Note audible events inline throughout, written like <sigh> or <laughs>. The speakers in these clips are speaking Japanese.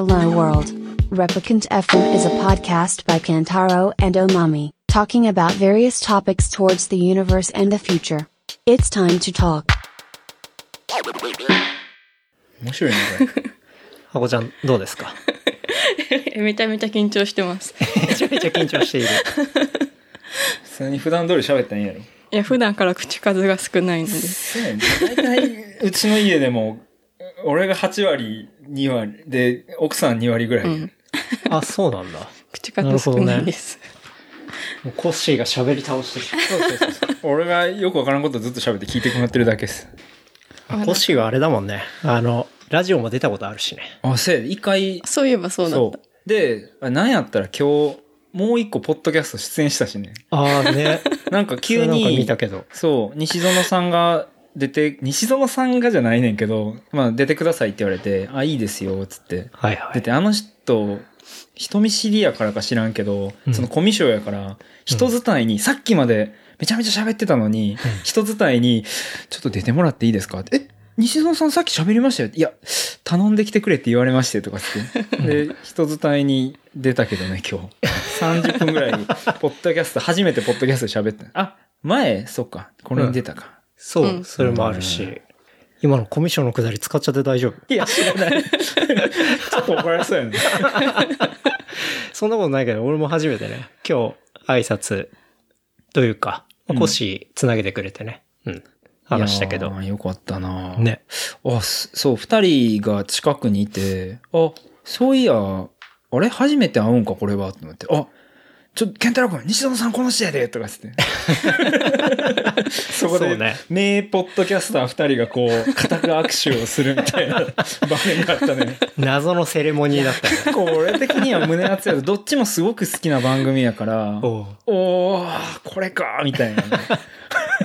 Hello World. Replicant FM is a podcast by Kantaro and Omami, talking about various topics towards the universe and the future. It's time to talk. 面白いね、これ。ハコちゃん、どうですかめちゃめちゃ緊張してます。めちゃめちゃ緊張している。普通に普段通り喋ったんやろ。いや、普段から口数が少ないので。そうやね。大体、うちの家でも、俺が8割、2割、で、奥さん2割ぐらい。うん。あ、そうなんだ。<laughs> 口数少ないです。もうコッシーが喋り倒してる。そうそうそうそう。俺がよくわからんことずっと喋って聞いてもらってるだけです。コッシーはあれだもんね。あの、ラジオも出たことあるしね。あ、せ一回、そういえばそうだった。そう。で、あなんやったら今日、もう一個ポッドキャスト出演したしね。ああね。<laughs> なんか急それなんかに、見たけど。そう、西園さんが出て、西園さんがじゃないねんけど、まあ出てくださいって言われて、あ、いいですよ、つって。はいはい。出て、あの人、人見知りやからか知らんけど、うんそのコミュ障やから、人伝いに、さっきまでめちゃめちゃ喋ってたのに、人伝いに、ちょっと出てもらっていいですか？ってえ、西園さんさっき喋りましたよ。いや、頼んできてくれって言われまして、とかつって。<laughs> で、人伝いに出たけどね、今日。30分ぐらい、<laughs> ポッドキャスト、初めてポッドキャストで喋った。あ、前、そっか、これに出たか。そう、うんそれもあるし。今のコミッションのくだり使っちゃって大丈夫？いや、知らない。<laughs> ちょっと怒られそうやね。<laughs> そんなことないけど、俺も初めてね、今日挨拶というか、まあコッシーつなげてくれてね。うん。話したけどよかったなね。あ、すそう、二人が近くにいて、あ、そういや、あれ？初めて会うんか、これは、と思って。あ、ちょ、ケンタロウ君、西野さんこの人やでとかつって。<laughs> そこで、ね名ポッドキャスター二人がこう、固く握手をするみたいな <laughs> 場面があったね。謎のセレモニーだったね。こう、俺的には胸熱やと、どっちもすごく好きな番組やから、おうおー、これか、みたいなね。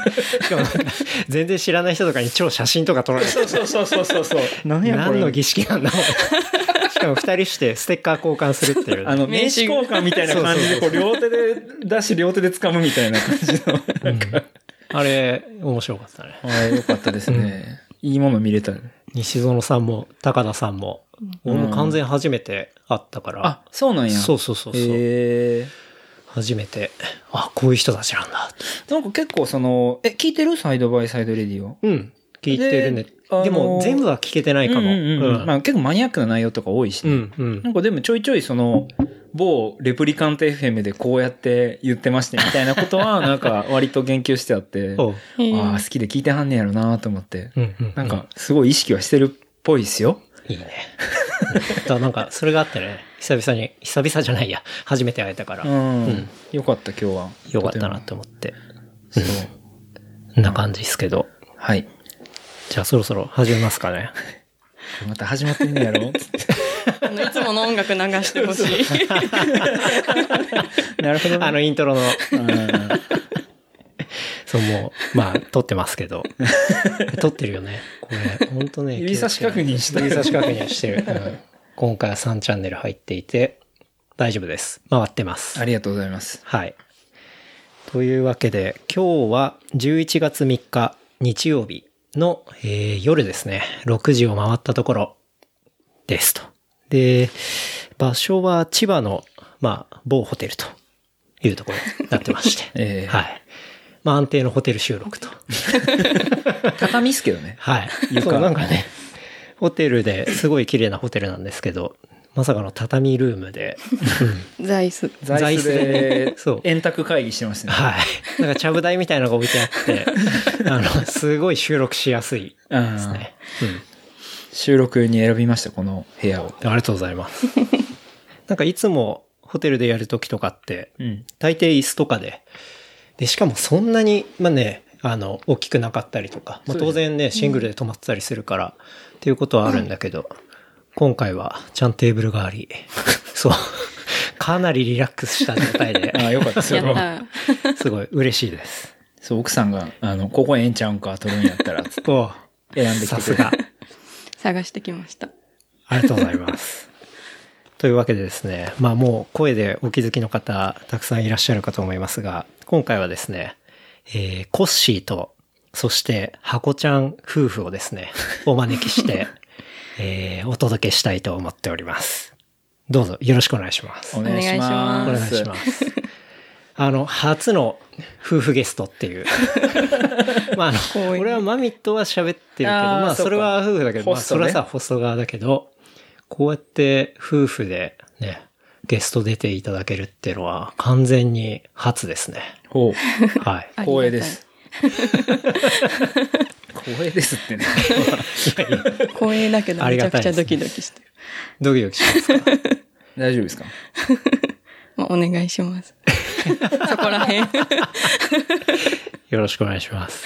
<laughs> しかも全然知らない人とかに超写真とか撮られてそうそうそうそうそうそう。何やこれ。何の儀式なんだ <laughs> しかも二人してステッカー交換するっていう。あの、名刺交換みたいな感じで、こう、両手で出し、両手で掴むみたいな感じの。なんか、あれ、面白かったね。はい、よかったですね。いいもの見れた。西園さんも、高田さんも、俺も完全初めて会ったから、あ、そうなんや。そうそうそうそう、へえ。初めて、あ、こういう人たちなんだ。なんか結構その、え、聞いてるサイドバイサイドレディオ？うん。聞いてるね。ででも、全部は聞けてないかも。うんうんうんうんまあ結構マニアックな内容とか多いしね。うん、うんなんかでもちょいちょいその、某レプリカント FM でこうやって言ってましてみたいなことは、<laughs> なんか割と言及してあって、ああ、好きで聞いてはんねやろなと思って。うん、うん。なんか、すごい意識はしてるっぽいっすよ。いいね。だなんか、それがあってね、久々に、久々じゃないや、初めて会えたから、うん。うんよかった、今日は。よかったなと思って。そう。こんな感じですけど。はい。じゃあそろそろ始めますかね。<laughs> また始まってんねやろつってあのいつもの音楽流してほしい。<laughs> なるほどね。あのイントロの、うん <laughs> そうもう、まあ、撮ってますけど。撮ってるよね。これ、ほんとね。<laughs> 指差し確認した指差し確認してる。<laughs> うん今回は3チャンネル入っていて、大丈夫です。回ってます。ありがとうございます。はい。というわけで、今日は11月3日日曜日の、えー夜ですね。6時を回ったところですと。で、場所は千葉の、まあ、某ホテルというところになってまして。<laughs> ええはい。まあ、安定のホテル収録と。<laughs> 畳っすけどね。はい。床そう、なんかね、ホテルですごい綺麗なホテルなんですけど、まさかの畳ルームで、座椅子。座椅子でそう円卓会議してますね。はい。なんかちゃぶ台みたいなのが置いてあって、<laughs> あの、すごい収録しやすいですね。収録に選びました、この部屋を。うん。ありがとうございます。なんかいつもホテルでやるときとかって、うん。大抵椅子とかで、で、しかもそんなに、まあね、あの、大きくなかったりとか、まあ当然ね、シングルで泊まってたりするから、っていうことはあるんだけど、今回はちゃんテーブルがあり、<laughs> そう、かなりリラックスした状態で、あ <laughs> あ、よかった。それやっは。た。<laughs> すごい嬉しいです。そう、奥さんが、あの、ここええんちゃうんか、撮るんやったら、つっ選んできてさすが。探してきました。ありがとうございます。というわけでですね、まあもう声でお気づきの方たくさんいらっしゃるかと思いますが、今回はですね、えー、コッシーと、そして、ハコちゃん夫婦をですね、お招きして、<laughs> えーお届けしたいと思っております。どうぞよろしくお願いします。お願いしまおす。願いします。あの、初の夫婦ゲストっていう。<laughs> まあ、あの、俺はマミとは喋ってるけど、まあ、それは夫婦だけど、まあ、それはさ、ホスト側だけど、こうやって夫婦でね、ゲスト出ていただけるっていうのは完全に初ですね。ほう。はい。<laughs> 光栄です。光栄ですってね。光栄だけどめちゃくちゃドキドキしてる。ドキドキしますか？<laughs> 大丈夫ですか？<laughs> まあ、お願いします。そこら辺。よろしくお願いします。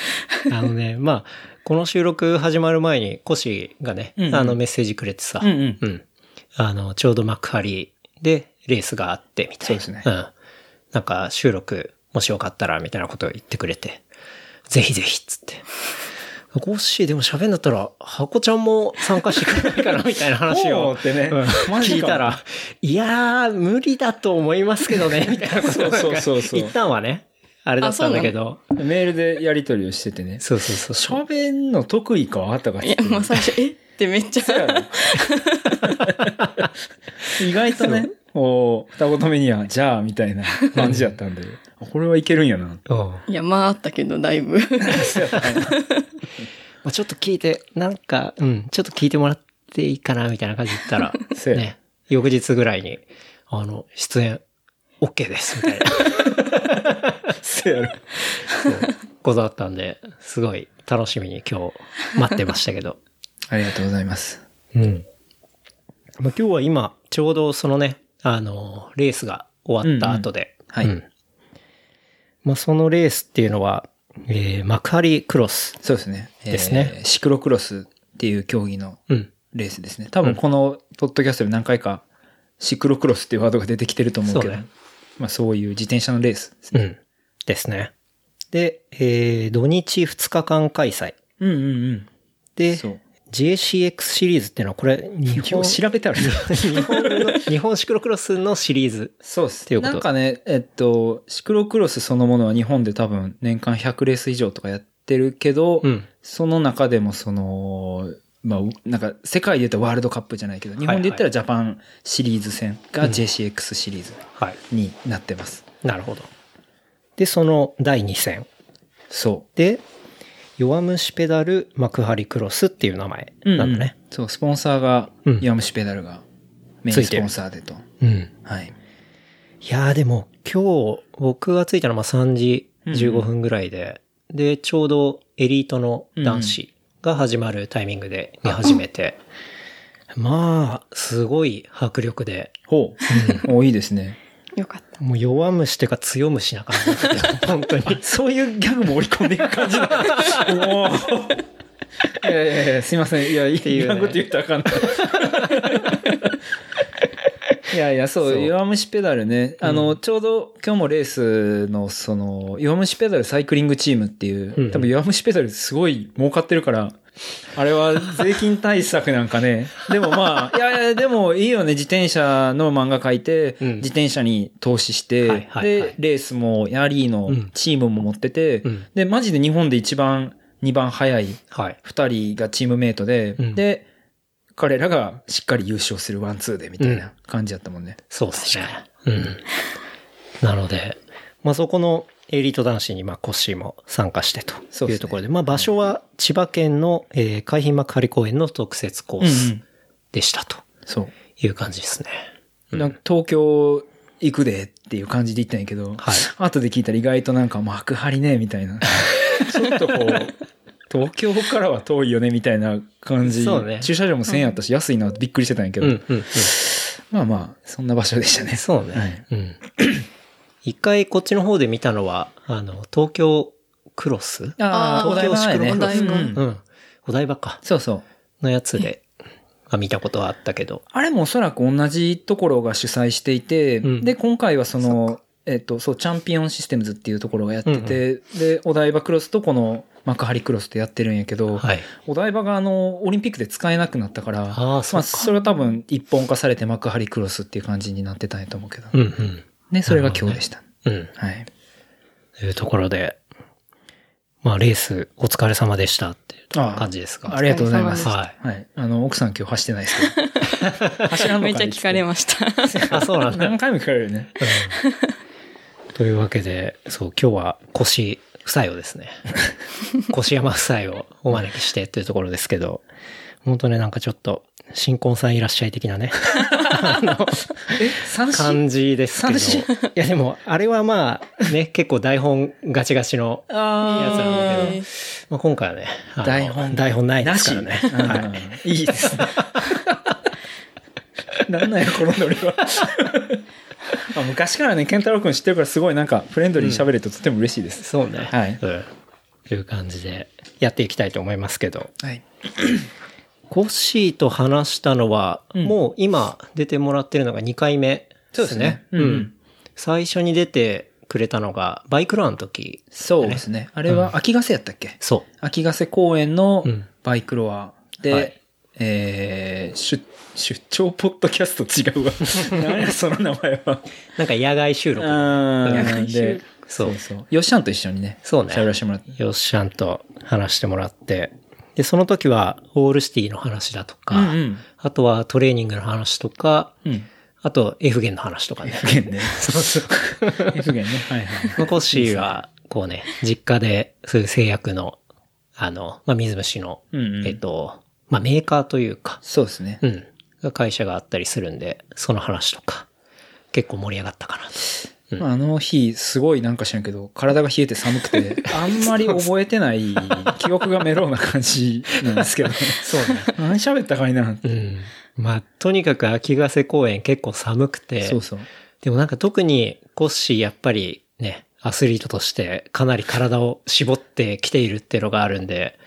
あのね、まあ、この収録始まる前にコシがね、うんうんあのメッセージくれてさ、うんうんうん。あの、ちょうど幕張でレースがあってみたいな。そうですねうん。なんか収録もしよかったらみたいなことを言ってくれて、ぜひぜひっつって。コッシーでも喋んだったら、ハコちゃんも参加してくれないかなみたいな話を <laughs> 聞いたら、いやー、無理だと思いますけどね、みたいなことそうそうそうそう一旦はね、あれだったんだけど、メールでやり取りをしててね。そうそうそう。喋んの得意かあったかいや、もう最初、え？ってめっちゃ。意外とね、こう、二言目には、じゃあ、みたいな感じやったんで、<laughs> あこれはいけるんやな。いや、まああったけど、だいぶ。<laughs> あちょっと聞いて、なんか、うん、ちょっと聞いてもらっていいかな、みたいな感じで言ったら、<laughs> ね、翌日ぐらいに、あの、出演、OK です、みたいなそうやろ。ことだったんで、すごい楽しみに今日待ってましたけど。<laughs> ありがとうございます。うん。まあ、今日は今、ちょうどそのね、あの、レースが終わった後で、うんうんはいまあ、そのレースっていうのは、えー、幕張クロス。そうですね。ですねえーシクロクロスっていう競技のうん。レースですね。多分このポッドキャストで何回かシクロクロスっていうワードが出てきてると思うけど、そうねまあそういう自転車のレースですね。うん。ですね。で、えー、土日2日間開催。うんうんうん。で JCX シリーズっていうのはこれ、日今本、日調べたら日本の、日本シクロクロスのシリーズ。そうです。っていうことなんかね、えっと、シクロクロスそのものは日本で多分年間100レース以上とかやってるけど、うん。その中でもその、まあ、なんか世界で言ったらワールドカップじゃないけど、日本で言ったらジャパンシリーズ戦が JCX シリーズはい。になってます。なるほど。で、その第2戦。そで、弱虫ペダル幕張クロスっていう名前う。なんだね。そう、スポンサーがうん、弱虫ペダルがメインスポンサーでと。うん。はい。いやーでも今日僕が着いたのはまあ3時15分ぐらいで、で、ちょうどエリートの男子が始まるタイミングで見始めて、まあ、すごい迫力で、ほう。<laughs> おいいですね。よかった。もう弱虫っていうか強虫な感じ本当に。<laughs> そういうギャグも織り込んでいく感じだ。おーいやいやいや、すいません。いや、いいていうねギャグって言ったらあかんない。<laughs> いやいや、そう、そう弱虫ペダルね。あの、ちょうど今日もレースの、その、弱虫ペダルサイクリングチームっていう、うん多分弱虫ペダルすごい儲かってるから、あれは税金対策なんかね。<laughs> でもまあ、いやいや、でもいいよね。自転車の漫画描いて、うん自転車に投資して、はいはいはいで、レースもヤリーのうんチームも持ってて、うんで、マジで日本で一番、二番早いはい。二人がチームメイトで、うんで、彼らがしっかり優勝するワンツーでみたいな感じだったもんね。そうですね。うん。なので、まあそこのエリート男子にまあコッシーも参加してというところで、まあ場所は千葉県の、えー海浜幕張公園の特設コースでしたとそう。いう感じですね。なんか東京行くでっていう感じで言ったんやけど、はい後で聞いたら意外となんか幕張ね、みたいな。<laughs> ちょっとこう、東京からは遠いよね、みたいな感じ。そうね駐車場も1000円あったし、安いなってびっくりしてたんやけど、うん、うん、うん。まあまあ、そんな場所でしたね。そうね。はいうん。一回こっちの方で見たのは、あの、東京クロス？ああ、お東京。シクロクロスうんうんうん。お台場か。そうそう。のやつで、あ見たことはあったけど。あれもおそらく同じところが主催していて、うんで、今回はその、えっと、そう、チャンピオンシステムズっていうところがやってて、で、お台場クロスとこの幕張クロスってやってるんやけど、はい。お台場があの、オリンピックで使えなくなったから、ああ、そまあ、うか。それは多分一本化されて幕張クロスっていう感じになってたんやと思うけど。うん、うん。ね、それが今日でした。うん。はい。というところで。まあレースお疲れ様でしたっていう感じですが。ありがとうございます。ははい。あの、奥さん今日走ってないですけど。<laughs> 走らんめっちゃ聞かれました。<laughs> あ、そうなんだ。何回も聞かれるよね。というわけで、そう、今日は腰夫妻をですね、<laughs> 腰山夫妻をお招きしてというところですけど、本当ね、なんかちょっと、新婚さんいらっしゃい的なね、<laughs> 感じですけど。三いやでも、あれはまあ、ね、<laughs> 結構台本ガチガチのやつなんだけど、まあ、今回はね、台本台本ないですからね。うんいいですね。<laughs> なんなんや、このノリは。あ昔からね、健太郎くん知ってるからすごいなんかフレンドリーに喋れてとても嬉しいです。そうね。はいうん。という感じでやっていきたいと思いますけど、はい。コッシーと話したのは、うんもう今出てもらってるのが2回目そうですねうん。うん最初に出てくれたのが、バイクロアの時。そうですね。あれは秋ヶ瀬やったっけ？そ秋ヶ瀬公園のうんバイクロアで、はいえー、出、出張ポッドキャスト違うわ。<laughs> 何やその名前は。う。なんか野外収録。あーで、そそううそう。よっしゃんと一緒にね。そうね喋らせてもらって。よっしゃんと話してもらって。で、その時は、オールシティの話だとか、うんうんあとはトレーニングの話とか、うん。あと F 弦の話とかね。F 弦ね。<laughs> そうそう。F 弦ね。はいはい。まあコッシーは、こうね、実家で、そういう製薬の、あの、まあ、水虫の、うんうんえっと、まあ、メーカーというか、そうですね。うん、が会社があったりするんで、その話とか、結構盛り上がったかなと。うんまああの日、すごいなんか知らんけど、体が冷えて寒くて、<laughs> あんまり覚えてない、記憶がメロウな感じなんですけど、<laughs> そうね。何喋ったかいな。うん。まあ、とにかく秋ヶ瀬公園結構寒くて、そうそう。でもなんか特にコッシーやっぱりね、アスリートとしてかなり体を絞ってきているっていうのがあるんで、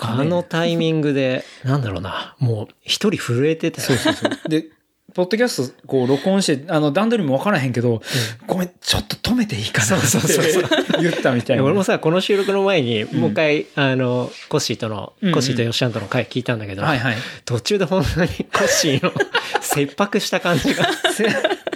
あのタイミングで、なんだろうな、もう一人震えてて、そうそうそう。で、ポッドキャストこう録音して、あの段取りもわからへんけど、ごめん、ちょっと止めていいかなってそうそうそう言ったみたいな。俺もさ、この収録の前に、もう一回、あの、コッシーとの、うんうんコッシーとヨッシャンとの回聞いたんだけど、はいはい。途中で本当にコッシーの <laughs> 切迫した感じが。<laughs>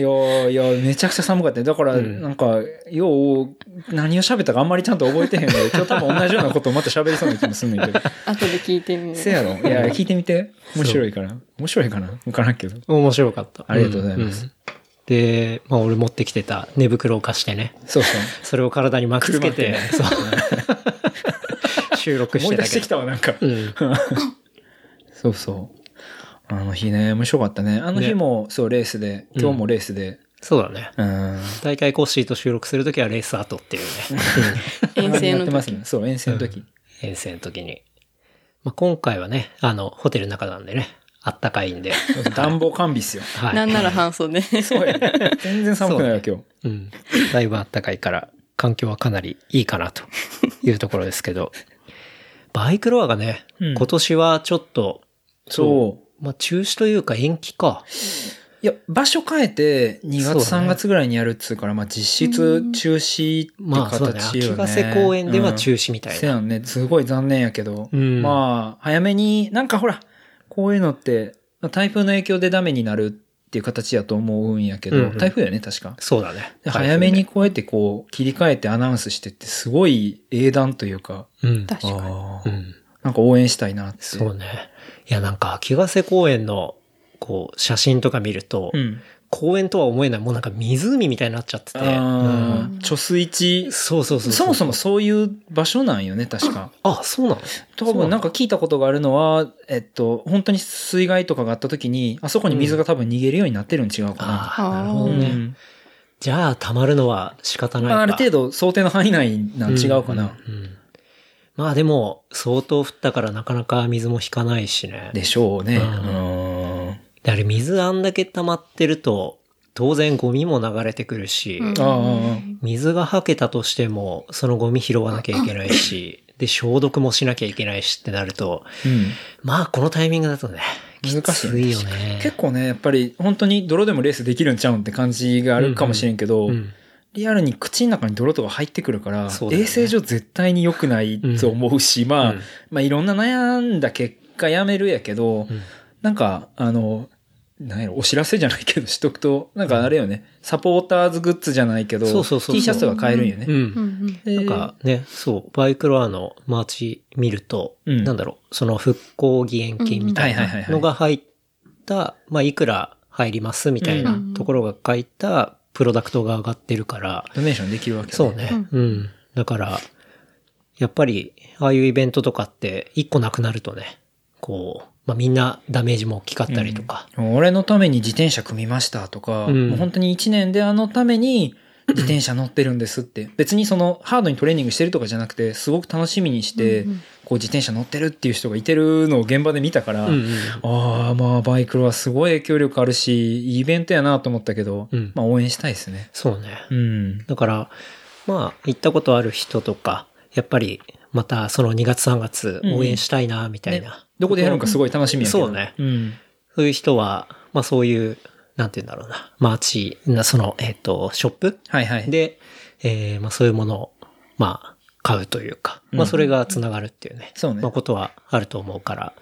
いやいや、めちゃくちゃ寒かったね。だから、うんなんか、よう、何を喋ったかあんまりちゃんと覚えてへんので、<laughs> 今日多分同じようなことをまた喋りそうな気もすんねんけど。後で聞いてみる。せやろ？いや、聞いてみて。面白いから。面白いかな？わからんけど。面白かった。ありがとうございますんんで、まあ俺持ってきてた寝袋を貸してね、そうそう。それを体に巻きつけて、車そう <laughs> 収録し思いてたけど。出してきたわ、なんか。うん。<laughs> そうそう。あの日ね、面白かったね。あの日も、そう、レースで、今日もレースで。そうだね。うん。大会コッシーと収録するときはレース後っていうね。<laughs> 遠征の時。やってます？ね。そう、遠征の時。遠征の時に。まあ今回はね、あの、ホテルの中なんでね、あったかいんで。<laughs> 暖房完備っすよ。<laughs> はい。なんなら半袖。そうやね。全然寒くないわ、今日。うん。だいぶあったかいから、環境はかなりいいかなというところですけど、バイクロアがね、うん今年はちょっと、そう。まあ中止というか延期か。いや、場所変えて、2月、そうだね3月ぐらいにやるっつうから、まあ実質中止ってまあそうだね。形よね。秋ヶ瀬公園では中止止みたいな。せやんね。すごい残念やけど。うんまあ、早めに、なんかほら、こういうのって、台風の影響でダメになるっていう形やと思うんやけど、うんうん台風やね、確か。そうだね。で早めにこうやってこう、切り替えてアナウンスしてって、すごい英断というか、うん。確かに。なんか応援したいなって。そうね。いやなんか秋ヶ瀬公園の、こう、写真とか見ると、うん。公園とは思えない、もうなんか湖みたいになっちゃってて。あうんー貯水池、そうそうそう。そもそもそういう場所なんよね、確か。あ、そうなの？多分なんか聞いたことがあるのは、えっと、本当に水害とかがあった時に、あそこに水が多分逃げるようになってるん違うかな。ああ、なるほどね。うんじゃあ、溜まるのは仕方ないか。まあ、ある程度想定の範囲内なん違うかな。うんうんうんまあでも、相当降ったからなかなか水も引かないしね。でしょうね。ううんん。であれ水あんだけ溜まってると、当然ゴミも流れてくるし、水がはけたとしても、そのゴミ拾わなきゃいけないし、で、消毒もしなきゃいけないしってなると、うん。まあこのタイミングだとね、難しいよね。結構ね、やっぱり本当に泥でもレースできるんちゃうんって感じがあるかもしれんけど、うんリアルに口の中に泥とか入ってくるから、ね。衛生上絶対に良くないと思うし、まあ、うん。まあいろんな悩んだ結果やめるやけど、うん。なんか、あの、なんやろ、お知らせじゃないけど、しとくと、なんかあれよね、サポーターズグッズじゃないけど、そうそうそうそう。T シャツとか買えるんよね。うん。なんかね、そう、バイクロアのマーチ見ると、うん。なんだろう、その復興義援金みたいなのが入った、まあ、いくら入りますみたいなうん。ところが書いたプロダクトが上がってるから、ドネーションできるわけそう。ね。うん。だから、やっぱり、ああいうイベントとかって、一個なくなるとね、こう、まあ、みんなダメージも大きかったりとか。俺のために自転車組みましたとか、うんもう本当に1年であのために <clears throat> 自転車乗ってるんですって。別にそのハードにトレーニングしてるとかじゃなくて、すごく楽しみにして、うんうんこう自転車乗ってるっていう人がいてるのを現場で見たから、うんうんああ、まあバイクロはすごい影響力あるし、いいイベントやなと思ったけど、うんまあ応援したいですね。そうね。うん。だから、まあ、行ったことある人とか、やっぱり、またその2月3月応援したいな、みたいな、ねどこでやるのかすごい楽しみやけど。そうねうん。そういう人は、まあそういう、なんて言うんだろうな、マーチ、なその、えっ、と、ショップはいはい。で、えーまあそういうものを、まあ、買うというか、まあそれが繋がるっていうね、そうねまあことはあると思うから、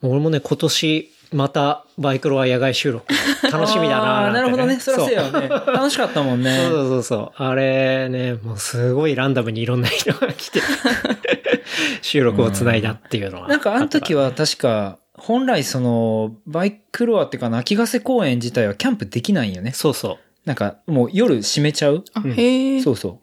もう俺もね、今年、また、バイクロア野外収録、楽しみだななるほどね。そらせやね。楽しかったもんね。そうそうそうそう。あれね、もうすごいランダムにいろんな人が来て、<laughs> 収録を繋いだっていうのは。なんかあの時は確か、本来その、バイクロアっていうかな、秋ヶ瀬公園自体はキャンプできないんよね。そうそう。なんかもう夜閉めちゃう？あ、へえ。そうそう。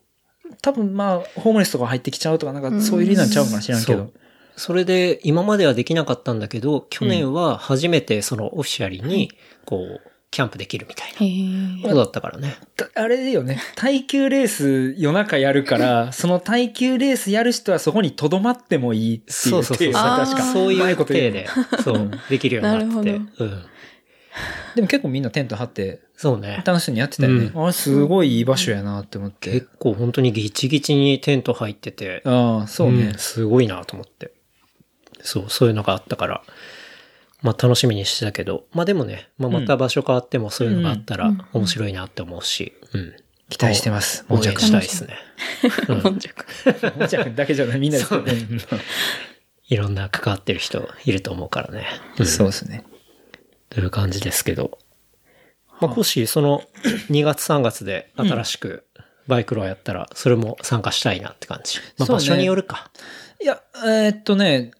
多分まあ、ホームレスとか入ってきちゃうとか、なんかそういう理由なんちゃうかもしれんけどそれで、今まではできなかったんだけど、去年は初めてそのオフィシャルに、こう、キャンプできるみたい。なことだったからね。たあれよね。耐久レース夜中やるから、<laughs> その耐久レースやる人はそこに留まってもいいっていうそうそうそう。確か。そういうまことで、そう、できるようになってて。なるうん。でも結構みんなテント張ってそうね。楽しそうにやってたよね。うあれすごいいい場所やなって思って。結構本当にギチギチにテント入ってて、ああ、そうねん。すごいなと思って。そう、そういうのがあったから、まあ楽しみにしてたけど、まあでもね、まあまた場所変わってもそういうのがあったら面白いなって思うし、うん。期待してます。もちゃくしたいですね。本着。もちゃくだけじゃない、みんなでねいろんな関わってる人いると思うからね。うんそうですね。という感じですけど。まあ、コッシー、その2月3月で新しくバイクロアやったら、それも参加したいなって感じ。まあ、場所によるか。いや、えーっとね、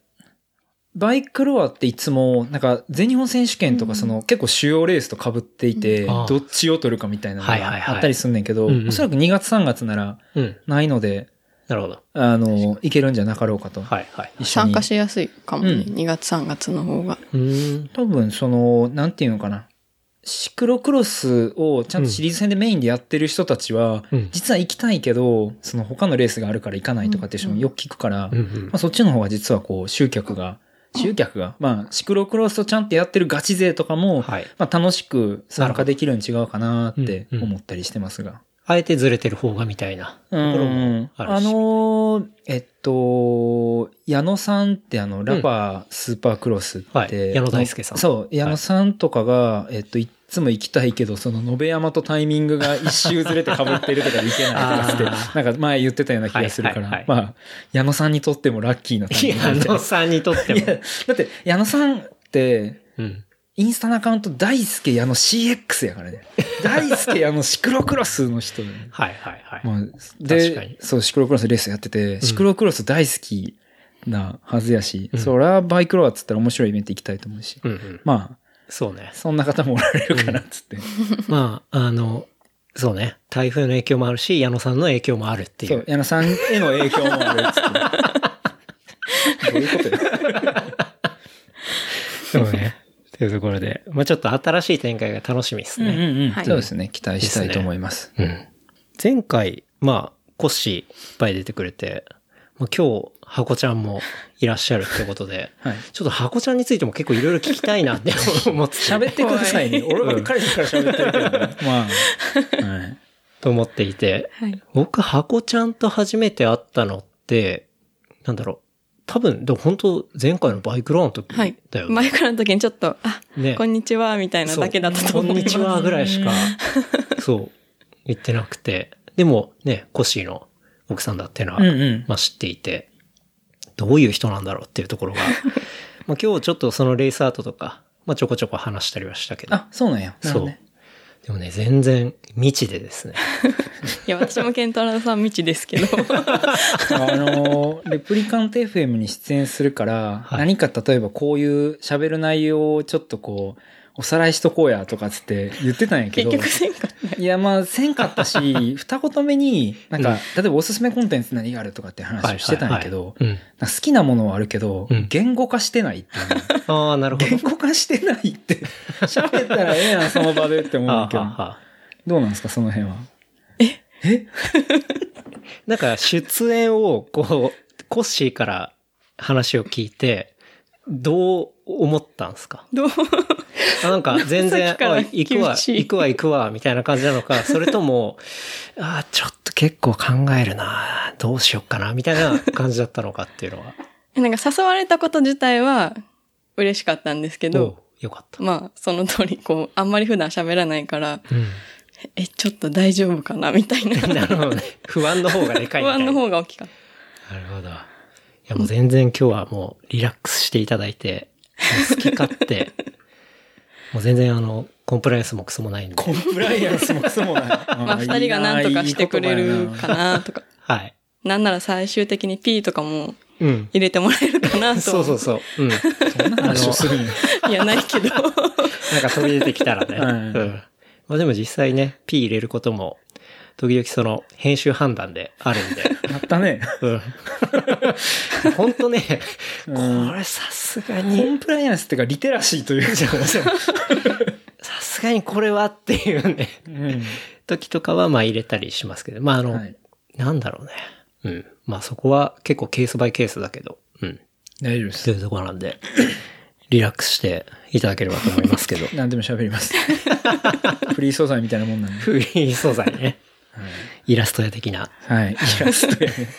バイクロアっていつも、なんか、全日本選手権とか、その、結構主要レースと被っていて、どっちを取るかみたいなのがあったりすんねんけど、おそらく2月3月ならうん。ないので、なるほど。あの、いけるんじゃなかろうかと。はいはい。参加しやすいかもね。うん2月3月の方が。うーん。多分、その、なんていうのかな。シクロクロスをちゃんとシリーズ戦でメインでやってる人たちは、うん。実は行きたいけど、その他のレースがあるから行かないとかっていう人もよく聞くから、うんうん。まあ、そっちの方が実はこう集客が、集客が、まあシクロクロスとちゃんとやってるガチ勢とかも、はい。まあ楽しく参加できるん違うかなってうんうん思ったりしてますが。あえてずれてる方がみたいなところもあるし。あのーえっと、矢野さんってあの、ラバースーパークロスって、はい。矢野大輔さん。そう、矢野さんとかが、えっと、つも行きたいけど、その、延山とタイミングが一周ずれて被っているとかで行けないとかって <laughs> なんか前言ってたような気がするから、はいはいはいまあ、矢野さんにとってもラッキーなタイミング矢野さんにとってもだって、矢野さんって、うん。インスタのアカウント大輔矢野 CX やからね。大輔矢野シクロクロスの人で、ね。はいはいはい。まあ、でに、そう、シクロクロスレースやってて、シクロクロス大好きなはずやし、うんそりゃバイクロアっつったら面白いイベント行きたいと思うし、うんうん。まあ、そうね。そんな方もおられるかなっつって。まあ、あの、そうね。台風の影響もあるし、矢野さんの影響もあるっていそうう、。矢野さんへの影響もあるっつって。<laughs> どういうことよ。<laughs> そうね。というところで、まあちょっと新しい展開が楽しみですね。うんはいそうですね。期待したいと思います。うん。前回、まあ、コッシーいっぱい出てくれて、まあ、今日、ハコちゃんもいらっしゃるってことで、はい。ちょっとハコちゃんについても結構いろいろ聞きたいなって思ってて <laughs> 喋ってくださいね。俺ばっかりから喋ってるけどね。<laughs> まあ。はい。と思っていて、はい。僕、ハコちゃんと初めて会ったのって、なんだろう。多分、でも本当前回のバイクローンの時はい。だよね。前からの時にちょっと、あ、ねこんにちは、みたいなだけだったと思います。こんにちはぐらいしか、<laughs> そう、言ってなくて。でもね、コッシーの奥さんだっていうのは、うんうん。まあ知っていて、どういう人なんだろうっていうところが、<laughs> まあ今日ちょっとそのレースアートとか、まあちょこちょこ話したりはしたけど。あ、そうなんや。なるほどねでもね、全然未知でですね。<laughs> いや、私もケンタロウさん未知ですけど。<laughs> あの、レプリカント FM に出演するから、はい何か例えばこういう喋る内容をちょっとこう、おさらいしとこうやとかつって言ってたんやけど。結局せんかった。いや、まあ、せんかったし、<laughs> 二言目に、なんか、例えばおすすめコンテンツ何があるとかって話をしてたんやけど、好きなものはあるけど、うん言語化してないって。ああ、なるほど。言語化してないって、喋ったらええやん、<laughs> その場でって思うんだけど。どうなんですか、その辺は？<laughs> なんか出演をこう、コッシーから話を聞いて、どう思ったんですか？どう？あなんか <laughs> 全然、行くわ、行くわ、行くわ、みたいな感じなのか、<laughs> それとも、ああ、ちょっと結構考えるな、どうしよっかな、みたいな感じだったのかっていうのは。<laughs> なんか誘われたこと自体は嬉しかったんですけど、よかった。まあ、その通り、こう、あんまり普段喋らないから、うん。え、ちょっと大丈夫かなみたいな。なるほどね。不安の方がでかいみたいな。不安の方が大きかった。なるほど。いやもう全然今日はもうリラックスしていただいて、好き勝手、もう全然あの、コンプライアンスもクソもないんで。コンプライアンスもクソもない。<laughs> まあ、二人が何とかしてくれるかなとか。はい。なんなら最終的に P とかもうん。入れてもらえるかなと。<laughs> そうそうそう。うん。そんな話をするんや。<laughs> いや、ないけど。なんか飛び出てきたらね。はいうん。まあでも実際ね、P 入れることも、時々その、編集判断であるんで。やったね。うん。本当ね、うんこれさすがコに、ンプライアンスっていうか、リテラシーというか。さすがにこれはっていうね、うん時とかはまあ入れたりしますけど、まああの、はいなんだろうね。うん。まあそこは結構ケースバイケースだけど、うん。大丈夫です。というところなんで、リラックスしていただければと思いますけど。<laughs> 何でも喋ります。<laughs> フリー素材みたいなもんなんで。フリー素材ね。イラスト屋的な。はい。イラストやね。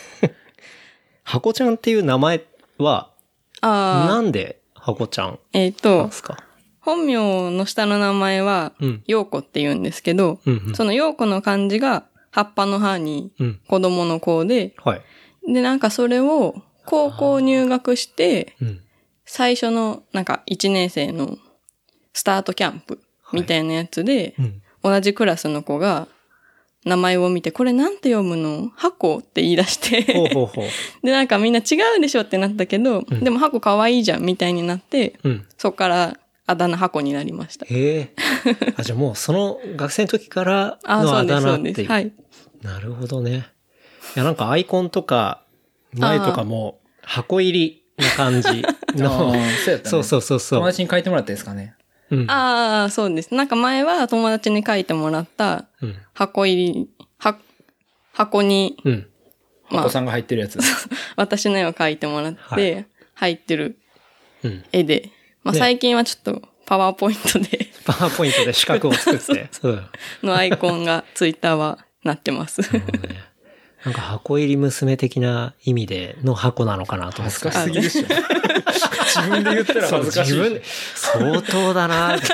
箱ちゃんっていう名前は、ああ、なんで箱ちゃんえっ、と本名の下の名前はうん、陽子って言うんですけど、うんうんその陽子の漢字が、葉っぱの葉にうん。子供の子で、はい。で、なんかそれを高校入学して、うん。最初のなんか1年生のスタートキャンプみたいなやつで、うん。同じクラスの子が名前を見て、これなんて読むの？箱って言い出して、ほうほうほう。<laughs> で、なんかみんな違うでしょってなったけど、うんでも箱可愛いじゃんみたいになって、うん。そっからあだ名箱になりました。へえ。あ、じゃあもうその学生の時から <laughs> あ、のあそうです、そうです。だ名っていう。はい。なるほどね。いや、なんかアイコンとか、前とかも箱入りな感じの <laughs> そうやったね。そうそうそうそう。友達に書いてもらったですかね。うん。ああ、そうです。なんか前は友達に書いてもらったうん。箱入り、は、箱に、うん。まあ、お子さんが入ってるやつ。<laughs> 私の絵を描いてもらって、はい入ってるうん。絵で、まあね最近はちょっとパワーポイントでパワーポイントで四角を作って。<laughs> うん。のアイコンがツイッターはなってます。なるほどねなんか箱入り娘的な意味での箱なのかなと思っ恥てずかしすぎでしょ。自分で言ったらそう恥ずかしい。自分で相当だなって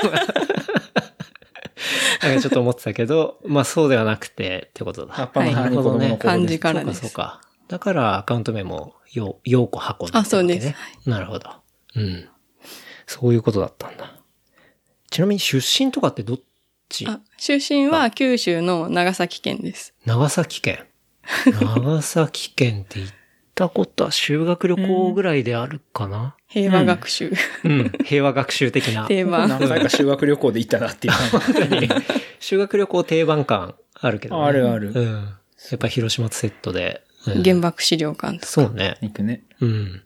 なんかちょっと思ってたけど、まあそうではなくてってことだ。葉っぱの葉に子供の子はい漢字です。からですそうかそうか。だからアカウント名も、よ、ようこ箱だったわけね。あそうですなるほど。うん。そういうことだったんだ。ちなみに出身とかってどっち？あ出身は九州の長崎県です。長崎県。長崎県って行ったことは修学旅行ぐらいであるかな？平和学習。うん。平和学習的な。定番。何回か修学旅行で行ったなっていう感じ。<laughs> 修学旅行定番感あるけど、ね。あるあるうん。やっぱ広島とセットで。うん原爆資料館とか。そうね。行くね。うん。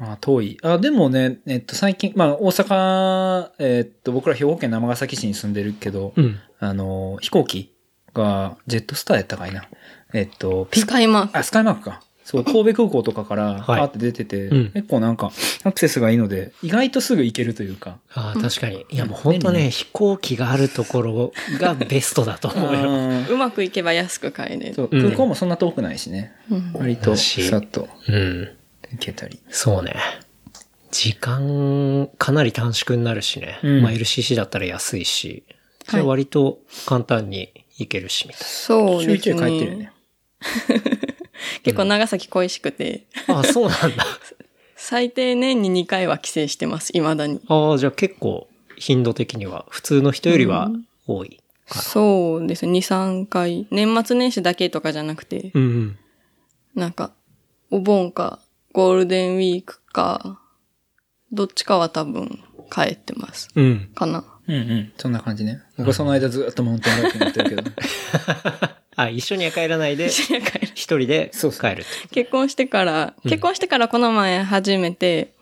あ遠い。あ、でもね、えっと、最近、まあ、大阪、えっと、僕ら兵庫県尼崎市に住んでるけど、うん。あの、飛行機が、ジェットスターやったかいな。えっと、ピスカイマーク。あ、スカイマークか。そう、神戸空港とかから、はいパーって出てて、うん結構なんか、アクセスがいいので、意外とすぐ行けるというか。ああ、確かに。いや、もう本当ね、飛行機があるところがベストだと思うよ。<laughs> うんうまくいけば安く買えれる。そう、うん空港もそんな遠くないしね。うん割と、さっとうん。行けたり。そうね。時間、かなり短縮になるしね。うんまあ LCC だったら安いし、はい割と簡単に行けるし、みたい週一そうですで帰ってるよねね。。<laughs> 結構長崎恋しくて、な。ああ、そうなんだ。<laughs> 最低年に2回は帰省してます、未だに。ああ、じゃあ結構頻度的には普通の人よりは多いかな。そうですね。2、3回。年末年始だけとかじゃなくて、うんうん。なんか、お盆か、ゴールデンウィークか、どっちかは多分帰ってます。うん。かな。うんうん。そんな感じね。僕はその間ずっとマウンテンバイク乗ってるけど。<laughs> あ、一緒には帰らないで、一緒に帰る一人でそう。結婚してから、うん結婚してからこの前初めて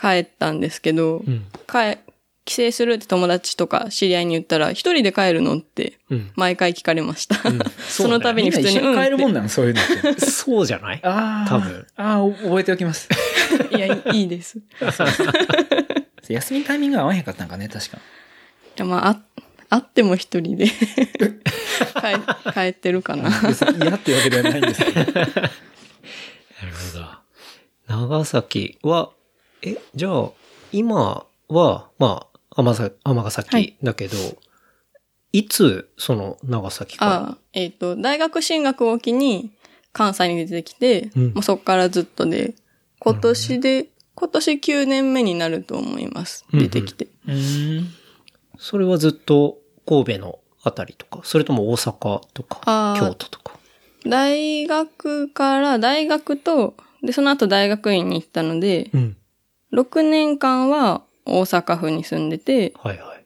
帰ったんですけど、うん。帰、帰省するって友達とか知り合いに言ったら、一人で帰るのってうん。毎回聞かれました。<laughs> その度に普通に、一緒に帰るもんうんなの？そういうのって。そうじゃない？ああ。多分。ああ、お覚えておきます。<laughs> いや、いいです。<laughs> 休みタイミングが合わへんかったんかね、確か。じゃあまあ、あ、あっても一人で <laughs> 帰、帰ってるかな。嫌っていうわけではないんですけど。<laughs> なるほど。長崎は、え、じゃあ、今は、まあ、尼崎尼は崎いだけど、い、つ、その、長崎から？ああ、えっ、と、大学進学を機に関西に出てきて、うんもうそこからずっとで、今年で、今年9年目になると思います。うんうん出てきて。うん。それはずっと神戸のあたりとか、それとも大阪とか、京都とか？大学から、大学と、で、その後大学院に行ったので、うん。6年間は大阪府に住んでて、はいは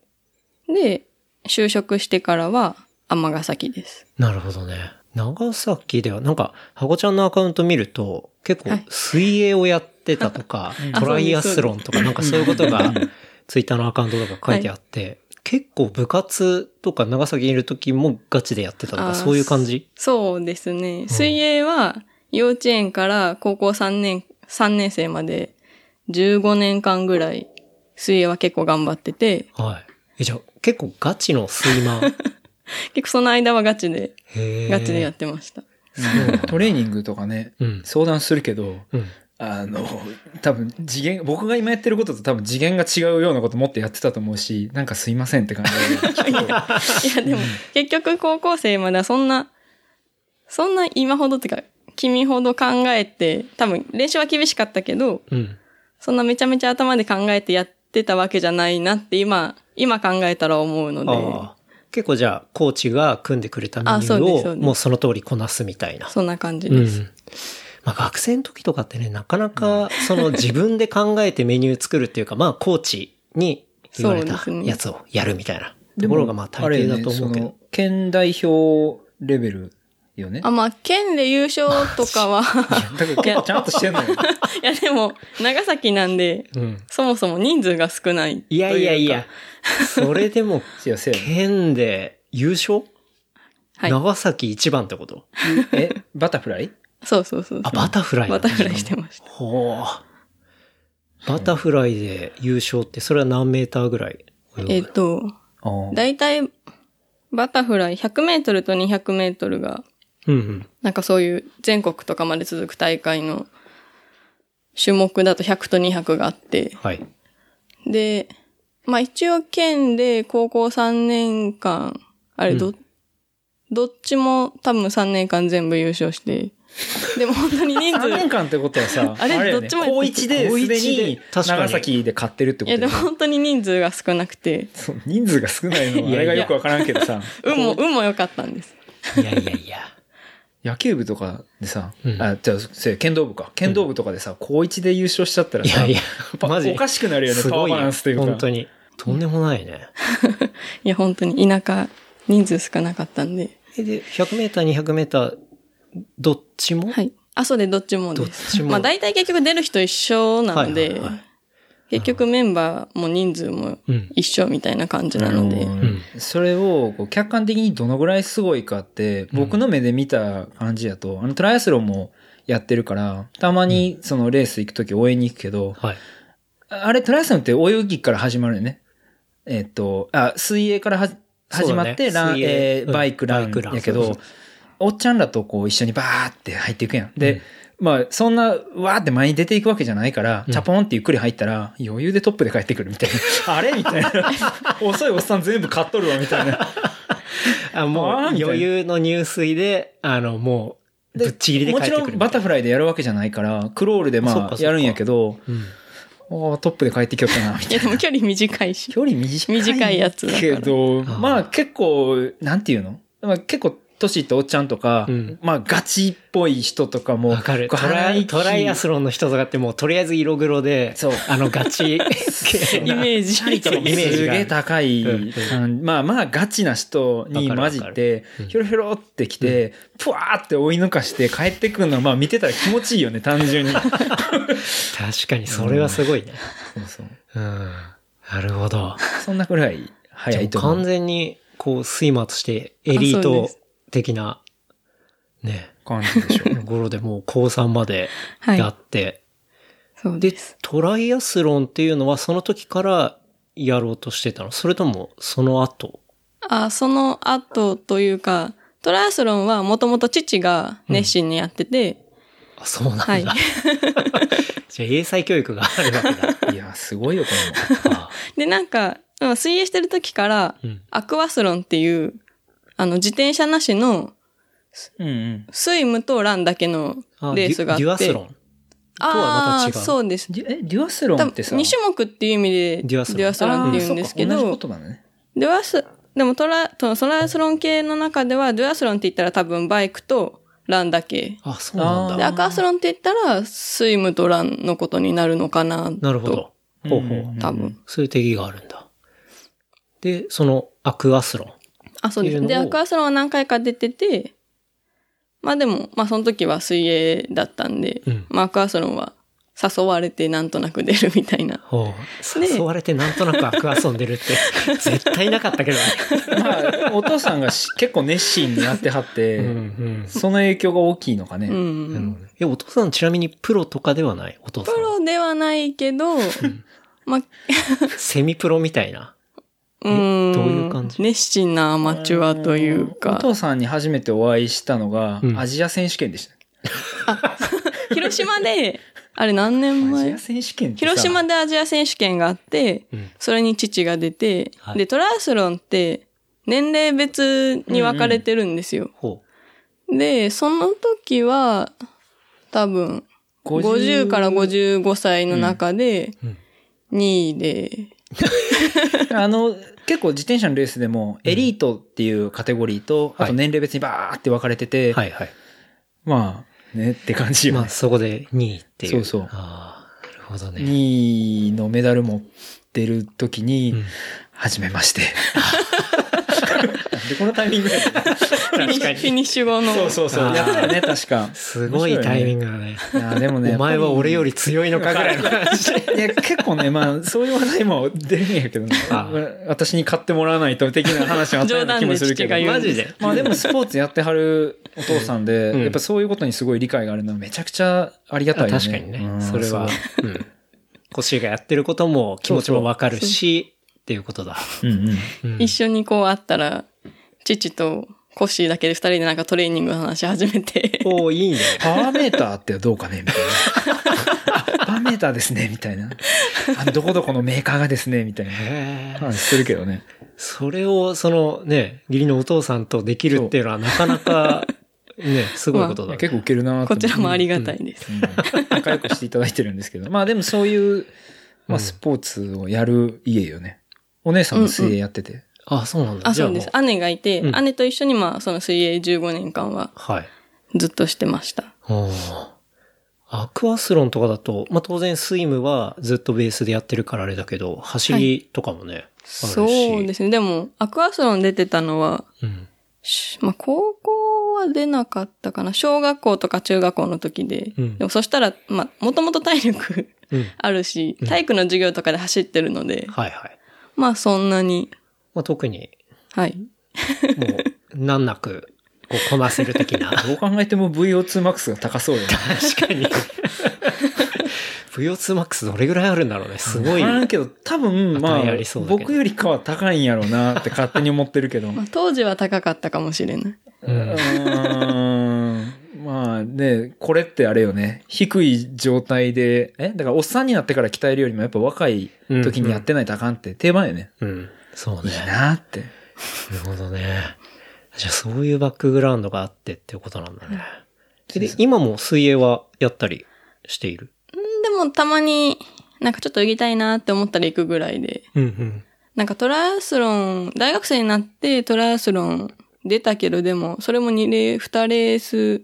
い。で、就職してからは尼崎です。なるほどね。長崎では、なんか、ハゴちゃんのアカウント見ると、結構はい、水泳をやってたとか、あトライアスロンとか、なんかそういうことがうん、ツイッターのアカウントとか書いてあって、結構部活とか長崎にいる時もガチでやってたとか、そういう感じ？そうですね。水泳は幼稚園から高校3年、3年生まで15年間ぐらい水泳は結構頑張ってて、はい。え、じゃあ、結構ガチのスイマー？<laughs> 結構その間はガチで、ガチでやってました。トレーニングとかね、うん。相談するけど、うん。あの、多分次元、僕が今やってることと多分次元が違うようなこともっとやってたと思うし、なんかすいませんって感じで。いやでも、結局高校生まではそんな、そんな今ほどっていうか、君ほど考えて、多分練習は厳しかったけど、うん。そんなめちゃめちゃ頭で考えてやってたわけじゃないなって今、今考えたら思うので。結構じゃあ、コーチが組んでくれたメニあそうューを、ですそうもうその通りこなすみたいな。そんな感じうんです。。まあ学生の時とかってね、なかなか、その <laughs> 自分で考えてメニュー作るっていうか、まあコーチに言われたそうですねやつをやるみたいなところがまあ大抵だと思うけど。ね県代表レベルよね。あ、まあ、県で優勝とかは、<laughs> だから結構ちゃんとしてんのよ。<laughs> いやでも、長崎なんで、うん。そもそも人数が少ないいやいやいや、それでも、県で優勝？はい。長崎一番ってこと？え、バタフライ？そうそうそうあ、バタフライバタフライしてました。ほう。バタフライで優勝って、それは何メーターぐらいえっと、だいたい、バタフライ100メートルと200メートルが、うんうん。なんかそういう全国とかまで続く大会の種目だと100と200があって、はい。で、まあ一応県で高校3年間、あれど、どっちも多分3年間全部優勝して、でも本当に人3年数、間ってことはさ、あれよね。どっちも高1ですでに長崎で勝ってるってこいやでも本当に人数が少なくて、そう人数が少ないのはあれがよくわからんけどさ、<laughs> 運も、運も良かったんです。いやいやいや。野球部とかでさ、うん。あ、じゃあ、せ剣道部か。剣道部とかでさ、高1で優勝しちゃったらさ、いやいやパマジ。おかしくなるよね、すごいよ。パワーバランスというか。本当に。とんでもないね。<laughs> いや本当に田舎、人数少なかったんで、えで、100メーター、200メーター、どっちも？はい。あ、そうでどっちもどっです。ちも。まあ大体結局出る人一緒なので、はいはいはい結局メンバーも人数もうん。一緒みたいな感じなので、うんそれをこう客観的にどのぐらいすごいかって、僕の目で見た感じだと、あのトライアスロンもやってるから、たまにそのレース行くとき応援に行くけど、はい。あれトライアスロンって泳ぎから始まるよね。えっと、あ、水泳からは始まって、ね水泳うんえーバイクランバイクランやけどそうそう、おっちゃんらとこう一緒にバーって入っていくやん。で、まあ、そんな、わーって前に出ていくわけじゃないから、うんチャポンってゆっくり入ったら、余裕でトップで帰ってくるみたいな。<laughs> あれみたいな。<laughs> 遅いおっさん全部買っとるわ、みたいな。あ、もう余裕の入水で、あの、もう、ぶっちぎりで帰もち。ろんバタフライでやるわけじゃないから、クロールでまあやるんやけど、うん。おートップで帰ってきよったな、みたいな。いやでも距離短いし。距離短い。短いやつだからけど、まあ結構、なんていうの？まあ結構、年いったおっちゃんとか、うんまあガチっぽい人とかも、わかる。トライ、トライアスロンの人とかってもうとりあえず色黒で、そうあのガチイメージ。<laughs> イメージがすげえ高い、うんうんまあまあガチな人に混じってひょろひょろってきて、ぷわーって追い抜かして帰ってくるのはまあ見てたら気持ちいいよね、単純に。確かにそれはすごいね。そうそううん。なるほど。そんなくらい早いと思う。完全に、こう、スイマーとしてエリート的な、ね、感じでしょ。<laughs> ところでもう高3まではい。やって、でそうです。、トライアスロンっていうのはその時からやろうとしてたの？それともその後？あ、その後というか、トライアスロンはもともと父が熱心にやってて、あ、そうなんだ。はい。<laughs> じゃあ英才教育があるわけだ。<laughs> いや、すごいよ、こあで、なんか、うん水泳してる時から、うん。アクアスロンっていう、あの、自転車なしの、れも。うんうん。スイムとランだけのあ、レースがあって。デュデュアスロン？とはまた違うそうです。え、デュアスロン多分ってさ、2種目っていう意味で、デュアスロンって言うんですけど。デュアス、でもトラ、トトライアスロン系の中では、デュアスロンって言ったら多分バイクとランだけ。あ、そうなんあで、だ。アクアスロンって言ったら、スイムとランのことになるのかな。なるほど。ほうほう。うん多分。そういう定義があるんだ。で、そのアクアスロン。あ、そうです。で、アクアスロンは何回か出てて、まあでも、まあその時は水泳だったんで、うんまあアクアスロンは誘われてなんとなく出るみたいな。ほう。誘われてなんとなくアクア遊んでるって、<laughs> 絶対なかったけどね。まあ、お父さんがし結構熱心にやってはって、うんうん。その影響が大きいのかねえ、お父さんちなみにプロとかではない？お父さんプ。ロではないけど、まあ、<laughs> セミプロみたいな。うん。どういう感じ？熱心なアマチュアというおか、父さんに初めてお会いしたのが、うん。アジア選手権でした。<laughs> 広島で、あれ何年前？アジア選手権ってさ。広島でアジア選手権があって、うん。それに父が出て、はい。で、トライアスロンって年齢別に分かれてるんですよ。ほで、その時は、多分、50から55歳の中でうん、2位で、<laughs> あの、結構自転車のレースでも、エリートっていうカテゴリーと、はいあと年齢別にバーって分かれてて、う。はいはい。まあ、ねって感じよね。まあそこで2位っていう。そうそうああ、なるほどね。2位のメダル持ってる時に、うんはじめまして。<laughs> なんでこのタイミングやったのフィニッシュフィニッシュ後の、そうそうそう。やったよね、確か。すごいタイミング。グだね。いや、でもね。お前は俺より。り強いのかぐらいの感じ。いや、結構ね、まあ、そういう話題も出るんやけどねあ。私に買ってもらわないと的な話もあったような気もするけど。マジで。まあでもスポーツやってはるお父さんで、うんやっぱそういうことにすごい理解があるのはめちゃくちゃありがたいよね。確かにねう。んそれはそ、うん。コッシーがやってることも気持ちもわかるし、っていうことだ。ううんうん。うん一緒にこう会ったら、父とコッシーだけで二人でなんかトレーニングの話始めて、おおいいね。<laughs> パワーメーターってどうかねみたいな。<laughs> あパワーメーターですねみたいな。あの、どこどこのメーカーがですねみたいな話するけどね。それを、そのね、義理のお父さんとできるっていうのはなかなか、ね、すごいことだ、ね。結構ウケるなと思ってこちらもありがたいです。うん仲良くしていただいてるんですけど。まあでもそういう、まあスポーツをやる家よね。お姉さんも水泳やってて。あ、そうなんだ。あ、そうです。姉がいて、うん姉と一緒にまあその水泳15年間ははい。ずっとしてました。おーアクアスロンとかだと、まあ、当然スイムはずっとベースでやってるからあれだけど、走りとかもね、あるし。そうですね。でも、アクアスロン出てたのは、うん。しまあ、高校は出なかったかな。小学校とか中学校の時で。うんでもそしたら、まあ、もともと体力うん。<laughs> あるし、体育の授業とかで走ってるので、はいはい。まあそんなに、まあ、特に、はい。もう、難なく、こう、こなせる的な。<laughs> どう考えても VO2max が高そうよね。確かに。VO2max どれぐらいあるんだろうね。すごい。わからんけど、多分、まあ僕よりかは高いんやろうなって勝手に思ってるけど。まあ当時は高かったかもしれない。うーんまあね、これってあれよね。低い状態で、え？だからおっさんになってから鍛えるよりもやっぱ若い時にやってないとあかんって定番よね。うん。そういいね。なって。なるほどね。じゃあそういうバックグラウンドがあってっていうことなんだね。で、今も水泳はやったりしている？でもたまに、なんかちょっと泳ぎたいなって思ったら行くぐらいで。うんうん。なんかトライアスロン、大学生になってトライアスロン出たけど、でも、それも2レー、2レース、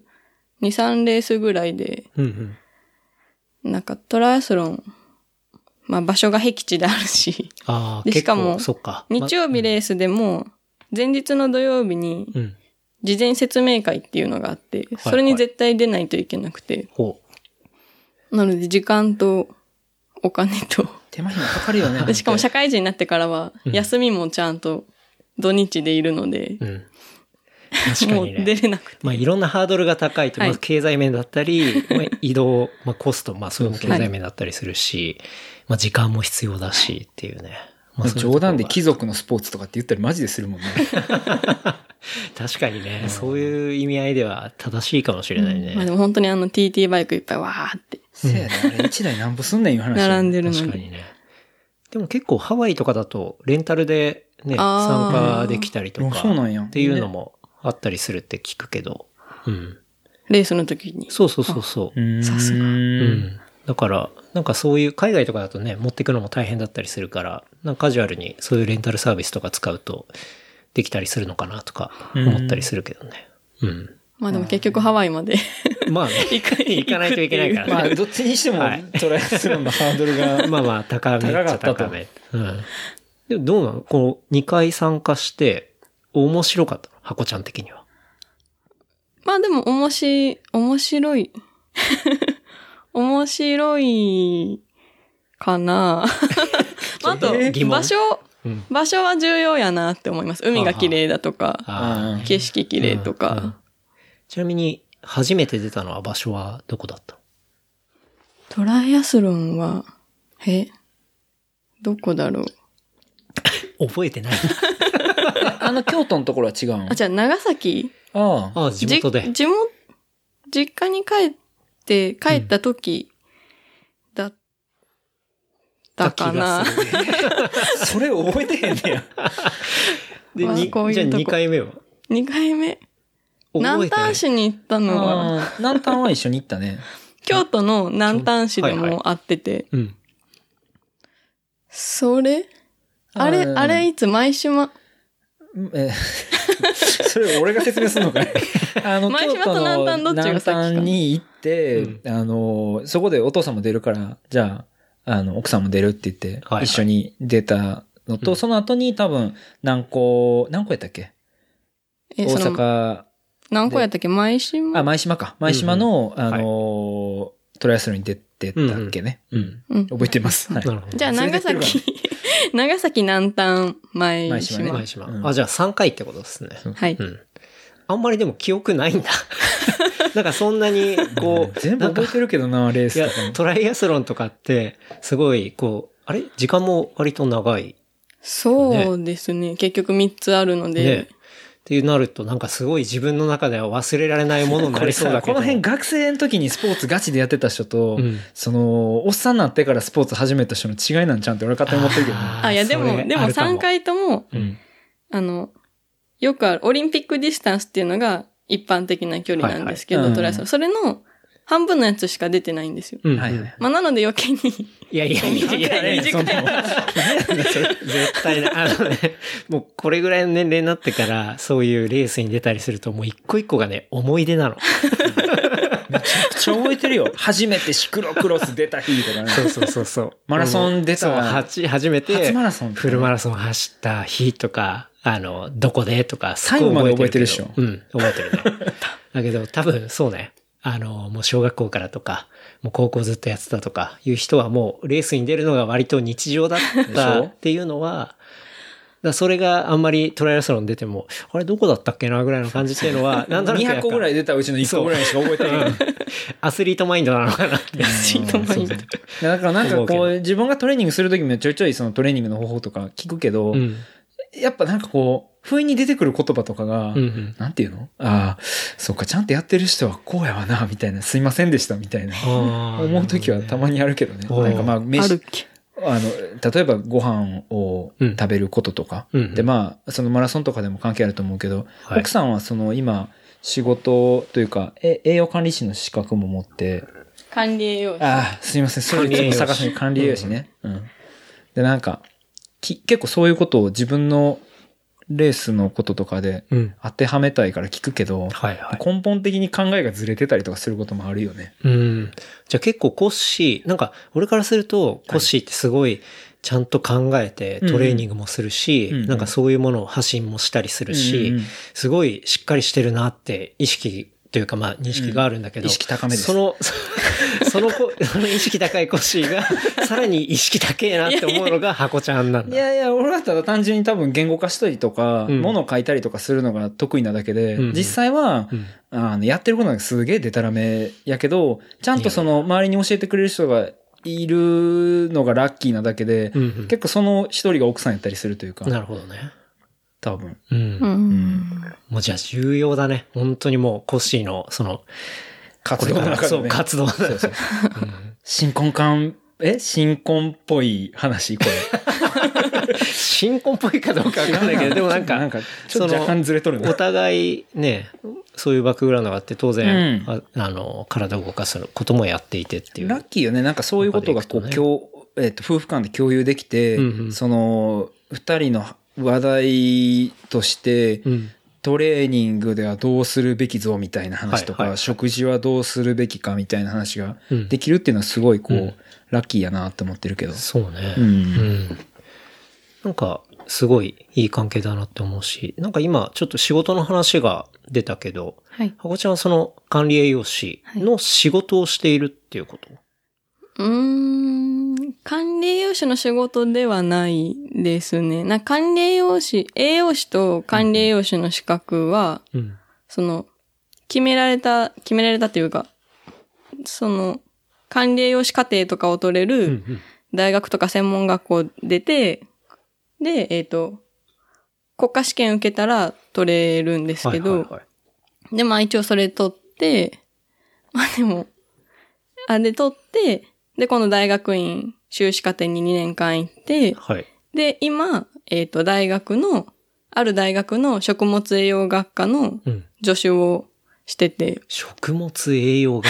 2、3レースぐらいで、うんうん。なんかトライアスロン、まあ場所が僻地であるし、でしかもか。日曜日レースでも、前日の土曜日に。事前説明会っていうのがあって、それに絶対出ないといけなくて、ほなので時間とお金と、手間暇かかるよね。でしかも社会人になってからは、休みもちゃんと土日でいるので、う。うん。確かもうにね。出れなくて。まあいろんなハードルが高いと、はいまあ経済面だったり、まあ移動、まあコスト、まあそれも経済面だったりするし、まあ時間も必要だしっていうね。まあ冗談で貴族のスポーツとかって言ったりマジでするもんね。<laughs> 確かにね、そういう意味合いでは正しいかもしれないね。まあでも本当にあの TT バイクいっぱいわーってせやで、あれ一台なんぼすんねんいう話。並んでるのに。確かにね。でも結構ハワイとかだとレンタルでね、参加できたりとあか、そうなんやっていうのもあったりするって聞くけど、うん。レースの時に。そうそうそうそう。さすがうん。だから、なんかそういう海外とかだとね、持ってくのも大変だったりするから、なんかカジュアルにそういうレンタルサービスとか使うとできたりするのかなとか思ったりするけどね。うん。まあでも結局ハワイまでまあね、<laughs> 行か行かないといけないからね。まあ、どっちにしてもはい、トライアスロンのハードルが。<laughs> まあまあ、高めっちゃ高かったと。うん。でもどうなの？この2回参加して、面白かったの？ハコちゃん的には。まあでも面白い、面白い。<laughs> 面白いかな。<laughs> まああと場所、うん。場所は重要やなって思います。海が綺麗だとか、景色綺麗とうんうんか。ちなみに、初めて出たのは場所はどこだったトライアスロンは、え？どこだろう？の <laughs> 覚えてない。あの、京都のところは違うん？あ、じゃあ長崎？ああ。ああ、地元でじ。地元、実家に帰って、帰った時だったかな。<laughs> だ気がするそれ覚えてへんねや。で、まあにじゃあこういうとこ2回目は？2回目。南丹市に行ったのは、ああ南丹は一緒に行ったね。<laughs> 京都の南丹市でも会ってて、うん。それ？あれ、うんあれいつ？毎島、え <laughs> それ俺が説明するのかい <laughs> あの、前島と南丹どっちが南先か？な丹に行って、うん。あの、そこでお父さんも出るから、じゃあ、あの、奥さんも出るって言ってはいは、い。一緒に出たのと、うん。その後に多分、南高、何個やったっけ？え、大その、阪、何個やったっけ？前島？あ、前島か。前島の、うんうん。あの、トライアスロンに出てたっけね。うん。うん。覚えてます。はい。なるほど。じゃあ長崎、長崎南丹前前島ね島。前島。うんあ、じゃあ3回ってことですね。はい。うん。あんまりでも記憶ないんだ。<laughs> なんかそんなに、こう、全部覚えてるけどな、レースとかも、トライアスロンとかって、すごい、こう、あれ？時間も割と長い。そうですね。結局3つあるのね。で、っていうなると、なんかすごい自分の中では忘れられないものになりそうだけど。この辺学生の時にスポーツガチでやってた人と、うんその、おっさんになってからスポーツ始めた人の違いなんちゃうんって俺勝手に思ってるけどね。あいやでそも、でもれあるか3回とも、うん。あの、よくある、オリンピックディスタンスっていうのが一般的な距離なんですけど、はいはいトライアスロン。それの半分のやつしか出てないんですよ。うん。はいはい。まあ、なので余計に、いやいやいやいやいや、短い <laughs> 絶対ね、あのね、もうこれぐらいの年齢になってから、そういうレースに出たりすると、もう一個一個がね、思い出なの。めちゃ覚えてるよ。初めてシクロクロス出た日とかね。そうそうそうそう。マラソン出たそう、はち初めて、初マラソンフルマラソン走った日とか、あの、どこでとか、最後まで覚えてるでしょうん、覚えてるね。だけど、多分そうね。あの、もう小学校からとか、もう高校ずっとやってたとかいう人はもうレースに出るのが割と日常だったっていうのは、だそれがあんまりトライアスロン出ても、あれどこだったっけなぐらいの感じっていうのは、<laughs> なんとなくやっぱ200個ぐらい出たうちの1個ぐらいしか覚えてない。<laughs> アスリートマインドなのかなって。シートマインド。だからなんかこう、自分がトレーニングするときもちょいちょいそのトレーニングの方法とか聞くけど、うん。やっぱなんかこう、不意に出てくる言葉とかが、うんうん。なんていうの？ああ、そっか、ちゃんとやってる人はこうやわな、みたいな、すいませんでした、みたいな。思思うときはたまにあるけどね。なんかまあ、あ飯るっ、け？あの、例えばご飯をうん食べることとか。うんで、まあ、そのマラソンとかでも関係あると思うけど、はい奥さんはその今、仕事というか、え栄養管理士の資格も持って、管理栄養士。ああ、すいません。それちょっと探しに管理栄養士ね。うん。で、なんか、き結構そういうことを自分のレースのこととかでうん。当てはめたいから聞くけど、はいはい。根本的に考えがずれてたりとかすることもあるよね。うん。じゃあ結構コッシー、なんか俺からするとコッシーってすごいちゃんと考えてトレーニングもするし、うんうんなんかそういうものを発信もしたりするし、うんうんすごいしっかりしてるなって意識というかまあ認識があるんだけど、うん意識高めです。その、そ <laughs> の子、その意識高いコッシーが <laughs> さらに意識高えなって思うのがハコちゃんなんだ。いやいや、俺だったら単純に多分言語化したりとか、うん。物を書いたりとかするのが得意なだけで、うん実際は、うん。あの、やってることがすげえデタラメやけど、ちゃんとその周りに教えてくれる人がいるのがラッキーなだけで、うんうん。結構その一人が奥さんやったりするというか、なるほどね。多分。うん。うん。もうじゃあ重要だね。本当にもうコッシーのその、活動の中で、ね。そう、活動だそうそう。新婚感、え？新婚っぽい話、これ。<laughs> 新婚っぽいかどうかわかんないけど、でもなんか、なんか、ちょっと若干ずれとるねお。互いね、そういうバックグラウンドがあって、当然、うんああの、体を動かすこともやっていてっていう。ラッキーよね。なんかそういうことがこう、中でい共、えっ、と、夫婦間で共有できて、うんうんその、二人の話題として、うん。トレーニングではどうするべきぞみたいな話とか、はいはい食事はどうするべきかみたいな話がうんできるっていうのはすごいこう、うんラッキーやなって思ってるけど。そうね。うんうんなんか、すごいいい関係だなって思うし、なんか今、ちょっと仕事の話が出たけど、はい。ハコちゃんはその管理栄養士の仕事をしているっていうこと、うーん。管理栄養士の仕事ではないですね。な管理栄養士、栄養士と管理栄養士の資格は、うん。その、決められた、決められたというか、その、管理栄養士課程とかを取れうんうるん。大学とか専門学校出て、で、えっ、と、国家試験受けたら取れるんですけど、はいはいはいで、まあ一応それ取って、まあでも、あ、で取って、で、この大学院修士課程に2年間行って、はい。で、今、えっ、と、大学の、ある大学の食物栄養学科のうん。助手をしてて、食物栄養学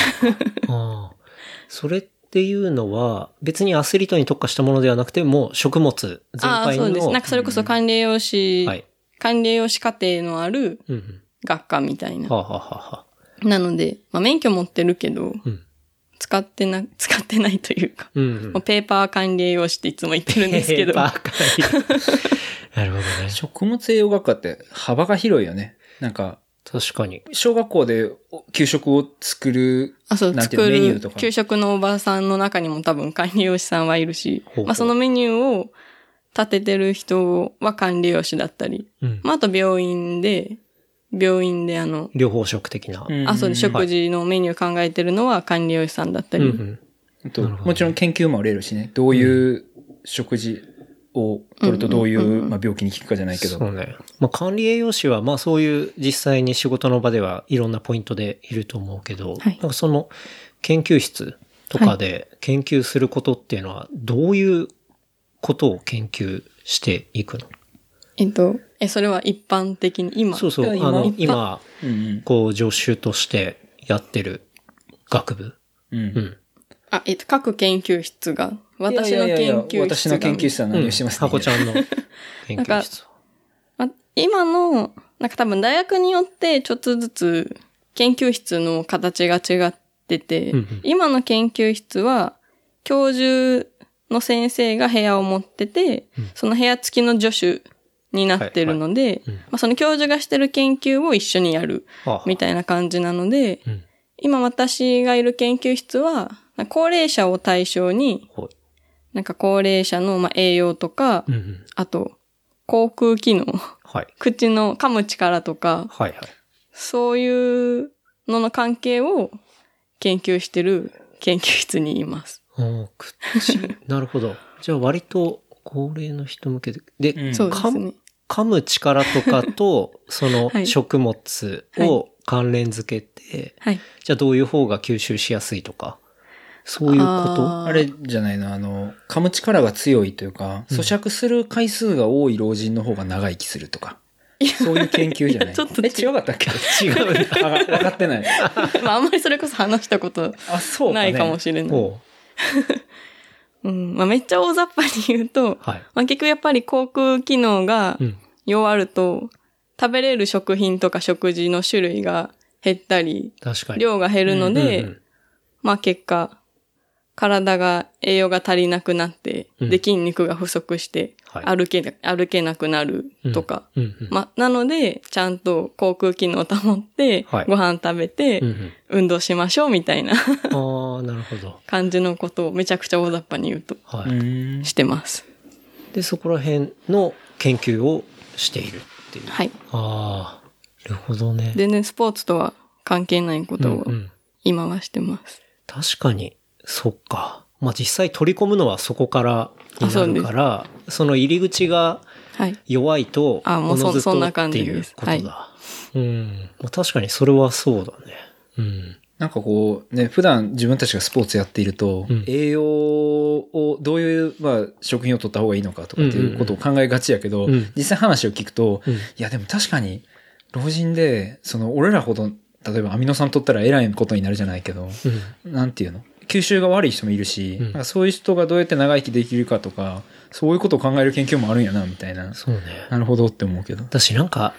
科？<laughs> ああ。それっていうのは、別にアスリートに特化したものではなくて、もう食物全ああ、般の。そうです。なんかそれこそ管理栄養士、はい。管理栄養士課程のあるうんうん。学科みたいな。はあ、はあはあはあ、なので、まあ免許持ってるけど、うん。使ってな、<laughs> 使ってないというか、うん、うんもう。ペーパー管理栄養士っていつも言ってるんですけど、ペーパー管理 <laughs> なるほどね。食物栄養学科って幅が広いよね。なんか、確かに。小学校で給食を作る、あ、そう、なんていう作るのメニューとか。給食のおばさんの中にも多分管理栄養士さんはいるしほうほ、うまあそのメニューを立ててる人は管理栄養士だったり、うん。まああと病院で、病院であの、両方食的な。うん。あ、そうです、食事のメニュー考えてるのは管理栄養士さんだったり、もちろん研究もあれるしね。どういう食事を取るとどういう、まあ、病気に効くかじゃないけど。そうね。まあ、管理栄養士は、まあそういう実際に仕事の場ではいろんなポイントでいると思うけど、はい。なんかその研究室とかで研究することっていうのは、どういうことを研究していくの？えっと、え、それは一般的に今？そうそう、あの、今？今、うんうんこう、助手としてやってる学部。うんうん。あ、えっと、各研究室が、私のいやいやいや研究室が。私の研究室は何をしてますハコちゃんの研究室は。ま今の、なんか多分大学によってちょっとずつ研究室の形が違ってて、うんうん今の研究室は教授の先生が部屋を持ってて、その部屋付きの助手になってるので、うんまあ、その教授がしてる研究を一緒にやるはあみたいな感じなので、うん今私がいる研究室は、高齢者を対象に、なんか高齢者のまあ栄養とか、うんうん。あと、口腔機能、はい。口の噛む力とか、はいはい。そういうのの関係を研究してる研究室にいます。うん口。<laughs> なるほど。じゃあ割と高齢の人向けで。で、うんそうです噛むね。噛む力とかと、<laughs> そのはい食物を関連づけて、はい。じゃあどういう方が吸収しやすいとか、そういうこと？あれじゃないの、あの、噛む力が強いというか、咀嚼する回数が多い老人の方が長生きするとか。そういう研究じゃないちょっとえ、違かったっけ？違う。分かってない。<laughs> まああんまりそれこそ話したことあ、そうか、ね。ないかもしれない。ほ <laughs> うん。まあめっちゃ大雑把に言うと、う。はい。まあ結局やっぱり航空機能がうん。弱ると、食べれる食品とか食事の種類が減ったり、確かに。量が減るので、うんうんまあ結果、体が栄養が足りなくなって、うんで筋肉が不足して、はい歩けな、歩けなくなるとか。うんうんまあ、なので、ちゃんと航空機能を保って、はいご飯食べて、うんうん運動しましょうみたいなああ、なるほど。感じのことをめちゃくちゃ大雑把に言うとはうーん。してます。い。で、そこら辺の研究をしているっていう。はい。ああ、なるほどね。全然スポーツとは関係ないことをうんうん今はしてます。確かに、そっか。まあ実際取り込むのはそこからになるから、その入り口がはい。弱いと、あもうそおのずとそんな感じっていうことだ。うん。まあ確かにそれはそうだね。うん。なんかこう、ね、普段自分たちがスポーツやっていると、うん栄養をどういう、まあ、食品を取った方がいいのかとかっていうことを考えがちやけど、うん実際話を聞くと、うんいやでも確かに、老人で、その、俺らほど、例えばアミノ酸取ったら偉いことになるじゃないけど、うん。なんていうの？吸収が悪い人もいるし、うん。そういう人がどうやって長生きできるかとか、そういうことを考える研究もあるんやな、みたいな。そうね。なるほどって思うけど。私なんか、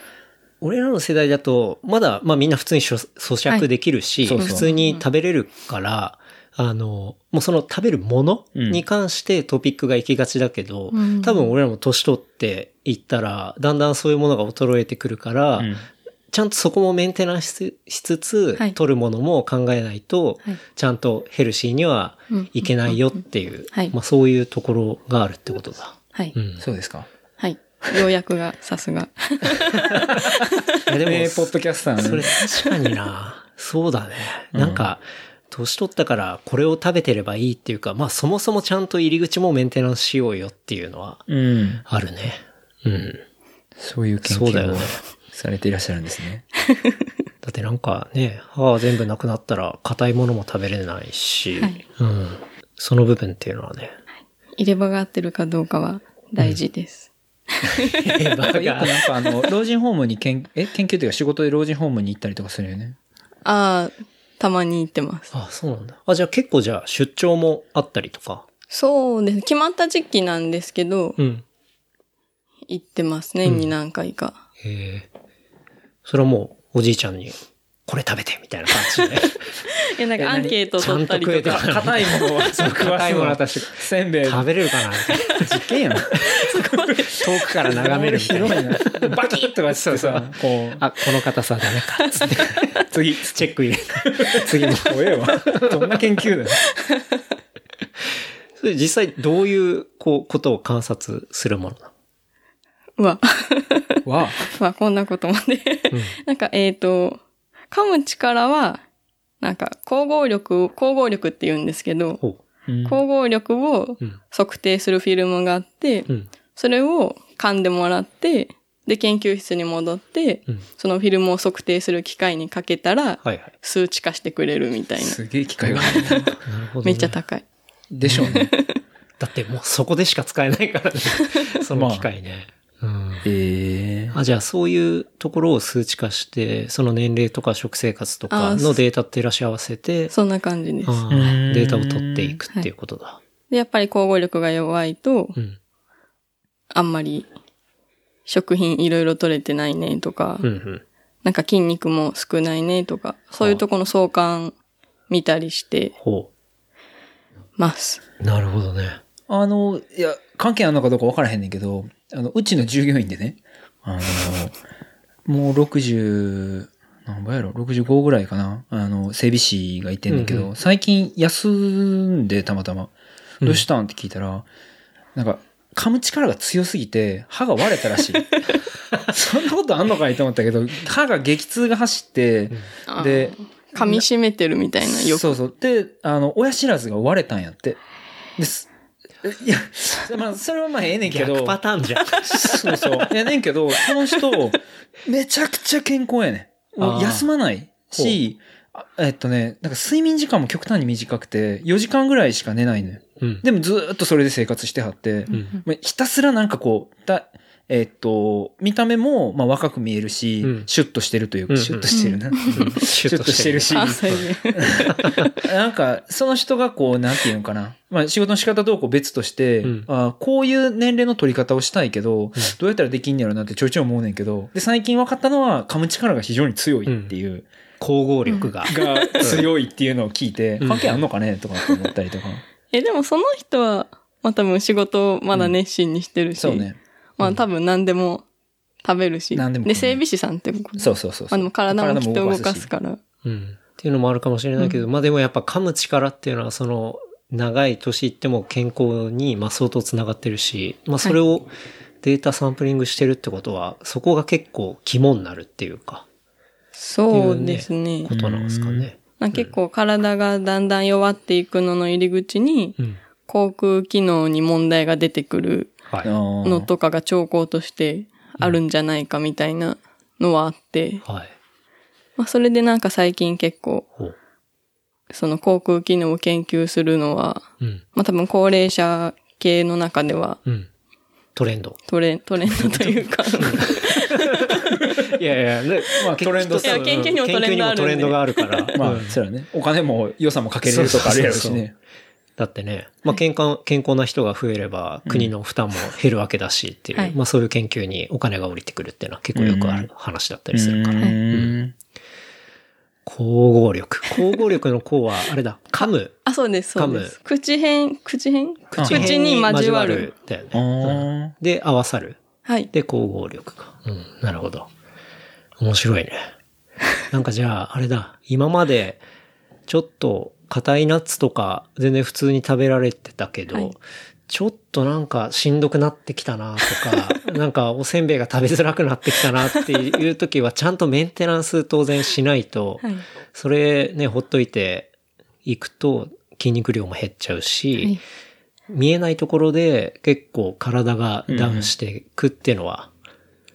俺らの世代だと、まだ、まあみんな普通に咀咀嚼できるし、はい。そうそう。普通に食べれるから、あの、もうその食べるものうん。に関してトピックが行きがちだけど、うん。多分俺らも年取っていったら、だんだんそういうものが衰えてくるから、うんちゃんとそこもメンテナンスしつつ、はい取るものも考えないと、はいちゃんとヘルシーにはいけないよっていう、はいまあそういうところがあるってことだ。はい。うん。そうですか。はい。要約がさすが。でも、名ポッドキャスターそれね。確かにな。そうだね。なんか、年取ったからこれを食べてればいいっていうか、まあそもそもちゃんと入り口もメンテナンスしようよっていうのはうん。あるね。うん。そういう研究をそうだよねされていらっしゃるんですね。<laughs> だってなんかね、歯が全部なくなったら硬いものも食べれないし、はいうん。その部分っていうのはね。入れ歯が合ってるかどうかは大事です。バなんかよカくなんかあの、老人ホームに研、<laughs> え、研究というか仕事で老人ホームに行ったりとかするよね。ああ、たまに行ってます。あ、そうなんだ。あ、じゃあ結構じゃあ出張もあったりとか？そうです。決まった時期なんですけど、うん。行ってます。年に何回か。へえ。それはもうおじいちゃんに、これ食べてみたいな感じで。<laughs> いや、なんかアンケート取ったりとちゃんと食えてか。硬いものは、そう、食わすのは確かせんべい。食べれるかな。実験やん。遠くから眺めるみたいな。広いな。バキッとかしてさ、こう、あ、この硬さダメか。つって。次、チェック入れ。<laughs> 次の。怖えわ。どんな研究だよ。それ実際どういう、こう、ことを観察するものなの？うわ。わ <laughs> まあ、こんなことまで。なんか、えっ、と、噛む力は、なんか、光合力、光合力って言うんですけど、ほ光合力をうん測定するフィルムがあって、う。うん。それを噛んでもらって、で、研究室に戻って、うんそのフィルムを測定する機械にかけたら、はいはい。数値化してくれるみたいな。すげえ機械があるね。<laughs> なるほど、ね。めっちゃ高い。でしょうね。<laughs> だってもうそこでしか使えないからね。その機械ね。うん。ええあ、じゃあそういうところを数値化して、その年齢とか食生活とかあのデータって照らし合わせて、そんな感じです。ーデータを取っていくっていうことだ。で、やっぱり光合力が弱いと、うん。あんまり食品いろいろ取れてないねとか、うんうん。なんか筋肉も少ないねとか、そういうとこの相関見たりしてほます。う。なるほどね。あの、いや、関係あるのかどうか分からへんねんけど、あの、うちの従業員でね、あの、もう60、何倍やろ ?65 ぐらいかなあの、整備士がいてんねんけど、うんう最近休んでたまたま、どうしたん？って聞いたら、なんか、噛む力が強すぎて、歯が割れたらしい。<laughs> そんなことあんのかいと思ったけど、歯が激痛が走って、で、噛み締めてるみたいな、よく。そうそう。で、あの、親知らずが割れたんやって。です。いや、まあ、それはまあええねんけど。逆パターンじゃん。そうそう。やねんけど、その人、めちゃくちゃ健康やねん。休まないし、あえっとね、なんか睡眠時間も極端に短くて、4時間ぐらいしか寝ないのよ。うん。でもずーっとそれで生活してはって、うん。まあひたすらなんかこう、だえっと、見た目も、まあ、若く見えるし、うん。シュッとしてるというか、うん。シュッとしてるな。<laughs> シュッとしてるし。関西弁。<laughs> なんか、その人がこう、なんていうのかな。まあ、仕事の仕方どうこう別として、うん。あこういう年齢の取り方をしたいけど、どうやったらできんやろなってちょいちょい思うねんけど、で、最近分かったのは、噛む力が非常に強いっていう、光合力が。が強いっていうのを聞いて、うん。関係あんのかねとかって思ったりとか。<laughs> え、でもその人は、まあ多分仕事をまだ熱心にしてるし、そうね。まあ多分何でも食べるし。何でもで、整備士さんってことそうそうそうそう。まあでも体もきっと動かしすから。うん。っていうのもあるかもしれないけど、まあでもやっぱ噛む力っていうのはその長い年いっても健康にまあ相当つながってるし、まあそれをデータサンプリングしてるってことは、そこが結構肝になるっていうか、そうですね。ことなんですかね。なんか結構体がだんだん弱っていくのの入り口に、うん。航空機能に問題が出てくるはい。ののとかが兆候としてあるんじゃないかみたいなのはあって、はい。まあそれでなんか最近結構。その航空機能を研究するのは、うん。まあ多分高齢者系の中ではうん。トレンド。トレトレンドというか、<laughs> いやいや、ねまあトレンドいや研究にもトレンドある研究にもトレンドがあるから。まあ、うんそうだね。お金も予算もかけれるとかあるやろしね。だってね、まあ健康、健康な人が増えれば国の負担も減るわけだしっていう、はいまあそういう研究にお金が降りてくるっていうのは結構よくある話だったりするから。うーん光合力。光合力の光は、あれだ、噛む。あ、そうです、そうです。口変、口変？口辺に交わる。。だよね。あうんで、合わさる。はい。で、光合力か。うん、なるほど。面白いね。なんかじゃあ、あれだ、今まで、ちょっと、硬いナッツとか、全然普通に食べられてたけど、はいちょっとなんかしんどくなってきたなとか、<laughs> なんかおせんべいが食べづらくなってきたなっていう時は、ちゃんとメンテナンス当然しないと、はい。それね、ほっといていくと筋肉量も減っちゃうし、はい見えないところで結構体がダウンしていくっていうのは、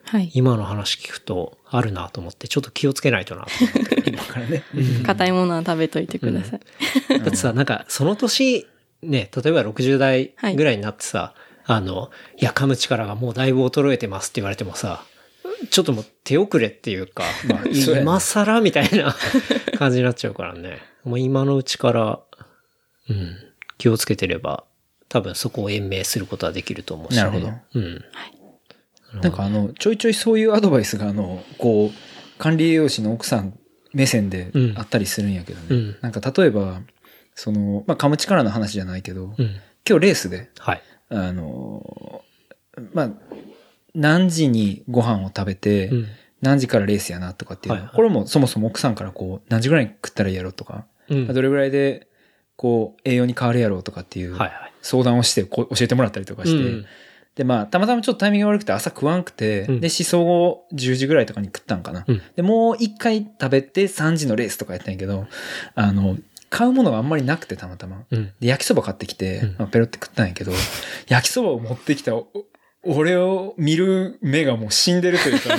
はい。今の話聞くとあるなと思って、ちょっと気をつけないとなと思って。<laughs> 今からね。硬いものは食べといてください。だってさ、なんかその年、ね、例えば60代ぐらいになってさ、あの、いや、噛む力がもうだいぶ衰えてますって言われてもさ、ちょっともう手遅れっていうか、<laughs> まあ、今更みたいな感じになっちゃうからね。もう今のうちから、うん、気をつけてれば、多分そこを延命することはできると思うし、ね。なるほど。うん。なんかあの、ちょいちょいそういうアドバイスがあの、こう、管理栄養士の奥さん目線でうんあったりするんやけどね。うんなんか例えば、その、まあ、噛む力の話じゃないけど、うん。今日レースで、はい。あの、まあ、何時にご飯を食べて、うん。何時からレースやなとかっていうの、はいはいこれもそもそも奥さんからこう、何時ぐらいに食ったらいいやろとか、うん。どれぐらいで、こう、栄養に変わるやろうとかっていう。相談をしてこう教えてもらったりとかして、うんで、まあ、たまたまちょっとタイミングが悪くて朝食わんくて、うんで、思想後10時ぐらいとかに食ったんかな。うんで、もう一回食べて3時のレースとかやったんやけど、あの、買うものがあんまりなくてたまたま。うん。で、焼きそば買ってきて、うんまあ、ペロって食ったんやけど、焼きそばを持ってきたお俺を見る目がもう死んでるというか、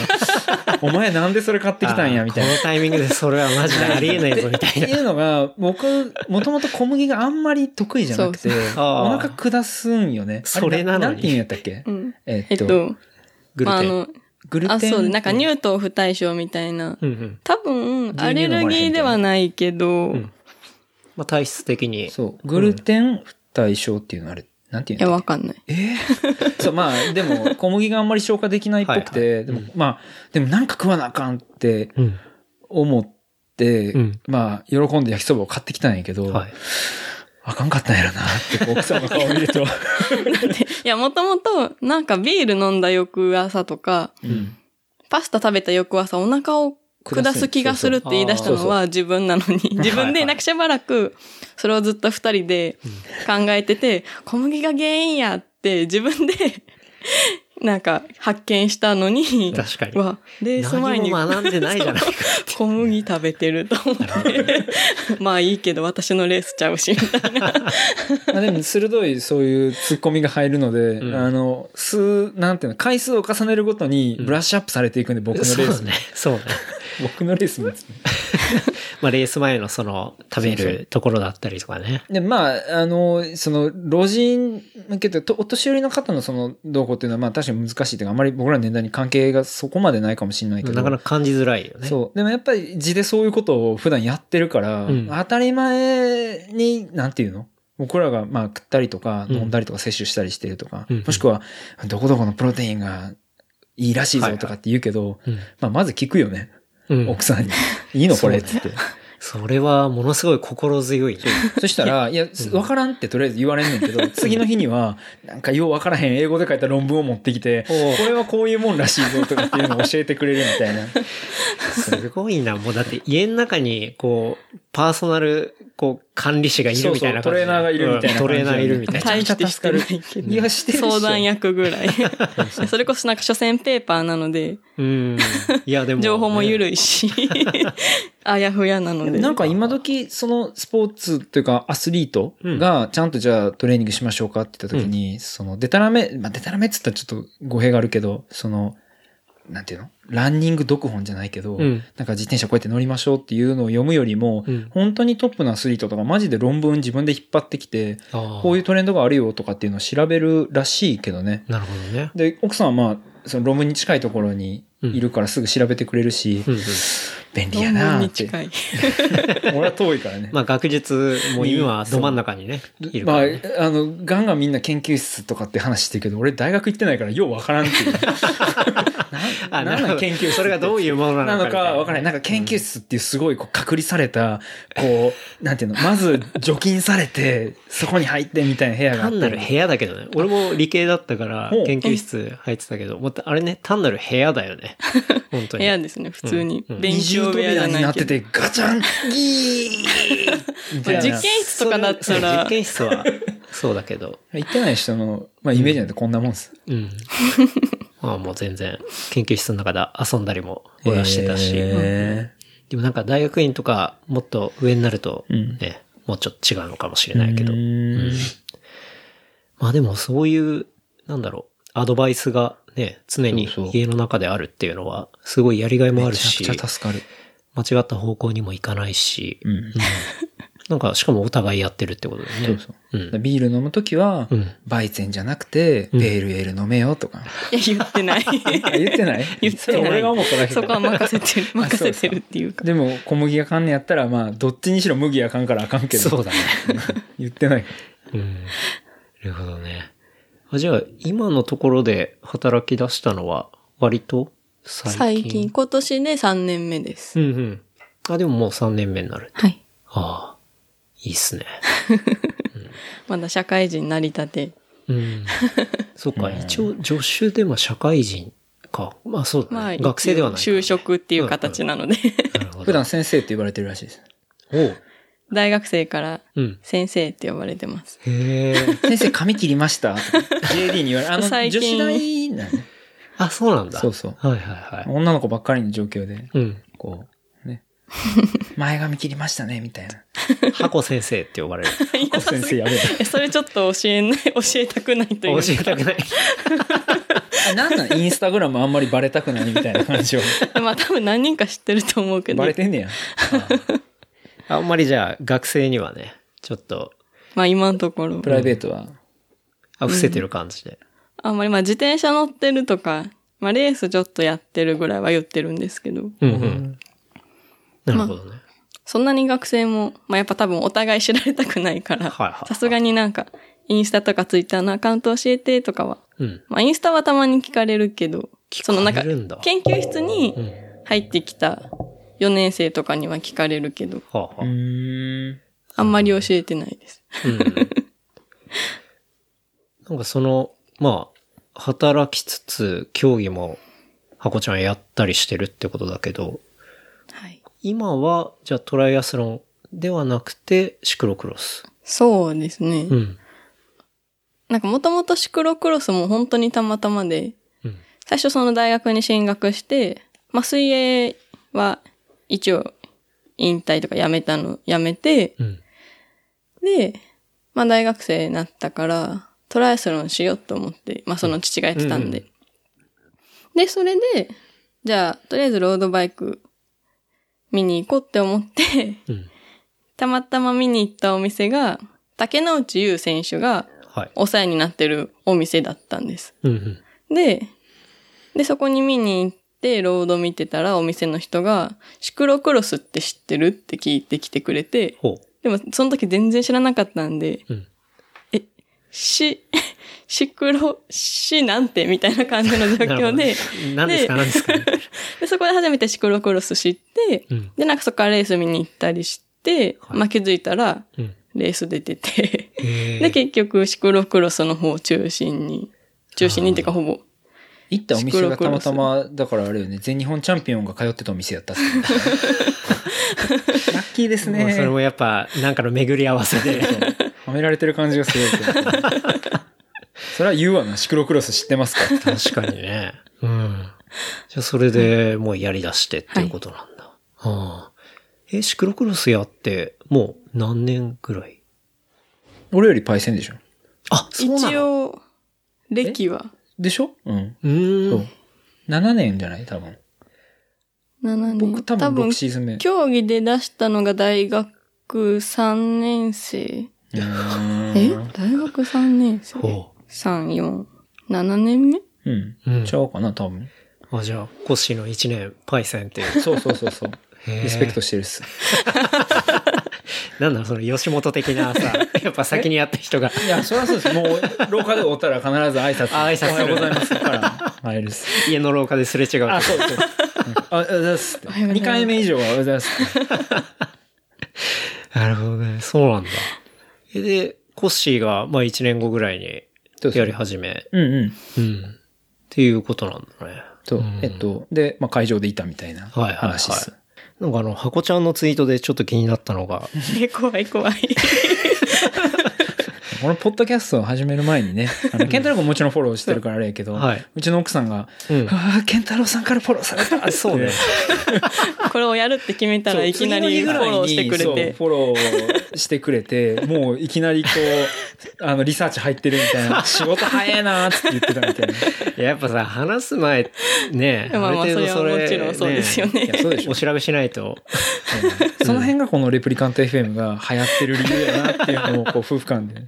<laughs> お前なんでそれ買ってきたんや、みたいな。このタイミングでそれはマジでありえないぞ、みたいな。っていうのが、僕、もともと小麦があんまり得意じゃなくて、そうお腹下すんよね。それなのにあなんて言うんやったっけ？うん。ええっと、グルテン。まあ、あの、グルテン？あ、そうで、なんか乳糖不対症みたいな。うんうん。多分、アレルギーではないけど、んまあ体質的に。そう。グルテン不対症っていうのあれ、なんていうんだっわかんない。けえ？ー <laughs> そう、まあ、でも、小麦があんまり消化できないっぽくて、はいでも、まあ、でもなんか食わなあかんってうん。思って、うんまあ、喜んで焼きそばを買ってきたんやけど、はい。あかんかったんやろなって、奥さんの顔を見ると。<laughs> いや、もともと、なんかビール飲んだ翌朝とか、うん。パスタ食べた翌朝お腹を下す気がするって言い出したのは自分なのに、自分でなんかしばらく、それをずっと二人で考えてて、小麦が原因やって自分で、<laughs> なんか発見したのに、確かにうわ、レース前に学んでないじゃないか。<laughs> 小麦食べてると思って、まあいいけど私のレースちゃうし、みたいな。<laughs> まあでも鋭いそういう突っ込みが入るので、うんあの、数、なんていうの、回数を重ねるごとにブラッシュアップされていくんで、僕のレースそうね。そうね。僕のレースもですね。まあレース前のその食べるところだったりとかね。で、まあ、あの、その、老人向けて、とお年寄りの方のその、動向っていうのは、まあ確かに難しいというか、あまり僕らの年代に関係がそこまでないかもしれないけど。なかなか感じづらいよね。そう。でもやっぱり字でそういうことを普段やってるから、うん当たり前に、なんていうの？僕らがまあ食ったりとかうん飲んだりとか摂取したりしてるとか、うんもしくはどこどこのプロテインがいいらしいぞとかって言うけど、うん。まあまず聞くよね。うん奥さんに。いいの？これっつって。それはものすごい心強い。そしたら、いや、わからんってとりあえず言われんねんけど、<laughs> 次の日には、なんかようわからへん英語で書いた論文を持ってきて、<laughs> これはこういうもんらしいぞとかっていうのを教えてくれるみたいな。<laughs> すごいな。もうだって家の中に、こう、パーソナル、こう、管理士がいるみたいな感じそうそうトレーナーがいるみたいなうんトレーナーいるみたいな。大してしてないけど。いや、してる相談役ぐらい。それこそなんか書選ペーパーなので、うん。いや、でも、情報も緩い。いし、あやふやなので。なんか今時、そのスポーツというかアスリートがちゃんとじゃあトレーニングしましょうかって言った時に、そのデタラメ、まあデタラメって言ったらちょっと語弊があるけど、その、なんていうの？ランニング読本じゃないけど、うんなんか自転車こうやって乗りましょうっていうのを読むよりも、うん本当にトップのアスリートとかマジで論文自分で引っ張ってきて、こういいうトレンドがあるよとかっていうのを調べるらしいけどね。う。なるほどね。で、奥さんはまあ、その論文に近いところにいるからすぐ調べてくれるし、うんうん便利やな近い。<laughs> 俺は遠いからね。まあ学術も今はど真ん中にね、いるかまあらね。、あの、ガンガンみんな研究室とかって話してるけど、俺大学行ってないからようわからんっていう。<laughs> ななんなん研究室それがどういうものななののかわからない。なんか研究室っていうすごいこう隔離された、こう、<laughs> なんていうの、まず除菌されて、そこに入ってみたいな部屋があったり単なる部屋だけどね。俺も理系だったから研究室入ってたけど、もっとあれね、単なる部屋だよね。本当に。部屋ですね、普通にうん。勉強部屋じゃになってて、ガチャン、ギーみたいな実験室とかだったそうら実、験室は、そうだけど。行ってない人の、まあ、イメージなんてこんなもんです。うん。<laughs> まあもう全然、研究室の中で遊んだりも俺はしてたし。へでもなんか大学院とかもっと上になると、うんね、もうちょっと違うのかもしれーないけど。うーんまあでもそういう、なんだろう、アドバイスがね、常に家の中であるっていうのは、すごいやりがいもあるし、めちゃくちゃ助かる。間違った方向にもいかないし、うん。なんかしかもお互いやってるってことだよね。そうそう。うん。ビール飲むときは、うんバイゼンじゃなくて、うんペールエール飲めよとか。いや、言ってない。あ <laughs> 言ってない？<laughs> 言ってないそれ俺が思っただけそこは任せてる、<laughs> あ任せてるっていうか。でも、小麦がかんねやったら、まあ、どっちにしろ麦あかんからあかんけど。そうだね。言ってない。うん。なるほどね。あじゃあ、今のところで働き出したのは、割と最近？最近、。今年で3年目です。うんうん。あ、でももう3年目になる。はい。ああ、いいっすね。<laughs> まだ社会人なりたて。うん。そっか、一応、助手でも社会人か。まあそうだね。まあ、学生ではない。就職っていう形なので。普段先生って言われてるらしいです。おう。大学生からうん。先生って呼ばれてます。へえ。<laughs> 先生髪切りました ?JD に言われあの、女子大なのね。あ、そうなんだ。そうそうはいはいはい。女の子ばっかりの状況で、うん。こう、ね。前髪切りましたね、みたいな。<laughs> 箱先生って呼ばれる。先生やべえ。え <laughs> それちょっと教えない、教えたくないというか。教えたくない。あなんなん？インスタグラムあんまりバレたくないみたいな感じを。まあ多分何人か知ってると思うけどバ。レてんねや。あんまりじゃあ、学生にはね、ちょっと、まあ今のところプ。ライベートは？あ、伏せてる感じで。あんまりまあ自転車乗ってるとか、まあレースちょっとやってるぐらいは言ってるんですけど、うんうん。なるほどね。そんなに学生も、まあやっぱ多分お互い知られたくないから、はいはいはいさすがになんか、インスタとかツイッターのアカウント教えてとかは、うん。まあインスタはたまに聞かれるけど、そのなんか、聞かれるんだ研究室にうん。入ってきた4年生とかには聞かれるけど、はあ、はあうーん。あんまり教えてないです。うん。なんかその、まあ、働きつつ、競技も、ハコちゃんやったりしてるってことだけど、はい。今は、じゃあトライアスロンではなくて、シクロクロス。そうですね。うん。なんかもともとシクロクロスも本当にたまたまで、うん。最初その大学に進学して、まあ水泳は一応引退とかやめたの、やめて、うん。で、まあ大学生になったから、トライアスロンしようと思って、まあその父がやってたんで。うんで、それで、じゃあ、とりあえずロードバイク見に行こうって思って、うん。たまたま見に行ったお店が、竹之内優選手がはい。お世話になってるお店だったんです。うんうん。で、で、そこに見に行って、ロード見てたら、お店の人が、シクロクロスって知ってる？って聞いてきてくれて、ほでも、その時全然知らなかったんで、うん。え、し、<laughs> シクロ、しなんて？みたいな感じの状況で、何ですか？何ですか？で <laughs> そこで初めてシクロクロス知って、うん。で、なんかそこからレース見に行ったりして、はい。まあ気づいたら、うん。レース出てて、へで、結局シクロクロスの方を中心に、中心にっていうかほぼ、行ったお店がたまたま、だからあれよね、全日本チャンピオンが通ってたお店やったっすね <laughs> ラッキーですもうそれね。もやっぱ、なんかの巡り合わせで。はめられてる感じがすごい。それは言うわな、シクロクロス知ってますか？確かにね。うん。じゃあそれでもうやり出してっていうことなんだ。はあ、え、シクロクロスやって、もう何年ぐらい？俺よりパイセンでしょあ、そうな一の応、歴はでしょ？うん。うーんそう。。7年じゃない？多分。7年。僕多分6シーズン目。競技で出したのが大学3年生。え？大学3年生？ほ ?3、4、7年目？うん。うんちゃうかな、多分。う。あ、じゃあ、コッシーの1年、パイセンっていう。そうそうそうそう。リスペクトしてるっす。<laughs> なんだその吉本的なさ、<laughs> やっぱ先にやった人が。いや、そりゃそうです。もう、<laughs> 廊下でおったら必ず挨拶。あ挨拶おはようございますから。入る。家の廊下ですれ違う。あ、そうそう。うんあ、おはようございますって。おはようございます2回目以上はおはようございます。<laughs> なるほどね。そうなんだ。えで、コッシーが、まあ1年後ぐらいにやり始め。うんうん。うん。っていうことなんだね。そううん。えっと、で、まあ、会場でいたみたいなはいはいはい話っす。なんかあの、箱ちゃんのツイートでちょっと気になったのが、<laughs> 怖い怖い。このポッドキャストを始める前にね、あの、ケンタロウ君もちろんフォローしてるからあれやけど、はいうちの奥さんが、うんああ、ケンタロウさんからフォローされたって <laughs> そうね。<laughs> これをやるって決めたらいきなりフォローしてくれそうて。フォローしてくれて、もういきなりこう、あの、リサーチ入ってるみたいな、<laughs> 仕事早いなーって言ってたみたいな。いややっぱさ、話す前、ね、まあまあある程度それはもちろんそうですよねいや、そうでしょお。調べしないと。その辺がこのレプリカント FM が流行ってる理由やなっていうのをこう夫婦間で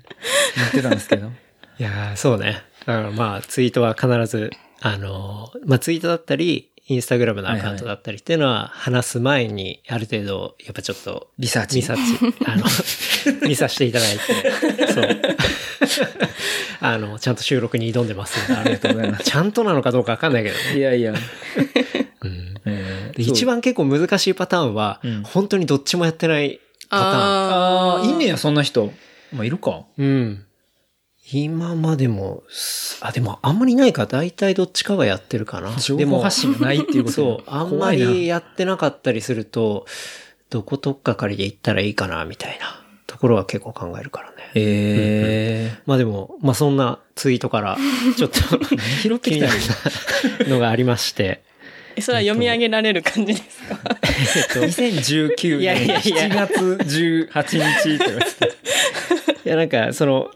言ってたんですけど。<laughs> いやーそうね。だからまあ、ツイートは必ず、あのー、まあツイートだったり、インスタグラムのアカウントだったりっていうのは、話す前に、ある程度、やっぱちょっと、リサーチ。見さち、あの、<laughs> 見させていただいて、そう。<laughs> あの、ちゃんと収録に挑んでますありがとうございます。ちゃんとなのかどうかわかんないけどね。いやいや。うんえーで一番結構難しいパターンは、うん本当にどっちもやってないパターン。ああ、いいねや、そんな人。まあ、いるか。うん。今までも、すあ、でもあんまりないか。大体どっちかがやってるかな。<laughs> 情でも報発信がないっていうことそう。<laughs> あんまりやってなかったりすると、どこ取っかかりで行ったらいいかな、みたいなところは結構考えるからね。ええまあでも、まあそんなツイートから、<laughs> ちょっと拾ってきたよ。のがありまして。え、それは読み上げられる感じですか？えっと、2019いやいや年いや7月18日って言われてた。いや、なんか、その、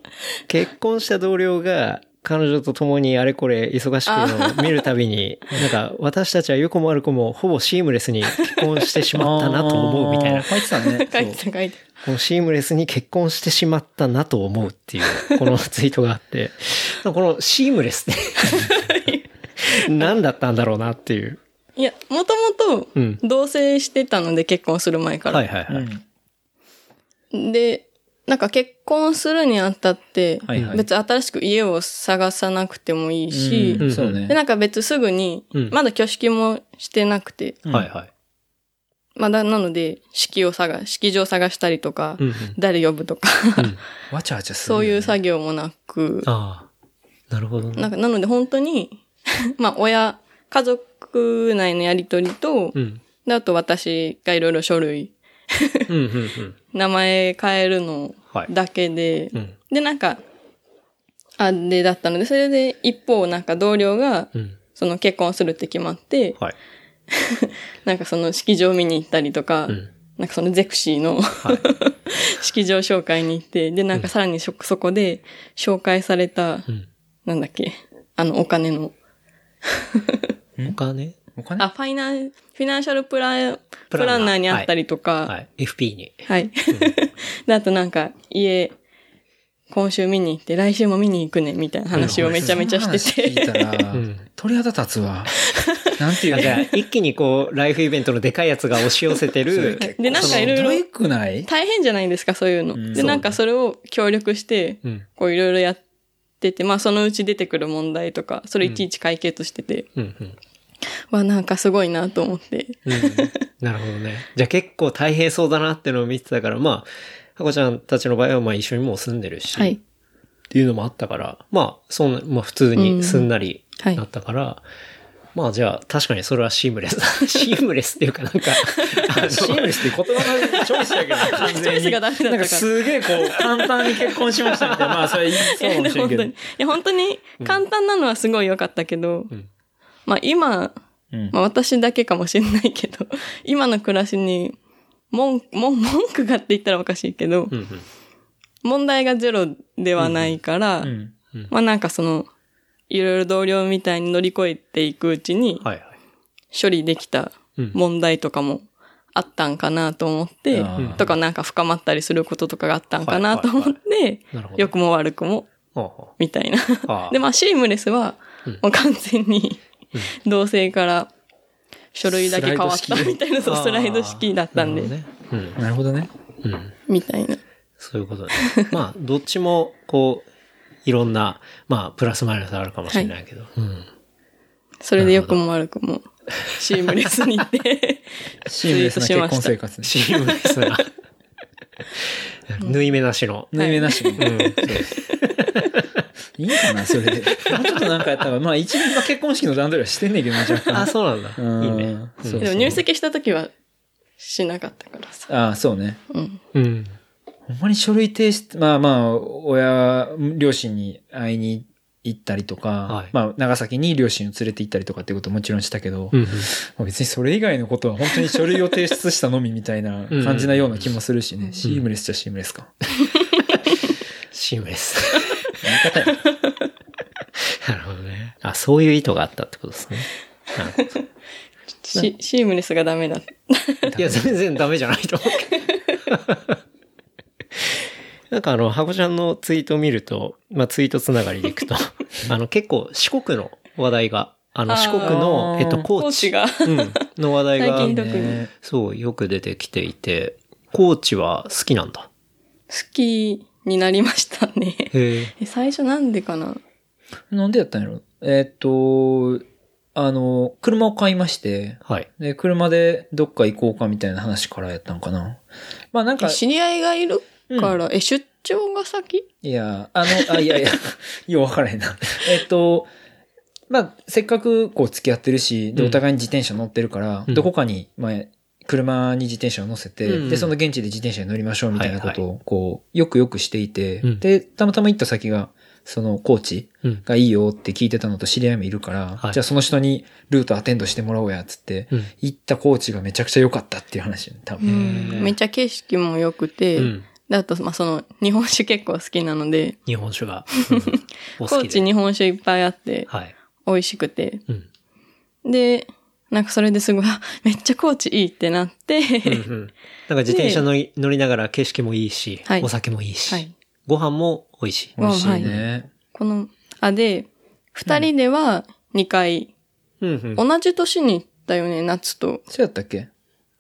結婚した同僚が、彼女と共にあれこれ忙しくのを見るたびに、なんか、私たちは良くも悪くも、ほぼシームレスに結婚してしまったなと思うみたいな。書いてたね。書いてた書いてこのシームレスに結婚してしまったなと思うっていう、このツイートがあって、このシームレスって、<laughs> 何だったんだろうなっていう。た。いや、もともとうん、同棲してたので結婚する前から。はいはいはい。うんで、なんか結婚するにあたって、はいはい別に新しく家を探さなくてもいいし、うんそうで、ね。なんか別すぐにうん、まだ挙式もしてなくて、うんはいはい。まだなので、式を探、式場探したりとか、うんうん誰呼ぶとか、<laughs> わちゃわちゃする。そういう作業もなく、ああ、なるほどね。なんか、なので本当に、<laughs> まあ、親、家族内のやりとりと、うん。で、あと私がいろいろ書類、うんうんうん。名前変えるのはいだけで、うん。で、なんか、あ、で、だったので、それで一方、なんか同僚が、うん。その結婚するって決まって、はい。<laughs> なんかその式場見に行ったりとか、うん。なんかそのゼクシーの、はい。<laughs> 式場紹介に行って、で、なんかさらにそ、そこで紹介された、うん。なんだっけ、あの、お金の、お金？お金？あ、ファイナン、フィナンシャルプラン、ププランナーにあったりとか、はい。FP に。はい。<laughs> で、あとなんか、家、今週見に行って、来週も見に行くね、みたいな話をめちゃめちゃしてその話聞いて。たら、うん鳥肌立つわ。<laughs> なんていうか、一気にこう、ライフイベントのでかいやつが押し寄せてる。で、なんかいろいろくない？大変じゃないですか、そういうの。うんで、なんかそれを協力して、うん。こういろいろやってて、まあそのうち出てくる問題とか、それいちいち解決してて、うん。うん。わ、なんかすごいなと思って。うん。<laughs> なるほどね。じゃあ結構大変そうだなってのを見てたから、まあ、はこちゃんたちの場合はまあ一緒にもう住んでるし、はい。っていうのもあったから、まあ、そんな、まあ普通にすんなりはいなったから、まあじゃあ確かにそれはシームレスだ。<laughs> シームレスっていうかなんか、シームレスって言葉のチョイスだけど、完全に。チョイスがダメだったからなんかすげえこう、簡単に結婚しましたみたいな。まあそれ言いそうかもしれんけど。<laughs> い。や、本当に簡単なのはすごい良かったけど、んまあ今、うんまあ私だけかもしれないけど、<laughs> 今の暮らしに、文、文、文句がって言ったらおかしいけど、うんうん。問題がゼロではないから、うん。まあなんかその、いろいろ同僚みたいに乗り越えていくうちに、はいはい。処理できたうん問題とかもあったんかなと思って、あーとかなんか深まったりすることとかがあったんかなと思って。良くも悪くも、みたいな。<laughs> で、まあ、シームレスはうん、もう完全に、同性から書類だけ変わったみたいな、そうスライド式だったんで、なるほどね。なるほどね。うん。うん。みたいな。そういうことね。<laughs> まあ、どっちも、こう、いろんな、まあ、プラスマイナスあるかもしれないけど。うん。それで良くも悪くも、シームレスに行って、<laughs> シームレスな結婚生活ね。シームレスな。<laughs> 縫い目なしの。縫い目なしの。うん。そういいかな、それで。もうちょっとなんかやったら、まあ一応今結婚式の段取りはしてんねんけどね、若干。あ、そうなんだ。うんいいね。そうでも入籍した時はしなかったからさ。ああ、そうね。うん。うん。ほんまに書類提出、まあまあ、親、両親に会いに行ったりとか、はいまあ長崎に両親を連れて行ったりとかっていうことももちろんしたけど、うん。まあ別にそれ以外のことは本当に書類を提出したのみみたいな <laughs> 感じなような気もするしね。シームレスじゃシームレスか。<laughs> シームレス。<laughs> なるほどね。あ、そういう意図があったってことですね。シシームレスがダメだ。いや、全然ダメじゃないと思う。<laughs> なんかあの、ハコちゃんのツイートを見ると、まあツイートつながりでいくと、<laughs> あの結構四国の話題が、あの四国の、えっと、高知。コーチが。うん、の話題がねそう、よく出てきていて、高知は好きなんだ。好きになりましたね。最初なんでかな？なんでやったんやろ？えーっと、あの、車を買いまして、はい。で、車でどっか行こうかみたいな話からやったんかな。まあなんか、知り合いがいる？から、え、出張が先？いや、あの、あ、いやいや、<laughs> よう分からへんな。えっと、まあ、せっかくこう付き合ってるし、で、うん。お互いに自転車乗ってるから、うん。どこかに、まあ、車に自転車を乗せて、うんうんで、その現地で自転車に乗りましょうみたいなことはを、こう、よくよくしていて、うんで、たまたま行った先が、その、高知うん。がいいよって聞いてたのと知り合いもいるから、はいじゃあその人にルートアテンドしてもらおうや、つって、うん。行った高知がめちゃくちゃ良かったっていう話、多分。んめっちゃ景色も良くて、うん。で、あと、まあ、その、日本酒結構好きなので、日本酒が。うん <laughs> お好きで高知日本酒いっぱいあって、はい。美味しくて、うん。で、なんかそれですごい、あめっちゃ高知いいってなって、うんうん。なんか自転車乗り乗りながら景色もいいし、はいお酒もいいし、はいご飯も美味しい。美味しいはね。この、あ、で、二人では2回、うんうん。同じ年に行ったよね、夏と。そうやったっけ？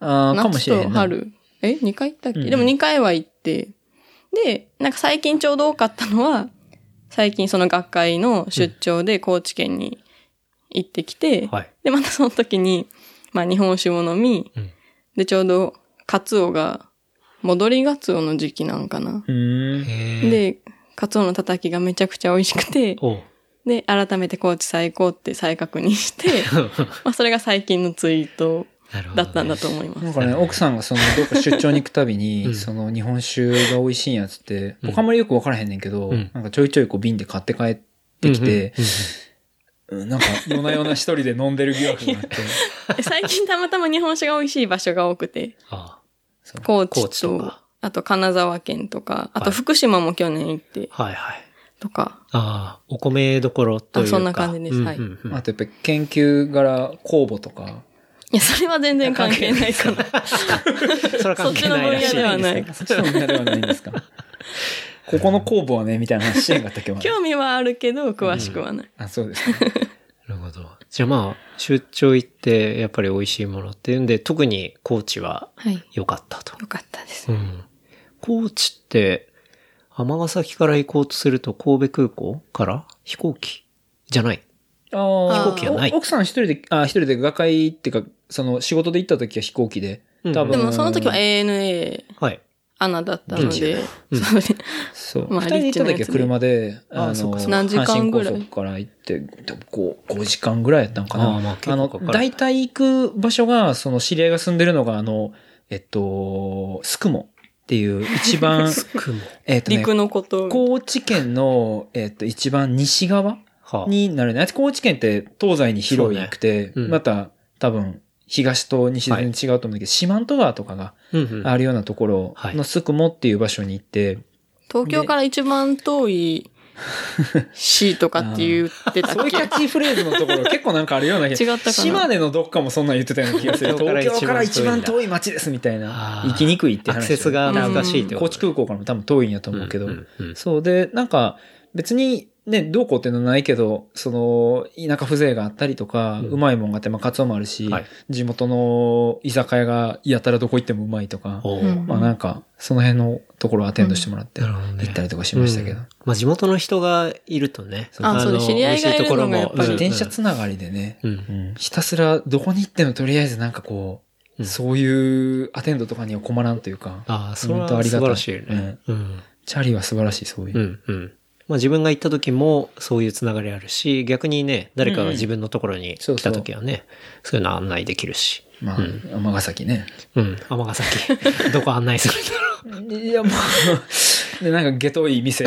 ああ、かも夏しれへんな。と春。え ?2 回行ったっけ、うんでも2回は行って。で、なんか最近ちょうど多かったのは、最近その学会の出張で高知県に行ってきて、はい。で、またその時に、まあ日本酒を飲み、うん。で、ちょうど、カツオが、戻りガツオの時期なんかな。で、カツオのたたきがめちゃくちゃ美味しくて、で、改めて高知最高って再確認して、<laughs> まあそれが最近のツイート。だったんだと思います。なんかね、奥さんがその、どっか出張に行くたびに、<laughs> うん。その日本酒が美味しいんやつって、うん。僕あんまりよくわからへんねんけど、うん。なんかちょいちょいこう瓶で買って帰ってきて、うんうんうんなんか夜な夜な一人で飲んでる疑惑があって、え最近たまたま日本酒が美味しい場所が多くて、あ高知高知とあと金沢県とか、あはい。と福島も去年行って、あはいはい。とか。ああ、お米どころというか。あそんな感じです。はい。うんうん。うんあとやっぱり研究柄公募とか。いや、それは全然関係ないかな。それは関係ないらしいそっちの分野ではない。ですねそっちの分野ではないんですか？ここの公募はね、みたいな話してんかったっけ興味はあるけど、詳しくはない。あ、そうですね。<laughs> なるほど。じゃあまあ、出張行って、やっぱり美味しいものっていうんで、特に高知ははい。良かったと。よかったです。うん。高知って、尼崎から行こうとすると神戸空港から飛行機じゃない？ああ飛行機はないお奥さん一人で、あ、一人で画会っていうか、その仕事で行った時は飛行機で。うん多分。でもその時は ANA はい。アナだったので、うんそうねそう。まあ二人で行った時は車で、あそうかそうか何時間ぐらい？から行って、5、5時間ぐらいやったんかな。あの、大体行く場所が、その知り合いが住んでるのが、あの、えっと、スクモっていう一番、<laughs> 雲。えっとね、陸のこと。高知県の、えっと、一番西側はあ、になるね。高知県って東西に広いくて、また多分東と西全然違うと思うんだけど、四万十川とかが。あるようなところはい。のスクモっていう場所に行って、東京から一番遠い市とかって言ってたっけ？そういうキャッチフレーズのところ <laughs> 結構なんかあるような気が違ったかな？島根のどっかもそんなん言ってたような気がする。東京から東京から一番遠い町ですみたいな。行きにくいって話。アクセスが難しいってこと高知空港からも多分遠いんやと思うけど。んんうん。そうで、なんか別にね、どうこうっていうのはないけど、その、田舎風情があったりとか、うん。うまいもんがあって、まあ、カツオもあるし、はい。地元の居酒屋がやたらどこ行ってもうまいとか、まあなんか、その辺のところをアテンドしてもらって、行ったりとかしましたけど。うん。まあ地元の人がいるとね。あそうです。の知り合いがいるのが美味しところも。やっぱり自転車つながりでね、うん。うん。ひたすらどこに行ってもとりあえずなんかこう、うん。そういうアテンドとかには困らんというか、ああ、それは本当ありがたい。素晴らしいよね。うん。チャリは素晴らしい、そういう。うん、うん。まあ自分が行った時もそういうつながりあるし、逆にね、誰かが自分のところに来た時はね、そういうの案内できるし。まあ、尼崎ね。うん、尼崎。<laughs> どこ案内するんだろう。いや、もう、<laughs> で、なんか、ゲトい店、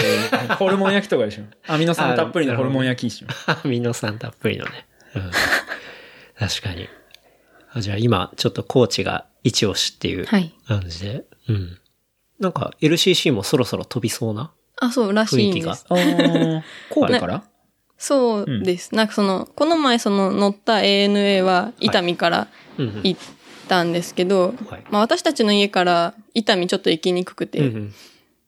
ホルモン焼きとかでしょ。<laughs> アミノ酸たっぷりのホルモン焼きでしょ。ミノ酸たっぷりのね。うん。確かに。あじゃあ今、ちょっとコーチが一押しっていうはい感じで。うん。なんか LCC もそろそろ飛びそうなあ、そうらしいん雰囲気が。です。あー。神戸から？そうです。なんかその、この前その乗った ANA は伊丹からうんうん。行ったんですけど、はい。まあ私たちの家から伊丹ちょっと行きにくくて、うんうん。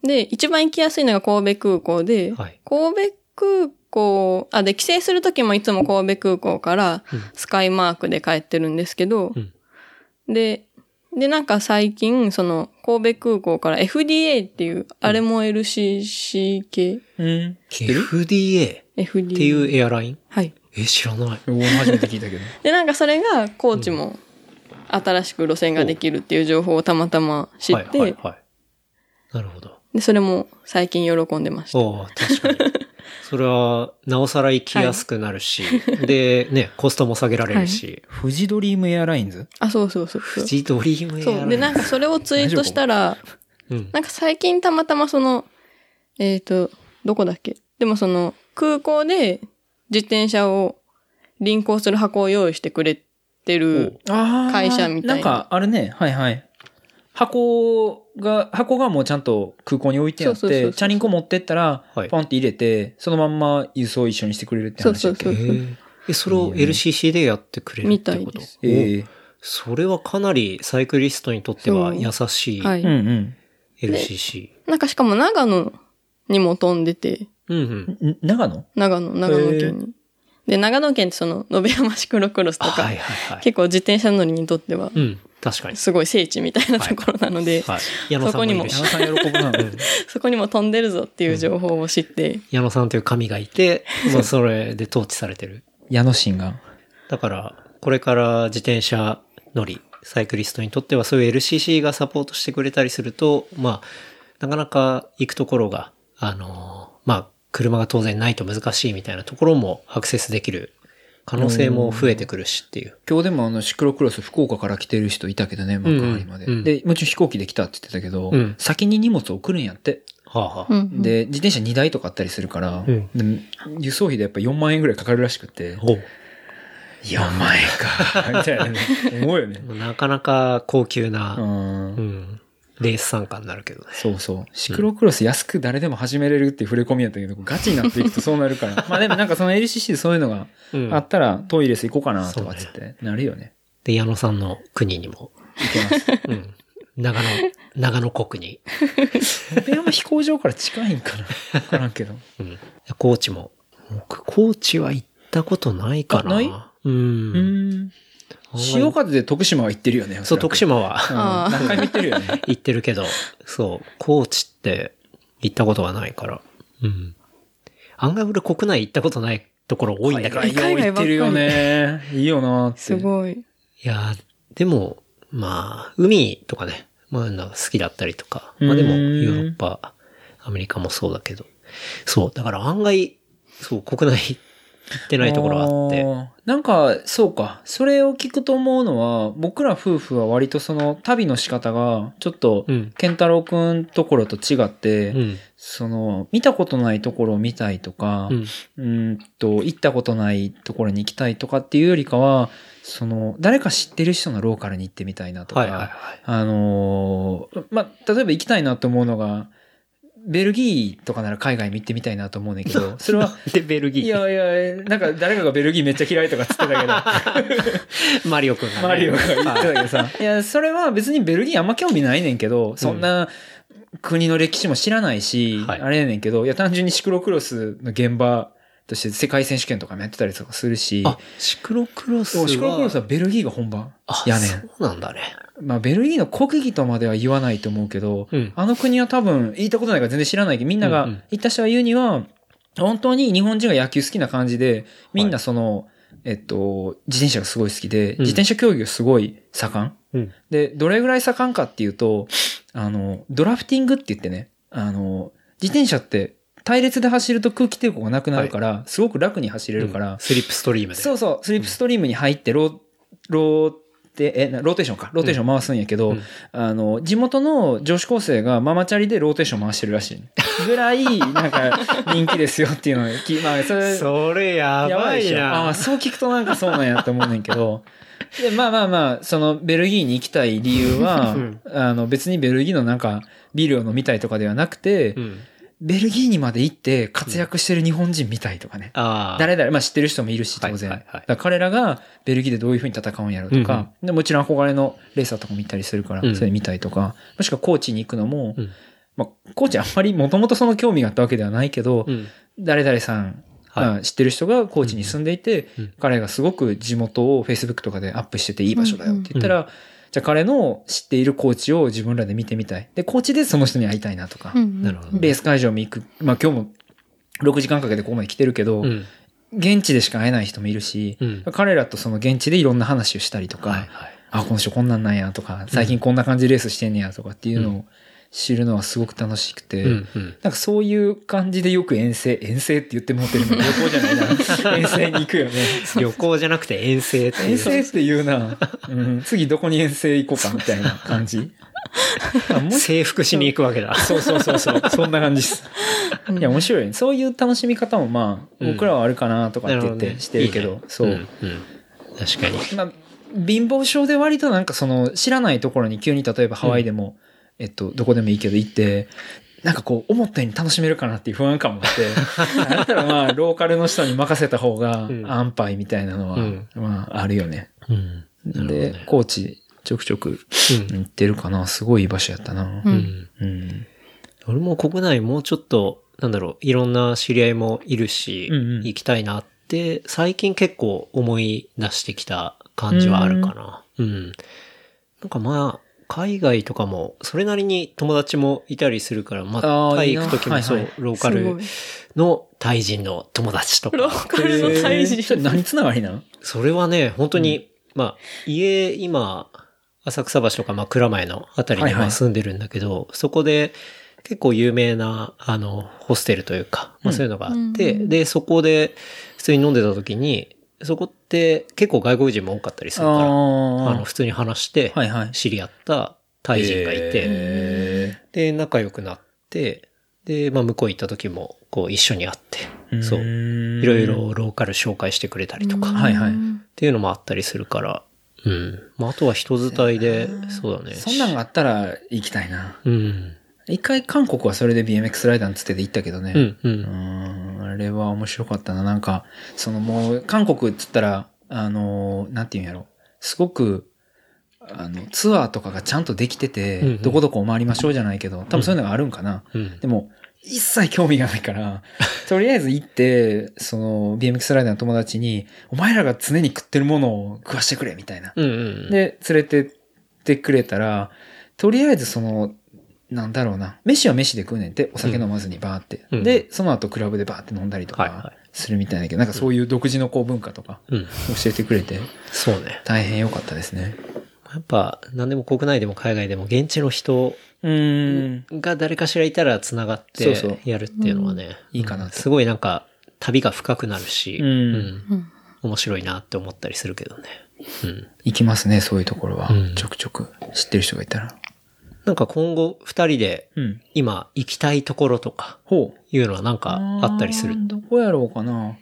で、一番行きやすいのが神戸空港で、はい。神戸空港、あ、で、帰省するときもいつも神戸空港からうん。スカイマークで帰ってるんですけど、うん。で、で、なんか最近、その、神戸空港から FDA っていう、あれも LCC 系、うん。知ってる？FDA ?FDA。っていうエアライン？はい。え、知らない。お初めて聞いたけど。<laughs> で、なんかそれが、高知も新しく路線ができるっていう情報をたまたま知って、はいはいはい。なるほど。で、それも最近喜んでました。おお確かに。それは、なおさら行きやすくなるし、<laughs> で、ね、コストも下げられるし、フジドリームエアラインズ？あ、そうそうそう。富ジドリームエアラインそう。で、なんかそれをツイートしたら、うん。なんか最近たまたまその、えっ、と、どこだっけ？でもその、空港で自転車を輪行する箱を用意してくれてる。会社みたいななんか、あれね、はいはい。箱が、箱がもうちゃんと空港に置いてあって、そうそうそうそうチャリンコ持ってったら、はい。ポンって入れて、そのまんま輸送一緒にしてくれるって話。だっけそうそうそう。へええ、それを LCC でやってくれるってこと？みたいです。ええそれはかなりサイクリストにとっては優しいはい。うんうん。LCC。なんかしかも長野にも飛んでて、うんうん。ん長野？長野、長野県に。で、長野県ってその、延山シクロクロスとか、はいはいはい。結構自転車乗りにとっては、うん、確かに。すごい聖地みたいなところなので、はい。矢野さんもいるし矢野。さん喜ぶな。<laughs> そこにも飛んでるぞっていう情報を知って、矢野さんという神がいて、<laughs> まあそれで統治されてる。矢野神が。だから、これから自転車乗り、サイクリストにとってはそういう LCC がサポートしてくれたりすると、まあ、なかなか行くところが、あのーまあ、車が当然ないと難しいみたいなところもアクセスできる可能性も増えてくるしっていう。今日でもあのシクロクロス福岡から来てる人いたけどね、幕張まで。うん。で、もちろん飛行機で来たって言ってたけど、うん。先に荷物を送るんやって。はあ、はあ。うんうん。で、自転車2台とかあったりするから、うん。で輸送費でやっぱ4万円ぐらいかかるらしくて、おう。4万円か、みたいなね、<laughs> 思うよね。なかなか高級な、うん。うんレース参加になるけどね。そうそう。シクロクロス安く誰でも始めれるっていう触れ込みやったけど、ガチになっていくとそうなるから。<laughs> まあでもなんかその LCC でそういうのがうんあったらトイレス行こうかなとかっつってなるよね。で、矢野さんの国にも、行けます。<laughs> うん。長野、長野国に。延山飛行場から近いんかなわからんけど。うん。高知も。僕、高知は行ったことないかな。あない？うん。うん。潮風で徳島は行ってるよね。そう、徳島はうん。何回も行ってるよね。<laughs> 行ってるけど、そう、高知って行ったことがないから。うん。案外俺国内行ったことないところ多いんだけど。海外行ってるよね。いいよなって。すごい。いやーでも、まあ、海とかね、まあ、好きだったりとか、まあでも、ヨーロッパ、アメリカもそうだけど、そう、だから案外、そう、国内行ってないところがあって、ー。なんか、そうか。それを聞くと思うのは、僕ら夫婦は割とその旅の仕方が、ちょっとうん、健太郎くんところと違って、うん、その、見たことないところを見たいとか、うん、うーんと、行ったことないところに行きたいとかっていうよりかは、その、誰か知ってる人のローカルに行ってみたいなとか、はいはいはい。あのーまあ、例えば行きたいなと思うのが、ベルギーとかなら海外に行ってみたいなと思うねんだけど、それは、で、ベルギー？いやいや、なんか誰かがベルギーめっちゃ嫌いとかつってたけど、<laughs> マリオくんが、ね。マリオが言ってはいたけどさ、い。や、それは別にベルギーあんま興味ないねんけど、そんな国の歴史も知らないし、はい。あれやねんけど、いや、単純にシクロクロスの現場として世界選手権とかもやってたりとかするし、あ、シクロクロスは。シクロクロスはベルギーが本場あ、やねん。そうなんだね。まあ、ベルギーの国技とまでは言わないと思うけど、うん。あの国は多分、行ったことないから全然知らないけど、みんながうんうん行った人が言うには、本当に日本人が野球好きな感じで、みんなその、えっと、自転車がすごい好きで、自転車競技がすごい盛ん。うん。で、どれぐらい盛んかっていうと、あの、ドラフティングって言ってね、あの、自転車って隊列で走ると空気抵抗がなくなるから、すごく楽に走れるから、スリップストリームで。そうそう、スリップストリームに入ってロー、ローテ、え、なローテーションか。ローテーション回すんやけど、うんあの、地元の女子高生がママチャリでローテーション回してるらしい。ぐらい、なんか、人気ですよっていうのを聞いまあ、それ、それやばいでしょあなあ、。そう聞くとなんかそうなんやって思うねんけど。で、まあまあまあ、そのベルギーに行きたい理由は、うんあの別にベルギーのなんかビールを飲みたいとかではなくて、うん。ベルギーにまで行って活躍してる日本人見たいとかね。ああ。誰々、まあ知ってる人もいるし、当然。はいはい。はい彼らがベルギーでどういう風に戦うんやろとか、でもちろん憧れのレーサーとかも見たりするから、うん。それ見たいとか、もしくはコーチに行くのも、うん。まあ、コーチあんまりもともとその興味があったわけではないけど、うん。誰々さん、はい。まあ、知ってる人が高知に住んでいて、うん。彼がすごく地元を Facebook とかでアップしてていい場所だよって言ったら、じゃあ彼の知っているコーチを自分らで見てみたい。で、コーチでその人に会いたいなとか、うんなるほどレース会場も行く。まあ今日も6時間かけてここまで来てるけど、うん。現地でしか会えない人もいるし、うん彼らとその現地でいろんな話をしたりとか、はいはい。あ、この人こんなんなんやとか、最近こんな感じでレースしてんねやとかっていうのを知るのはすごく楽しくて、うんうん。なんかそういう感じでよく遠征、遠征って言ってもってるの <laughs> 旅行じゃないな。遠征に行くよね。旅行じゃなくて遠征って。遠征って言うな。うん、次どこに遠征行こうかみたいな感じ。<laughs> 征服しに行くわけだ。そうそうそうそう。<laughs> そんな感じです。いや、面白いね。そういう楽しみ方もまあ、うん僕らはあるかなとかって言ってしてるけど、いいねそう。んん確かに。まあ、貧乏症で割となんかその知らないところに急に例えばハワイでも、えっと、どこでもいいけど行って、なんかこう思ったように楽しめるかなっていう不安感もあって、<laughs> だったらまあローカルの人に任せた方がうん安牌みたいなのは、うんまああるよね。うん。でね、コーチちょくちょくうん行ってるかな。すごいいい場所やったな。ううんん。うん。俺も国内もうちょっと、なんだろう、いろんな知り合いもいるし、うんうん行きたいなって、最近結構思い出してきた感じはあるかな。うん。なんかまあ、海外とかも、それなりに友達もいたりするから、まあ、タイあーいいな。行くときもそう、はいはい。ローカルのタイ人の友達とロか。ーカルのタイえー。それ人。何つながりなんそれはね、本当に、まあ、家、今、浅草橋とか、まあ、蔵前のあたりに住んでるんだけど、そこで結構有名な、あの、ホステルというか、まあうん。そういうのがあって、うん。で、そこで普通に飲んでた時に、そこって結構外国人も多かったりするから、あの、あ普通に話して。知り合ったタイ人がいて、えで、仲良くなって、で、まあ、向こう行った時も、こう、一緒に会って、ーそう。いろいろローカル紹介してくれたりとか、はいはいっていうのもあったりするから、うん。まあ、あとは人伝いで、そうだね。そんなんがあったら行きたいな。うん。一回韓国はそれで BMX ライダーのつってで行ったけどね。うん、う。うんーん、あれは面白かったな。なんか、そのもう、韓国っつったら、あの、なんていうんやろ。すごく、あの、ツアーとかがちゃんとできてて、うんうんどこどこを回りましょうじゃないけど、多分そういうのがあるんかな。うんでも、一切興味がないから、<laughs> とりあえず行って、その、BMX ライダーの友達に、お前らが常に食ってるものを食わしてくれ、みたいな。うん、うん。で、連れてってくれたら、とりあえずその、なんだろうな。飯は飯で食うねんって、お酒飲まずにバーって。うんで、その後クラブでバーって飲んだりとかするみたいだけど、なんかそういう独自のこう文化とかうん。教えてくれて、そうね。大変良かったですね。やっぱ、何でも国内でも海外でも現地の人。が誰かしらいたら繋がってやるっていうのはね、いいかなとすごいなんか、旅が深くなるし、うんうん面白いなって思ったりするけどね。うん。行きますね、そういうところは。うんちょくちょく。知ってる人がいたら。なんか今後二人でうん。今行きたいところとかほう。いうのはなんかあったりする？あー。どこやろうかな。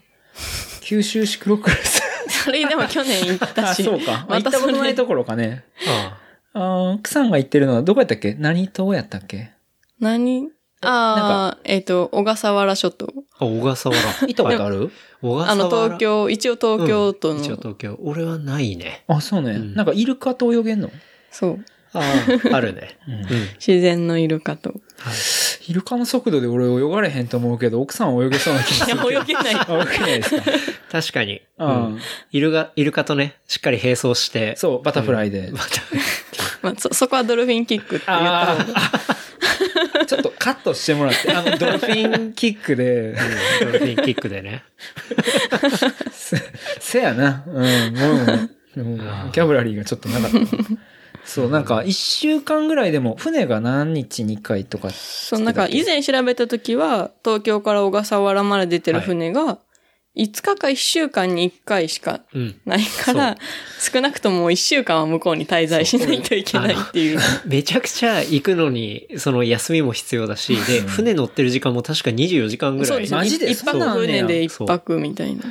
九州シクロクロス。<laughs> それでも去年行ったあ、し。そうか。ま行ったことないところかね。ああー奥さんが行ってるのはどこやったっけ？何島やったっけ？何？ああ、えっ、と、小笠原諸島。あ、小笠原。<laughs> 行ったことある？小笠原。あの、東京、一応東京都の、うん一応東京。俺はないね。あ、そうね。うんなんかイルカと泳げんの？そう。ああ、あるね。う <laughs> んうん。自然のイルカと。イルカの速度で俺泳がれへんと思うけど、奥さんは泳げそうな気がする。いや泳げないあ <laughs> 泳げないですか？確かに。ううんん。イルカ、イルカとね、しっかり並走して。そう、バタフライで。また、<laughs> まあ、そ、そこはドルフィンキックって言ったああ。ちょっとカットしてもらって、あの、ドルフィンキックで、ドルフィンキックでね。せ、せやな。うん、もう、もうボキャブラリーがちょっとなかったわ。そう、なんか、一週間ぐらいでも、船が何日に一回とか。そう、なんか以前調べた時は、東京から小笠原まで出てる船が、5日か1週間に1回しかうん。ないから、少なくとも1週間は向こうに滞在しないといけないっていう。めちゃくちゃ行くのに、その休みも必要だし、で、船乗ってる時間も確か24時間ぐらいそうです。ね。マジで？一泊船で一泊みたいな。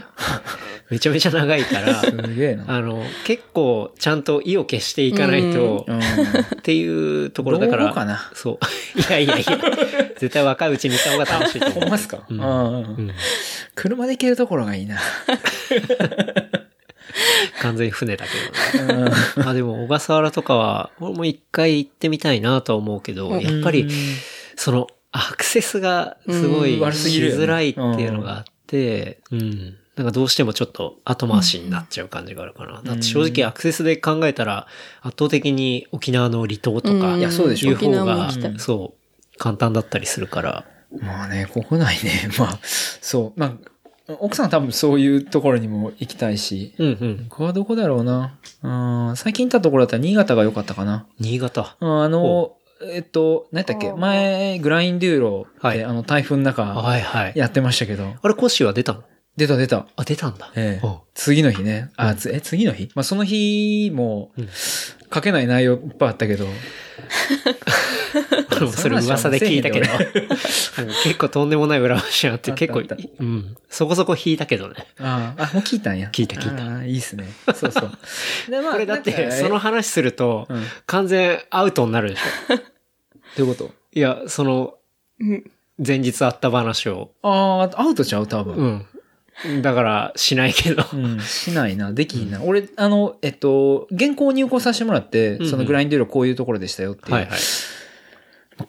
めちゃめちゃ長いから。あの、結構ちゃんと意を決していかないと、うん。っていうところだから。かな？そう。<laughs> いやいやいや、絶対若いうちに行った方が楽しいと思う。<laughs> ほんまっすか、うん。うんうん。車で行けるところがいいな。<laughs> 完全に船だけどね。まあでも、小笠原とかは、俺も一回行ってみたいなとは思うけど、やっぱり、その、アクセスがすごいしづらいっていうのがあって、うん。なんかどうしてもちょっと後回しになっちゃう感じがあるかな。だって正直アクセスで考えたら、圧倒的に沖縄の離島とか、うん。いやそうでしょ。いうがそう、簡単だったりするから、まあね、国内ね、<laughs> まあ、そう、まあ、奥さんは多分そういうところにも行きたいし、うんうん。僕はどこだろうな。うん、最近行ったところだったら新潟が良かったかな。新潟。うんあの、えっと、何やったっけ？前、グラインデューロで、はいあの、台風の中、はいはい。やってましたけど、あれ、コッシーは出たの？出た出た。あ、出たんだ。ええ次の日ね。あ、つえ、次の日？まあ、その日もうん、書けない内容いっぱいあったけど、<laughs> あのそれ噂で聞いたけど、<laughs> 結構とんでもない裏話があって、結構うん、そこそこ引いたけどね。ああ、あもう聞いたんや。聞いた聞いたああ、いいっすね。そうそう。<laughs> で、まこれだって、その話するとうん、完全アウトになるでしょ。どういうこと？いや、その、うん前日あった話を、ああ、アウトちゃう？多分。うん。だから、しないけど。うん、しないな、できひんな。俺、あの、えっと、原稿を入稿させてもらって、うんうんそのグラインドールこういうところでしたよっていう。はいはい。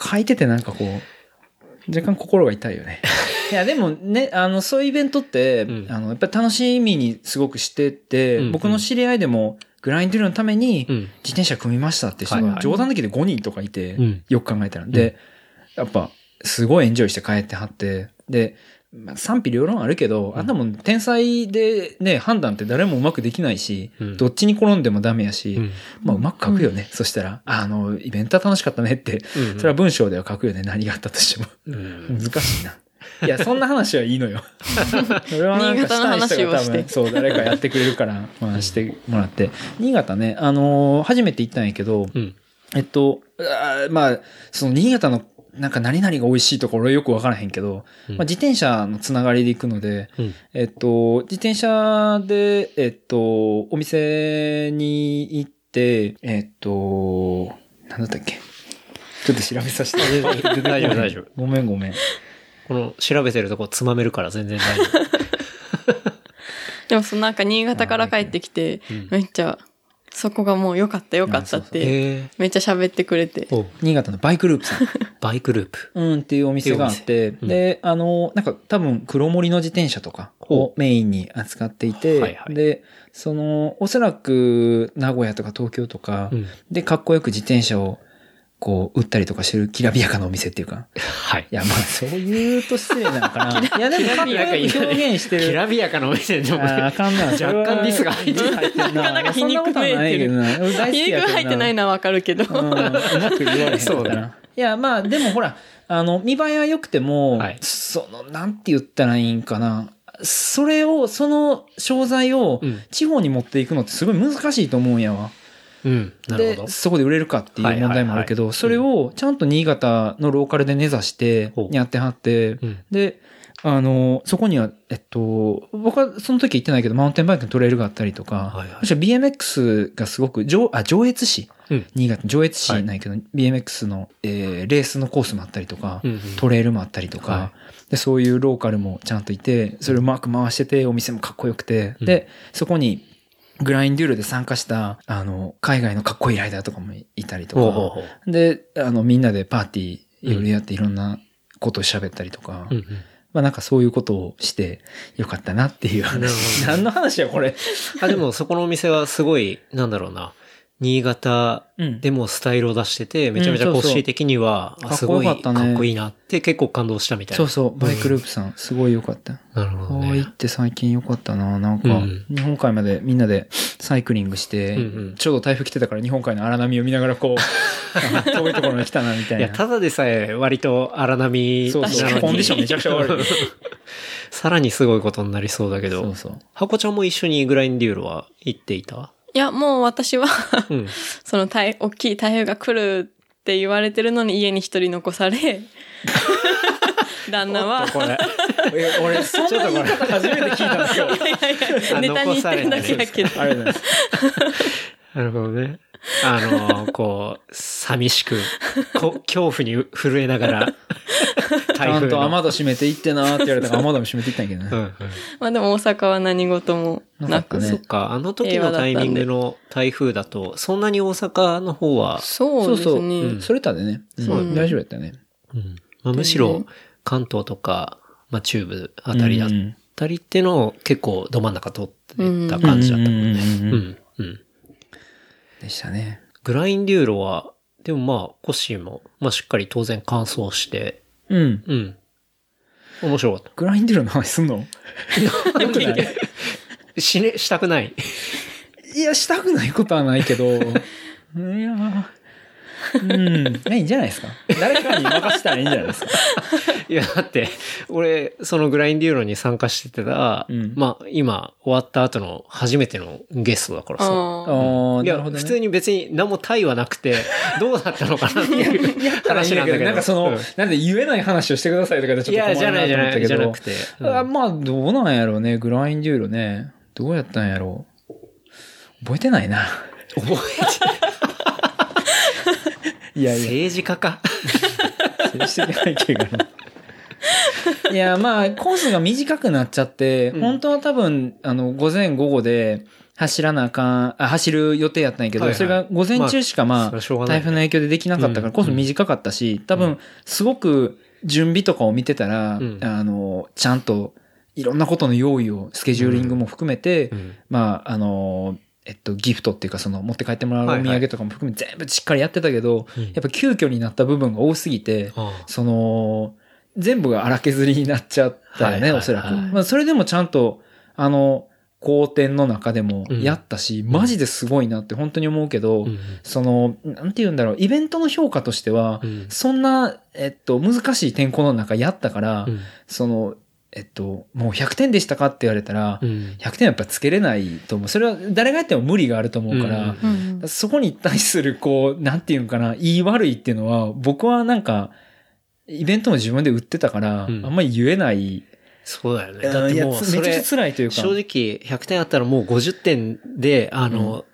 書いててなんかこう、若干心が痛いよね。<laughs> いや、でもね、あの、そういうイベントって、うんあの、やっぱり楽しみにすごくしてて、うんうん僕の知り合いでも、グラインドールのためにうん。自転車組みましたって人が冗談抜きで5人とかいて、うんよく考えたら。で、やっぱ、すごいエンジョイして帰ってはって、で、まあ、賛否両論あるけど、あんなもん天才でね、判断って誰もうまくできないし、うんどっちに転んでもダメやし、うんまあうまく書くよね。そしたら、あの、イベントは楽しかったねって、うんそれは文章では書くよね。何があったとしても。うん難しいな。いや、そんな話はいいのよ。<laughs> それはなんか新潟の話をしたい人が多分そう、誰かやってくれるから、まあしてもらって。新潟ね、あのー初めて行ったんやけど、うん。えっと、あーまあ、その新潟のなんか何々が美味しいとか俺よくわからへんけど、うんまあ、自転車のつながりで行くので、うんえっと、自転車で、えっと、お店に行って、えっと、なんだったっけ？ちょっと調べさせて。大丈夫大丈夫。ごめんごめん。この調べてるとこつまめるから全然大丈 <laughs> でもそのなんか新潟から帰ってきて、めっちゃ、そこがもう良かった良かったっ夫。て。めっちゃ喋ってくれて。お新潟のバイクループさん。<laughs> バイクループ。うんっていうお店があって、で、あの、なんか多分黒森の自転車とかをメインに扱っていて、で、その、おそらく名古屋とか東京とか、うんで、かっこよく自転車をこう、売ったりとかしてるきらびやかなお店っていうか。はい。いや、まあ、そういうと失礼なのかな。<laughs> いや、でも、かっこよく表現してる。きらびやかなお店でもあーあかんな。若干ディスが入ってるな。かなことはないけどな。俺大好皮肉入ってないのはわかるけど。うまく言われそうだな。いや、まあ、でもほら、あの、見栄えは良くても、はいその、なんて言ったらいいんかな。それを、その商材をうん地方に持っていくのってすごい難しいと思うんやわ。うん。なるほでど、。そこで売れるかっていう問題もあるけど、はいはいはいそれをちゃんと新潟のローカルで根ざしてやってはって、うん。で、あの、そこには、えっと、僕はその時行ってないけど、マウンテンバイクのトレイルがあったりとか、はいはい BMX がすごく、上、あ、上越市？うん。新潟の上越市ないけど、BMX の、えーレースのコースもあったりとか、うんうんトレイルもあったりとか、はで、そういうローカルもちゃんといて、それをうまく回してて、お店もかっこよくて、うんで、そこに、グラインデュールで参加した、あの、海外のかっこいいライダーとかもいたりとか。で、あの、みんなでパーティー、いろいろやっていろんなことを喋ったりとか、うんうん。まあなんかそういうことをしてよかったなっていう話。何の話や、これ。あ、でもそこのお店はすごい、なんだろうな。新潟うんでもスタイルを出してて、めちゃめちゃコッシー的には、あかっすごいかったねかっこいいなって結構感動したみたいな。そうそう、バイクループさん、すごいよかった。なるほどねこう行っ。て最近よかったな。なんか、うん日本海までみんなでサイクリングして、うんうんちょうど台風来てたから日本海の荒波を見ながらこう、あ <laughs> 遠いところに来たなみたいな。いや、ただでさえ割と荒波そうそうコンディションめちゃくちゃ悪い。<laughs> さらにすごいことになりそうだけどそう、そう。ハコちゃんも一緒にグラインデュールは行っていた？いや、もう私は、うん。<laughs> その台、大きい台風が来るって言われてるのに家に一人残され、<laughs> 旦那は、これ。え俺、そんな言い方初めて聞いたんですよ。<laughs> いやいやあネタに言ってるだけやけど。ありがとうございます。なるほどね。<laughs> あの、こう、寂しく、こ恐怖に震えながら、ち <laughs> 台風の。ゃんと雨戸閉めていってなーって言われたから雨戸も閉めていったんやけどね。うんうんまあでも大阪は何事もなく。ねそっか、あの時のタイミングの台風だと、そんなに大阪の方は、そうですそうね。そう。それたでね。うんそう大丈夫やったよね。うんまあ、むしろ関東とか、まあ、中部あたりだったりっていうのを結構ど真ん中通ってた感じだったもんね。うんうんうんうんうん。うん。でしたね。グラインデューロは、でもまあ、コッシーも、まあしっかり当然完走して、うん。うん。面白かった。グラインデュールの話すんの？しね、したくない。いや、したくないことはないけど、<laughs> いやーうん。いいんじゃないですか。誰かに任せたらいいんじゃないですか。<laughs> いや、だって、俺、そのグラインデューロに参加してた、うんまあ、今、終わった後の初めてのゲストだからさ。あいや、ね。普通に別に何も対はなくて、どうだったのかなっていう話なんだけど。なんかその、うんなんで言えない話をしてくださいとかでちょっといや、じゃないじゃない、じゃなくて。て。うんあまあ、どうなんやろうね。グラインデュールね。どうやったんやろう。覚えてないな。覚えて、いや、政治家か。政治的背景がね。<laughs> いや、まあ、コースが短くなっちゃって、うん。本当は多分、あの、午前午後で走らなあかん、あ走る予定やったんやけど、はいはい。それが午前中しかまあ、それはしょうがない台風の影響でできなかったから、うん。コース短かったし、多分、すごく準備とかを見てたら、うん。あの、ちゃんと、いろんなことの用意を、スケジューリングも含めて、うん。まあ、あの、えっと、ギフトっていうか、その、持って帰ってもらうお土産とかも含めて全部しっかりやってたけど、うん。やっぱ急遽になった部分が多すぎて、あその、全部が荒削りになっちゃったよね、おそらく。まあ、それでもちゃんと、あの、好天の中でもやったし、マジですごいなって本当に思うけど、その、なんて言うんだろう、イベントの評価としては、うん。そんな、えっと、難しい天候の中やったから、うん。その、えっと、もう100点でしたかって言われたら、うん100点はやっぱつけれないと思う。それは誰がやっても無理があると思うから、うんうんそこに対する、こう、なんていうんかな、言い悪いっていうのは、僕はなんか、イベントも自分で売ってたから、うんあんまり言えない。そうだよね。だっていやもうそれつめちゃくちゃ辛いというか。正直100点あったらもう50点で、あの、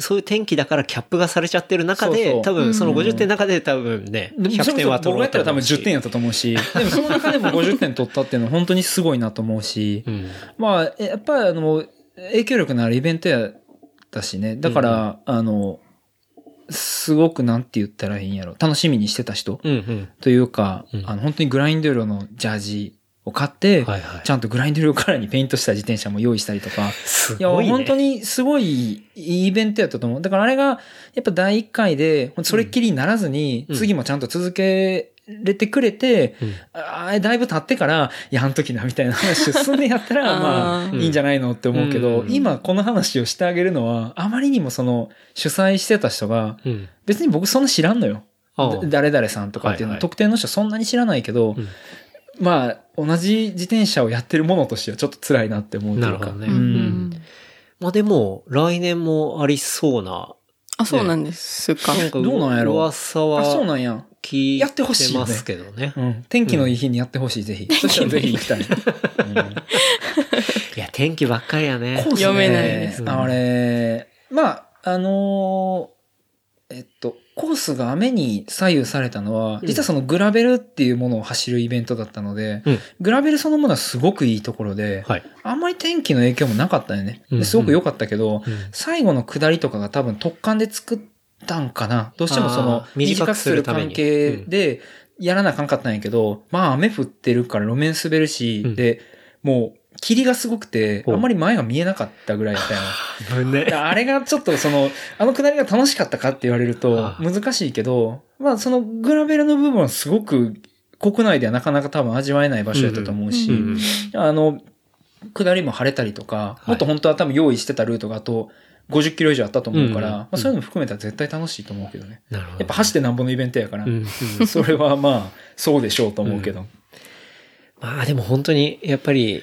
そういう天気だからキャップがされちゃってる中で、そうそう多分その50点の中で多分ね、でも100点は取ろう僕やったら多分と思うし10点やったと思うし、でもその中でも <laughs> 50点取ったっていうのは本当にすごいなと思うし、うん。まあ、えやっぱりあの、影響力のあるイベントやったしね。だから、あの、すごくなんて言ったらいいんやろ。楽しみにしてた人うんうん。というか、うんあの、本当にグラインド色のジャージを買って、はいはい。ちゃんとグラインド色カラーにペイントした自転車も用意したりとか、いや、すごい、ね。本当にすごいいいイベントやったと思う。だからあれが、やっぱ第1回で、それっきりにならずに、うん次もちゃんと続けれてくれて、うんああ、だいぶ経ってから、いや、あの時な、みたいな話を進んでやったら、<laughs> まあ、いいんじゃないのって思うけど、うん今この話をしてあげるのは、あまりにもその、主催してた人が、うん。別に僕そんな知らんのよ。誰々さんとかっていうの、はいはい特定の人そんなに知らないけど、うんまあ、同じ自転車をやってるものとしてはちょっと辛いなって思うというか。なるほどねううんん。まあでも、来年もありそうな。あ、そうなんですか。なんかどうなんやろ噂あ、そうはなんや。聞いやってほしいよねてますけどね。うん。天気のいい日にやってほしい、ぜひ。そしたらぜひ行きたい。うんいや、天気ばっかりやね。ね読めないですかあれ、まあ、あのーえっと、コースが雨に左右されたのは、うん。実はそのグラベルっていうものを走るイベントだったので、うん。グラベルそのものはすごくいいところで、はい。あんまり天気の影響もなかったよね。すごく良かったけど、うん。最後の下りとかが多分特感で作ったんかな。どうしてもその短くする関係でやらなあかんかったんやけど、まあ雨降ってるから路面滑るし、うん。で、もう霧がすごくて、あんまり前が見えなかったぐらいだったよ。胸であれがちょっとその、あの下りが楽しかったかって言われると難しいけど、まあそのグラベルの部分はすごく国内ではなかなか多分味わえない場所やったと思うし、うんあの、下りも晴れたりとか、い。もっと本当は多分用意してたルートがあと50キロ以上あったと思うから、うんまあそういうのも含めたら絶対楽しいと思うけどね。なるほど。やっぱ走ってなんぼのイベントやから、うんうんそれはまあ、そうでしょうと思うけど。まあでも本当に、やっぱり、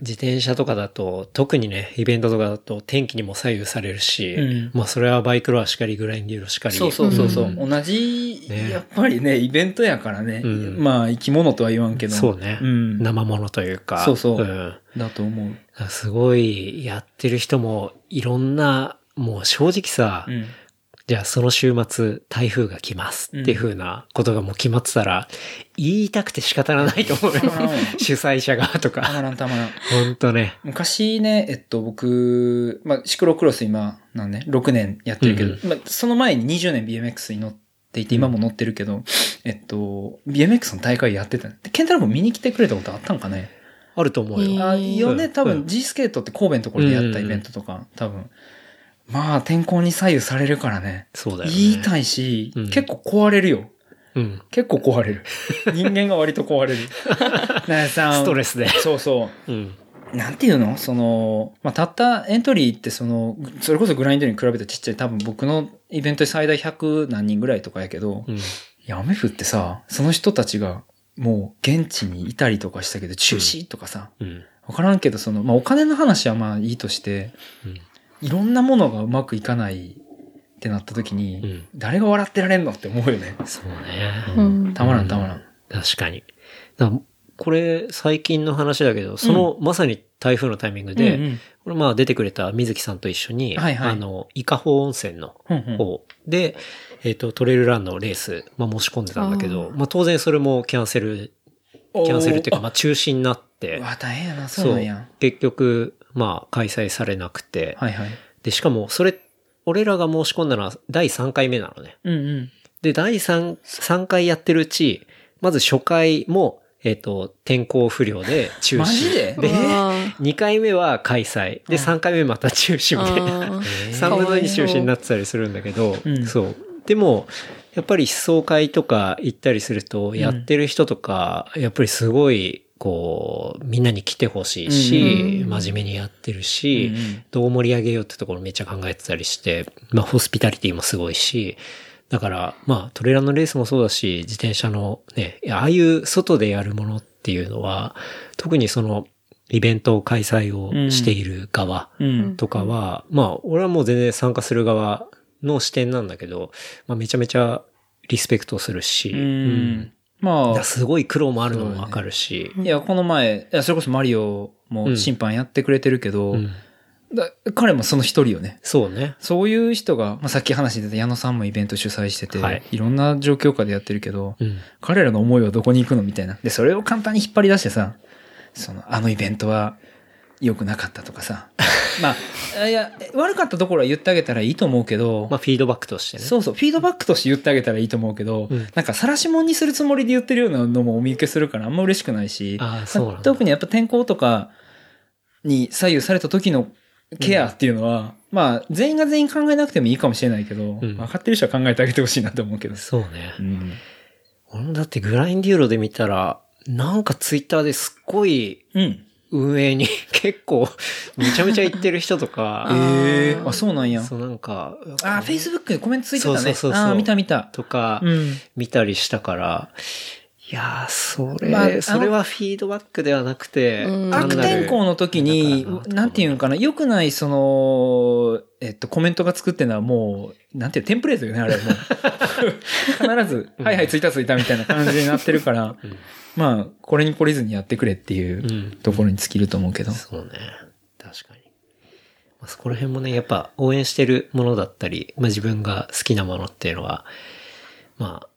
自転車とかだと、特にね、イベントとかだと天気にも左右されるし、うんまあそれはバイクロアしかり、グラインディーロしかり。そうそうそうそう、ん同じ、ねやっぱりね、イベントやからね。うんまあ、生き物とは言わんけど。そうね。うん。生物というか。そうそううんだと思う。すごい、やってる人も、いろんな、もう正直さ、うん。じゃあその週末台風が来ますっていう風なことがもう決まってたら、言いたくて仕方がないと思うよ。主催者側とたまか。らんたまらん。ほんとね。昔ね、えっと、僕、まあ、シクロクロス今、なんね、6年やってるけど、うんまあ、その前に20年 BMX に乗っていて、今も乗ってるけど、えっと、BMX の大会やってた。でケンタロウ君見に来てくれたことあったんかね？あると思うよ。あ、よね、多分うん G スケートって神戸のところでやったイベントとか、多分。まあ、天候に左右されるからね。そうだよね。言いたいし、うん結構壊れるよ。うん。結構壊れる。人間が割と壊れる。<laughs> ねさストレスで。そうそう。うん。なんていうの？その、まあ、たったエントリーってその、それこそグラインドに比べてちっちゃい多分僕のイベントで最大100何人ぐらいとかやけど、うん。いや、雨降ってさ、その人たちがもう現地にいたりとかしたけど、中止とかさ、うん。わからんけど、その、まあ、お金の話はまあいいとして、うんいろんなものがうまくいかないってなった時に、うん。誰が笑ってられんのって思うよね。そうね。うん。たまらんたまらん。確かに。だこれ、最近の話だけど、その、まさに台風のタイミングで、うんうん。これまあ出てくれた水木さんと一緒に、はいはい。あの、伊香保温泉のうんうん。方で、えっ、と、トレイルランのレース、まあ申し込んでたんだけど、あまあ当然それもキャンセル、キャンセルっていうか、まあ中止になって。う、わ、大変やな、そうなんや。結局、まあ開催されなくて、はいはい。で、しかもそれ、俺らが申し込んだのは第3回目なのね。うんうん。で、第3、3回やってるうち、まず初回も、えっ、と、天候不良で中止。マジで？で、あ2回目は開催。で、うん3回目また中止みたいな。あえー <laughs> 3分の2中止になってたりするんだけど、うんそう。でも、やっぱり思想会とか行ったりすると、やってる人とか、やっぱりすごい、こう、みんなに来てほしいし、うん真面目にやってるし、うんうん。どう盛り上げようってところめっちゃ考えてたりして、まあ、ホスピタリティもすごいし、だから、まあ、トレーラーのレースもそうだし、自転車のね、ああいう外でやるものっていうのは、特にその、イベント開催をしている側うん。とかは、まあ、俺はもう全然参加する側の視点なんだけど、まあ、めちゃめちゃリスペクトするし、うん。うんまあすごい苦労もあるのもわかるし。いや、この前、いや、それこそマリオも審判やってくれてるけど、うんだ彼もその一人よね。そうね。そういう人が、まあ、さっき話出た矢野さんもイベント主催してて、はいい、ろんな状況下でやってるけど、うん。彼らの思いはどこに行くのみたいな。で、それを簡単に引っ張り出してさ、その、あのイベントは良くなかったとかさ。<laughs> まあ、いや、悪かったところは言ってあげたらいいと思うけど、まあ、フィードバックとしてね。そうそう、フィードバックとして言ってあげたらいいと思うけど、うんなんか、晒し者にするつもりで言ってるようなのもお見受けするからあんま嬉しくないし、ああ、そう。特にやっぱ天候とかに左右された時のケアっていうのは、まあ、全員が全員考えなくてもいいかもしれないけど、うん分かってる人は考えてあげてほしいなと思うけど。そうね。うん。俺もだってグラインデューロで見たら、なんかツイッターですっごいうん。運営に <laughs> 結構めちゃめちゃ言ってる人とか、ええあ、そうなんや。そうなんか、あ、フェイスブックでコメントついてたね。そうそうそうそうあー見た見た。とかうん。見たりしたから、いやー、それ、まあそれはフィードバックではなくて、うん悪天候の時になんていうんかな、良くない、その、えっと、コメントが作ってるのはもう、なんていう、テンプレートよね、あれもう。必ず、<laughs> はいはい、ついたついたみたいな感じになってるから、うんまあ、これに懲りずにやってくれっていううんところに尽きると思うけど。そうね。確かに。まあ、そこら辺もね、やっぱ応援してるものだったり、まあ自分が好きなものっていうのは、まあ、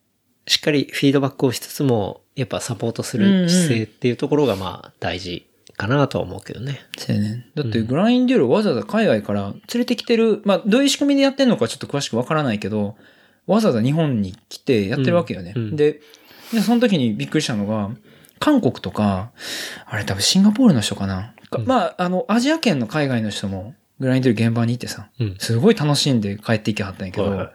しっかりフィードバックをしつつも、やっぱサポートする姿勢っていうところがまあ大事かなとは思うけどね。そうやね。だって、グラインデュールわざわざ海外から連れてきてる、まあ、どういう仕組みでやってんのかちょっと詳しくわからないけど、わざわざ日本に来てやってるわけよね。うんうんで、で、その時にびっくりしたのが、韓国とか、あれ多分シンガポールの人かな。かうんまあ、あの、アジア圏の海外の人も、グラインデュール現場に行ってさ、うん。すごい楽しんで帰っていきはったんやけど、はいはい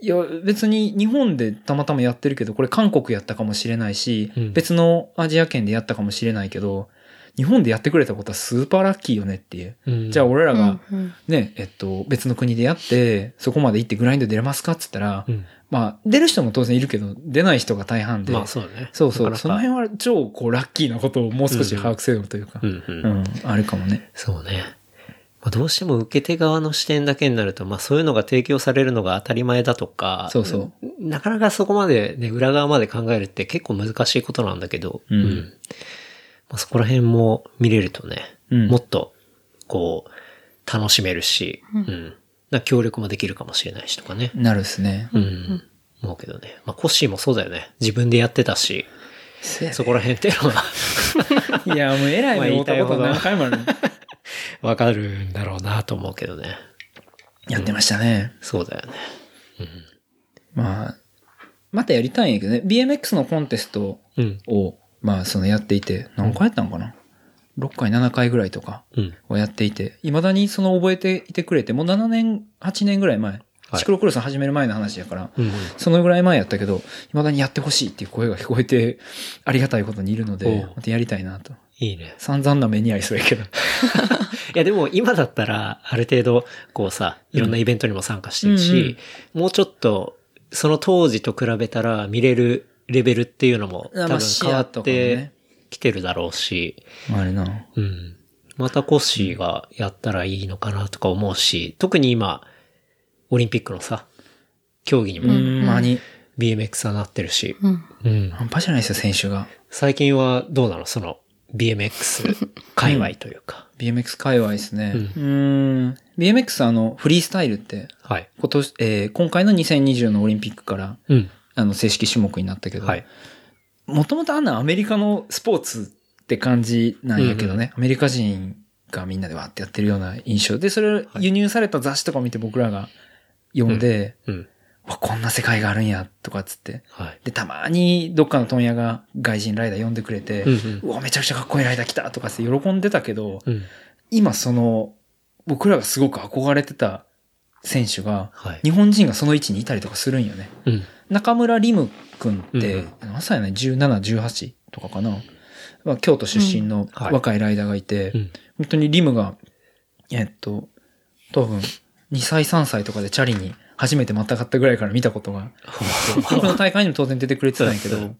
いや、別に日本でたまたまやってるけど、これ韓国やったかもしれないし、うん別のアジア圏でやったかもしれないけど、日本でやってくれたことはスーパーラッキーよねっていう。うんじゃあ俺らがうんね、えっと、別の国でやって、そこまで行ってグラインド出れますかって言ったら、うんまあ、出る人も当然いるけど、出ない人が大半で、まあそうだね。そうそう、なかなかその辺は超こうラッキーなことをもう少し把握せよというか、うんうん。うん、あるかもね。そうね。まあ、どうしても受け手側の視点だけになると、まあそういうのが提供されるのが当たり前だとか、そうそうなかなかそこまでね、裏側まで考えるって結構難しいことなんだけど、うんまあ、そこら辺も見れるとね、うんもっと、こう、楽しめるし、うん。な協力もできるかもしれないしとかね。なるっすね。うん。思うけどね。まあコッシーもそうだよね。自分でやってたし、そこら辺っていうのは <laughs> いや、もう偉いまあ目をったこと言いたいほど何回もある。<laughs> わかるんだろうなと思うけどね。やってましたね。そうだよね。まあ、またやりたいんやけどね。BMX のコンテストうん。を、まあ、そのやっていて、何回やったのかな ?6 回、7回ぐらいとかうん。をやっていて、未だにその覚えていてくれて、もう7年、8年ぐらい前、はいシクロクロス始める前の話やから、うん。そのぐらい前やったけど、未だにやってほしいっていう声が聞こえて、ありがたいことにいるのでまたやりたいなと。いいね。散々な目に遭いそうやけど。<laughs> いやでも今だったら、ある程度、こうさ、いろんなイベントにも参加してるし、もうちょっと、その当時と比べたら見れるレベルっていうのも多分変わってねきてるだろうし、あれな。うん。またコッシーがやったらいいのかなとか思うし、特に今、オリンピックのさ、競技にうもん、まに、BMX はなってるし、うんうん。半端じゃないですよ、選手が。最近はどうなの？その BMX 界隈というか。<laughs> BMX 界隈ですね。うん。BMX あの、フリースタイルって、はい。今年、えー今回の2020のオリンピックから、うん。あの、正式種目になったけど、はい。もともとあんなアメリカのスポーツって感じなんやけどね、アメリカ人がみんなでわーってやってるような印象で、それを輸入された雑誌とかを見て僕らが読んで、うん。わ、こんな世界があるんや、とかっつって。はい。で、たまにどっかの問屋が外人ライダー呼んでくれて、うんうんうわ、めちゃくちゃかっこいいライダー来たとかって喜んでたけど、うん。今その、僕らがすごく憧れてた選手が、はい。日本人がその位置にいたりとかするんよね。うん。中村リム君って、うん何歳やね ?17、18とかかな。まあ、京都出身のはい若いライダーがいて、うん。本当にリムが、えっと、多分、2歳、3歳とかでチャリに初めてまたがったぐらいから見たことが僕 <laughs> の大会にも当然出てくれてたんやけど、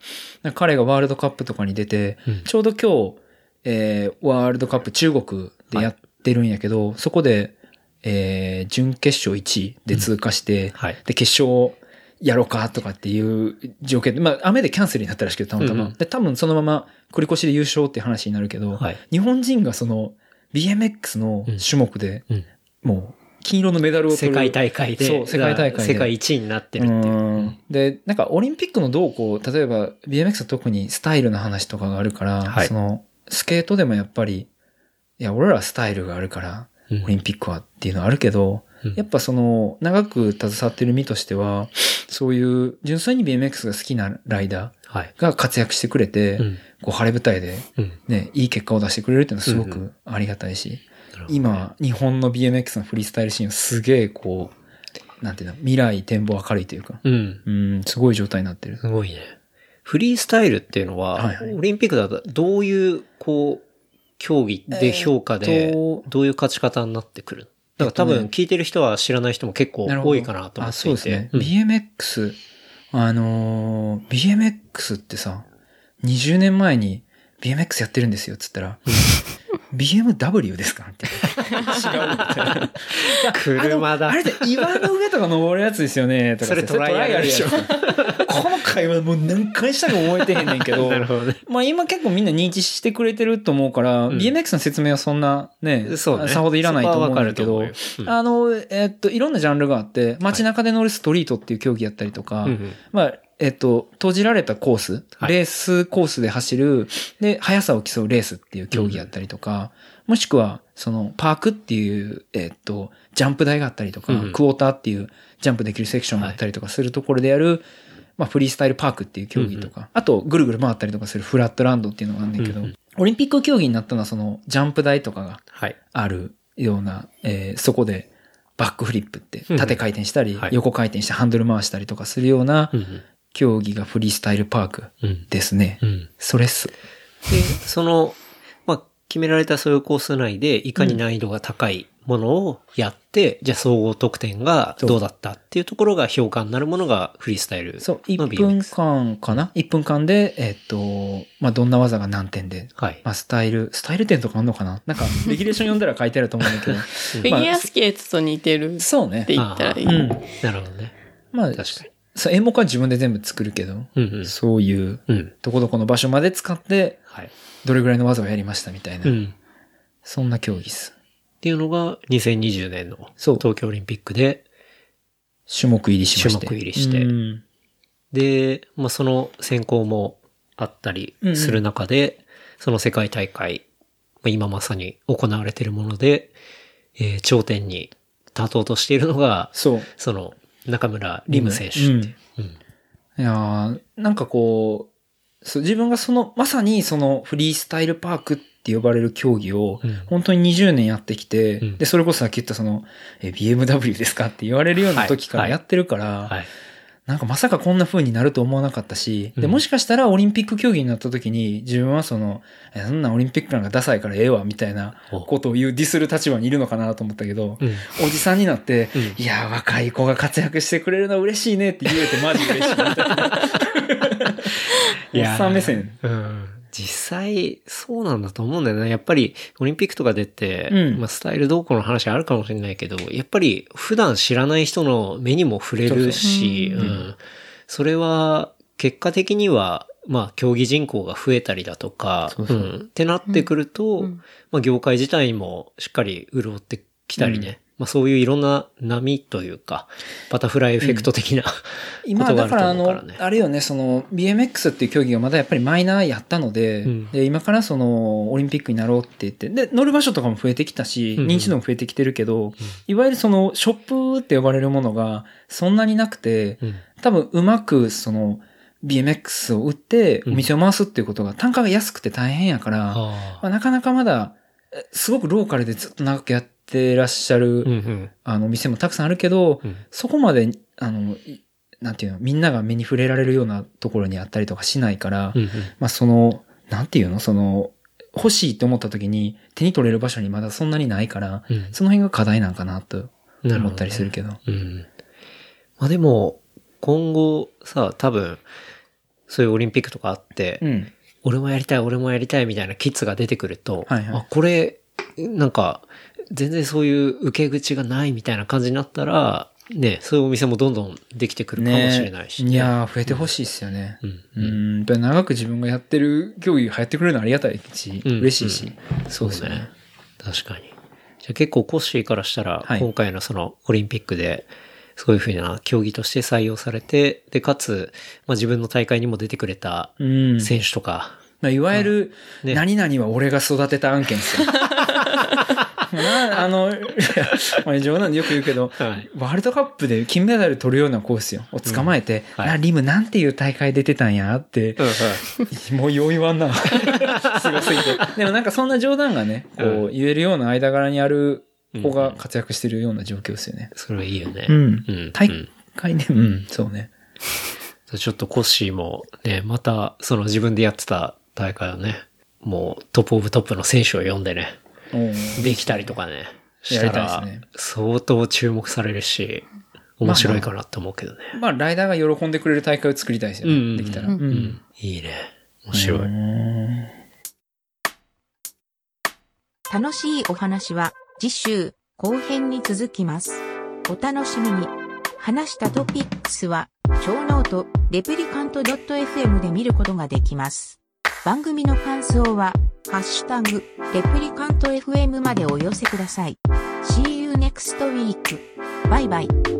彼がワールドカップとかに出て、うんちょうど今日、えーワールドカップ中国でやってるんやけど、そこで、えー準決勝1位で通過して、はい。で、決勝やろうかとかっていう条件で、まあ雨でキャンセルになったらしくて、たまたま。うんうんで、多分そのまま繰り越しで優勝っていう話になるけど、はい。日本人がその BMX の種目で、うんもう金色のメダルを取る。世界大会で、そう世界大会で世界一位になってるっていう。うんで、なんかオリンピックのどうこう、例えば BMX は特にスタイルの話とかがあるから、はいその、スケートでもやっぱり、いや、俺らはスタイルがあるから、うんオリンピックはっていうのはあるけど、うんやっぱその、長く携わってる身としては、そういう純粋に BMX が好きなライダはい。ーが活躍してくれて、うん。こう晴れ舞台でうん。ね、いい結果を出してくれるっていうのはすごくありがたいし、なるほど今、日本の BMX のフリースタイルシーンはすげえこう、なんていうの、未来展望明るいというか、うん。うん、すごい状態になってる。すごいね。フリースタイルっていうのは、はいはい。オリンピックだとどういう、こう、競技で評価でどういう勝ち方になってくる？だから多分聞いてる人は知らない人も結構多いかなと思あ、っていて。そうですね。うん。BMX、あのー BMX ってさ、20年前に BMX やってるんですよ、つったら、BMW ですか？って。違うみたいな。<laughs> 車だあれって岩の上とか登るやつですよね、とかそれトライアルでしょこの会話もう何回したか覚えてへんねんけど。<laughs> なるほどね。まあ今結構みんな認知してくれてると思うから、うん BMX の説明はそんなね、そうね。さほどいらないと思うんだけど、うよあの、えっと、いろんなジャンルがあって、街中で乗るストリートっていう競技やったりとか、うんうんまあ、えっと、閉じられたコース、はい。レースコースで走る、で、速さを競うレースっていう競技やったりとか、もしくは、その、パークっていう、えっと、ジャンプ台があったりとか、うんクォーターっていうジャンプできるセクションがあったりとかするところでやる、まあ、フリースタイルパークっていう競技とか、あと、ぐるぐる回ったりとかするフラットランドっていうのがあるんだけど、うんうんオリンピック競技になったのは、その、ジャンプ台とかがはい。あるような、えーそこでバックフリップってうん。縦回転したり、はい。横回転してハンドル回したりとかするようなうんうん競技がフリースタイルパークうん。ですね。うん。それっす。で、その、まあ、決められたそういうコース内で、いかに難易度が高いものをやって、じゃあ総合得点がどうだったっていうところが評価になるものがフリースタイルのそう、BMX。1分間かな ?1 分間で、えっと、まあ、どんな技が何点で、はい。まあ、スタイル、スタイル点とかあんのかな？なんか、レギュレーション読んだら書いてあると思うんだけど。<laughs> フィギュアスケートと似てるってそうね。言ったらいい。うん。なるほどね。まあ、確かに。そう、演目は自分で全部作るけど、うんうん。そういう、うん。どこどこの場所まで使って、はい。どれぐらいの技をやりましたみたいな、うん。そんな競技っす。っていうのが2020年のそう東京オリンピックで、種目入りしまして。種目入りしてうんで、まあ、その選考もあったりする中で、その世界大会、まあ今まさに行われているもので、えー頂点に立とうとしているのが、そう。その中村リム選手っていやーなんかこう、自分がその、まさにそのフリースタイルパークって呼ばれる競技をうん、本当に20年やってきて、うん。で、それこそさっき言ったその、え、BMW ですかって言われるような時からはい。やってるから、はい。なんかまさかこんな風になると思わなかったし、で、うんもしかしたらオリンピック競技になった時に、自分はその、えそんなオリンピックなんかダサいからええわ、みたいなおことを言うディスる立場にいるのかなと思ったけど、うん。おじさんになって、うんいや、若い子が活躍してくれるの嬉しいねって言えてマジ嬉しいみた <laughs> <laughs> いな。おっさん目線。うん。実際、そうなんだと思うんだよね。やっぱり、オリンピックとか出て、うんまあ、スタイルどうこうの話あるかもしれないけど、やっぱり、普段知らない人の目にも触れるし、そうそううん。それは、結果的には、まあ、競技人口が増えたりだとか、そうそううん。ってなってくると、うんまあ、業界自体もしっかり潤ってきたりね。まあ、そういういろんな波というか、バタフライエフェクト的な、今、ことがあるとだからあのあれよね、その、BMX っていう競技がまだやっぱりマイナーやったので、うん。で、今からその、オリンピックになろうって言って、で、乗る場所とかも増えてきたし、うん。うん認知度も増えてきてるけど、いわゆるその、ショップって呼ばれるものが、そんなになくて、うん。多分うまくその BMX を売ってお店を回すっていうことが単価が安くて大変やから、まあ。あ、なかなかまだえすごくローカルでずっと長くやってらっしゃる、うんうんあのお店もたくさんあるけど、うんそこまであのいなんていうのみんなが目に触れられるようなところにあったりとかしないから、うんうんまあそのなんていうのその欲しいって思った時に手に取れる場所にまだそんなにないから、うんその辺が課題なんかなと思ったりするけど。うん。まあでも、今後さ、多分、そういうオリンピックとかあって、うん。俺もやりたい、俺もやりたいみたいなキッズが出てくると、はいはいあ、これ、なんか、全然そういう受け口がないみたいな感じになったら、ね、そういうお店もどんどんできてくるかもしれないし、ね、いやー、増えてほしいですよね。うん。うん。やっぱり長く自分がやってる競技が流行ってくれるのはありがたいし、うん嬉しいし。そうですね。確かに。じゃあ結構コッシーからしたら、はい今回のそのオリンピックで、そういうふうな競技として採用されて、で、かつ、まあ、自分の大会にも出てくれたうん。選手とか、まあ、いわゆる、ね何々は俺が育てた案件ですよ。<laughs> なあの、いやまあ冗談でよく言うけど、はいワールドカップで金メダル取るようなコースよ。を捕まえて、うんはいあリムなんていう大会出てたんやって、もうよう言わんな。すごすぎて。<laughs> でもなんかそんな冗談がね、こうう言えるような間柄にある子うんが活躍してるような状況ですよね。それはいいよね。うんうん。大うん会ね、うん、そうね。ちょっとコッシーもね、またその自分でやってた大会をね、もうトップオブトップの選手を呼んでね、うんできたりとかね、し、やったりたいですね相当注目されるし、面白いかなって思うけどね。まあ、ライダーが喜んでくれる大会を作りたいですよね。できたら。いいね。面白い。うん楽しいお話は次週後編に続きます。お楽しみに。話したトピックスは、ショーノート、 replicant.fm で見ることができます。番組の感想は、ハッシュタグ、 replicant FM までお寄せください。See you next week. バイバイ。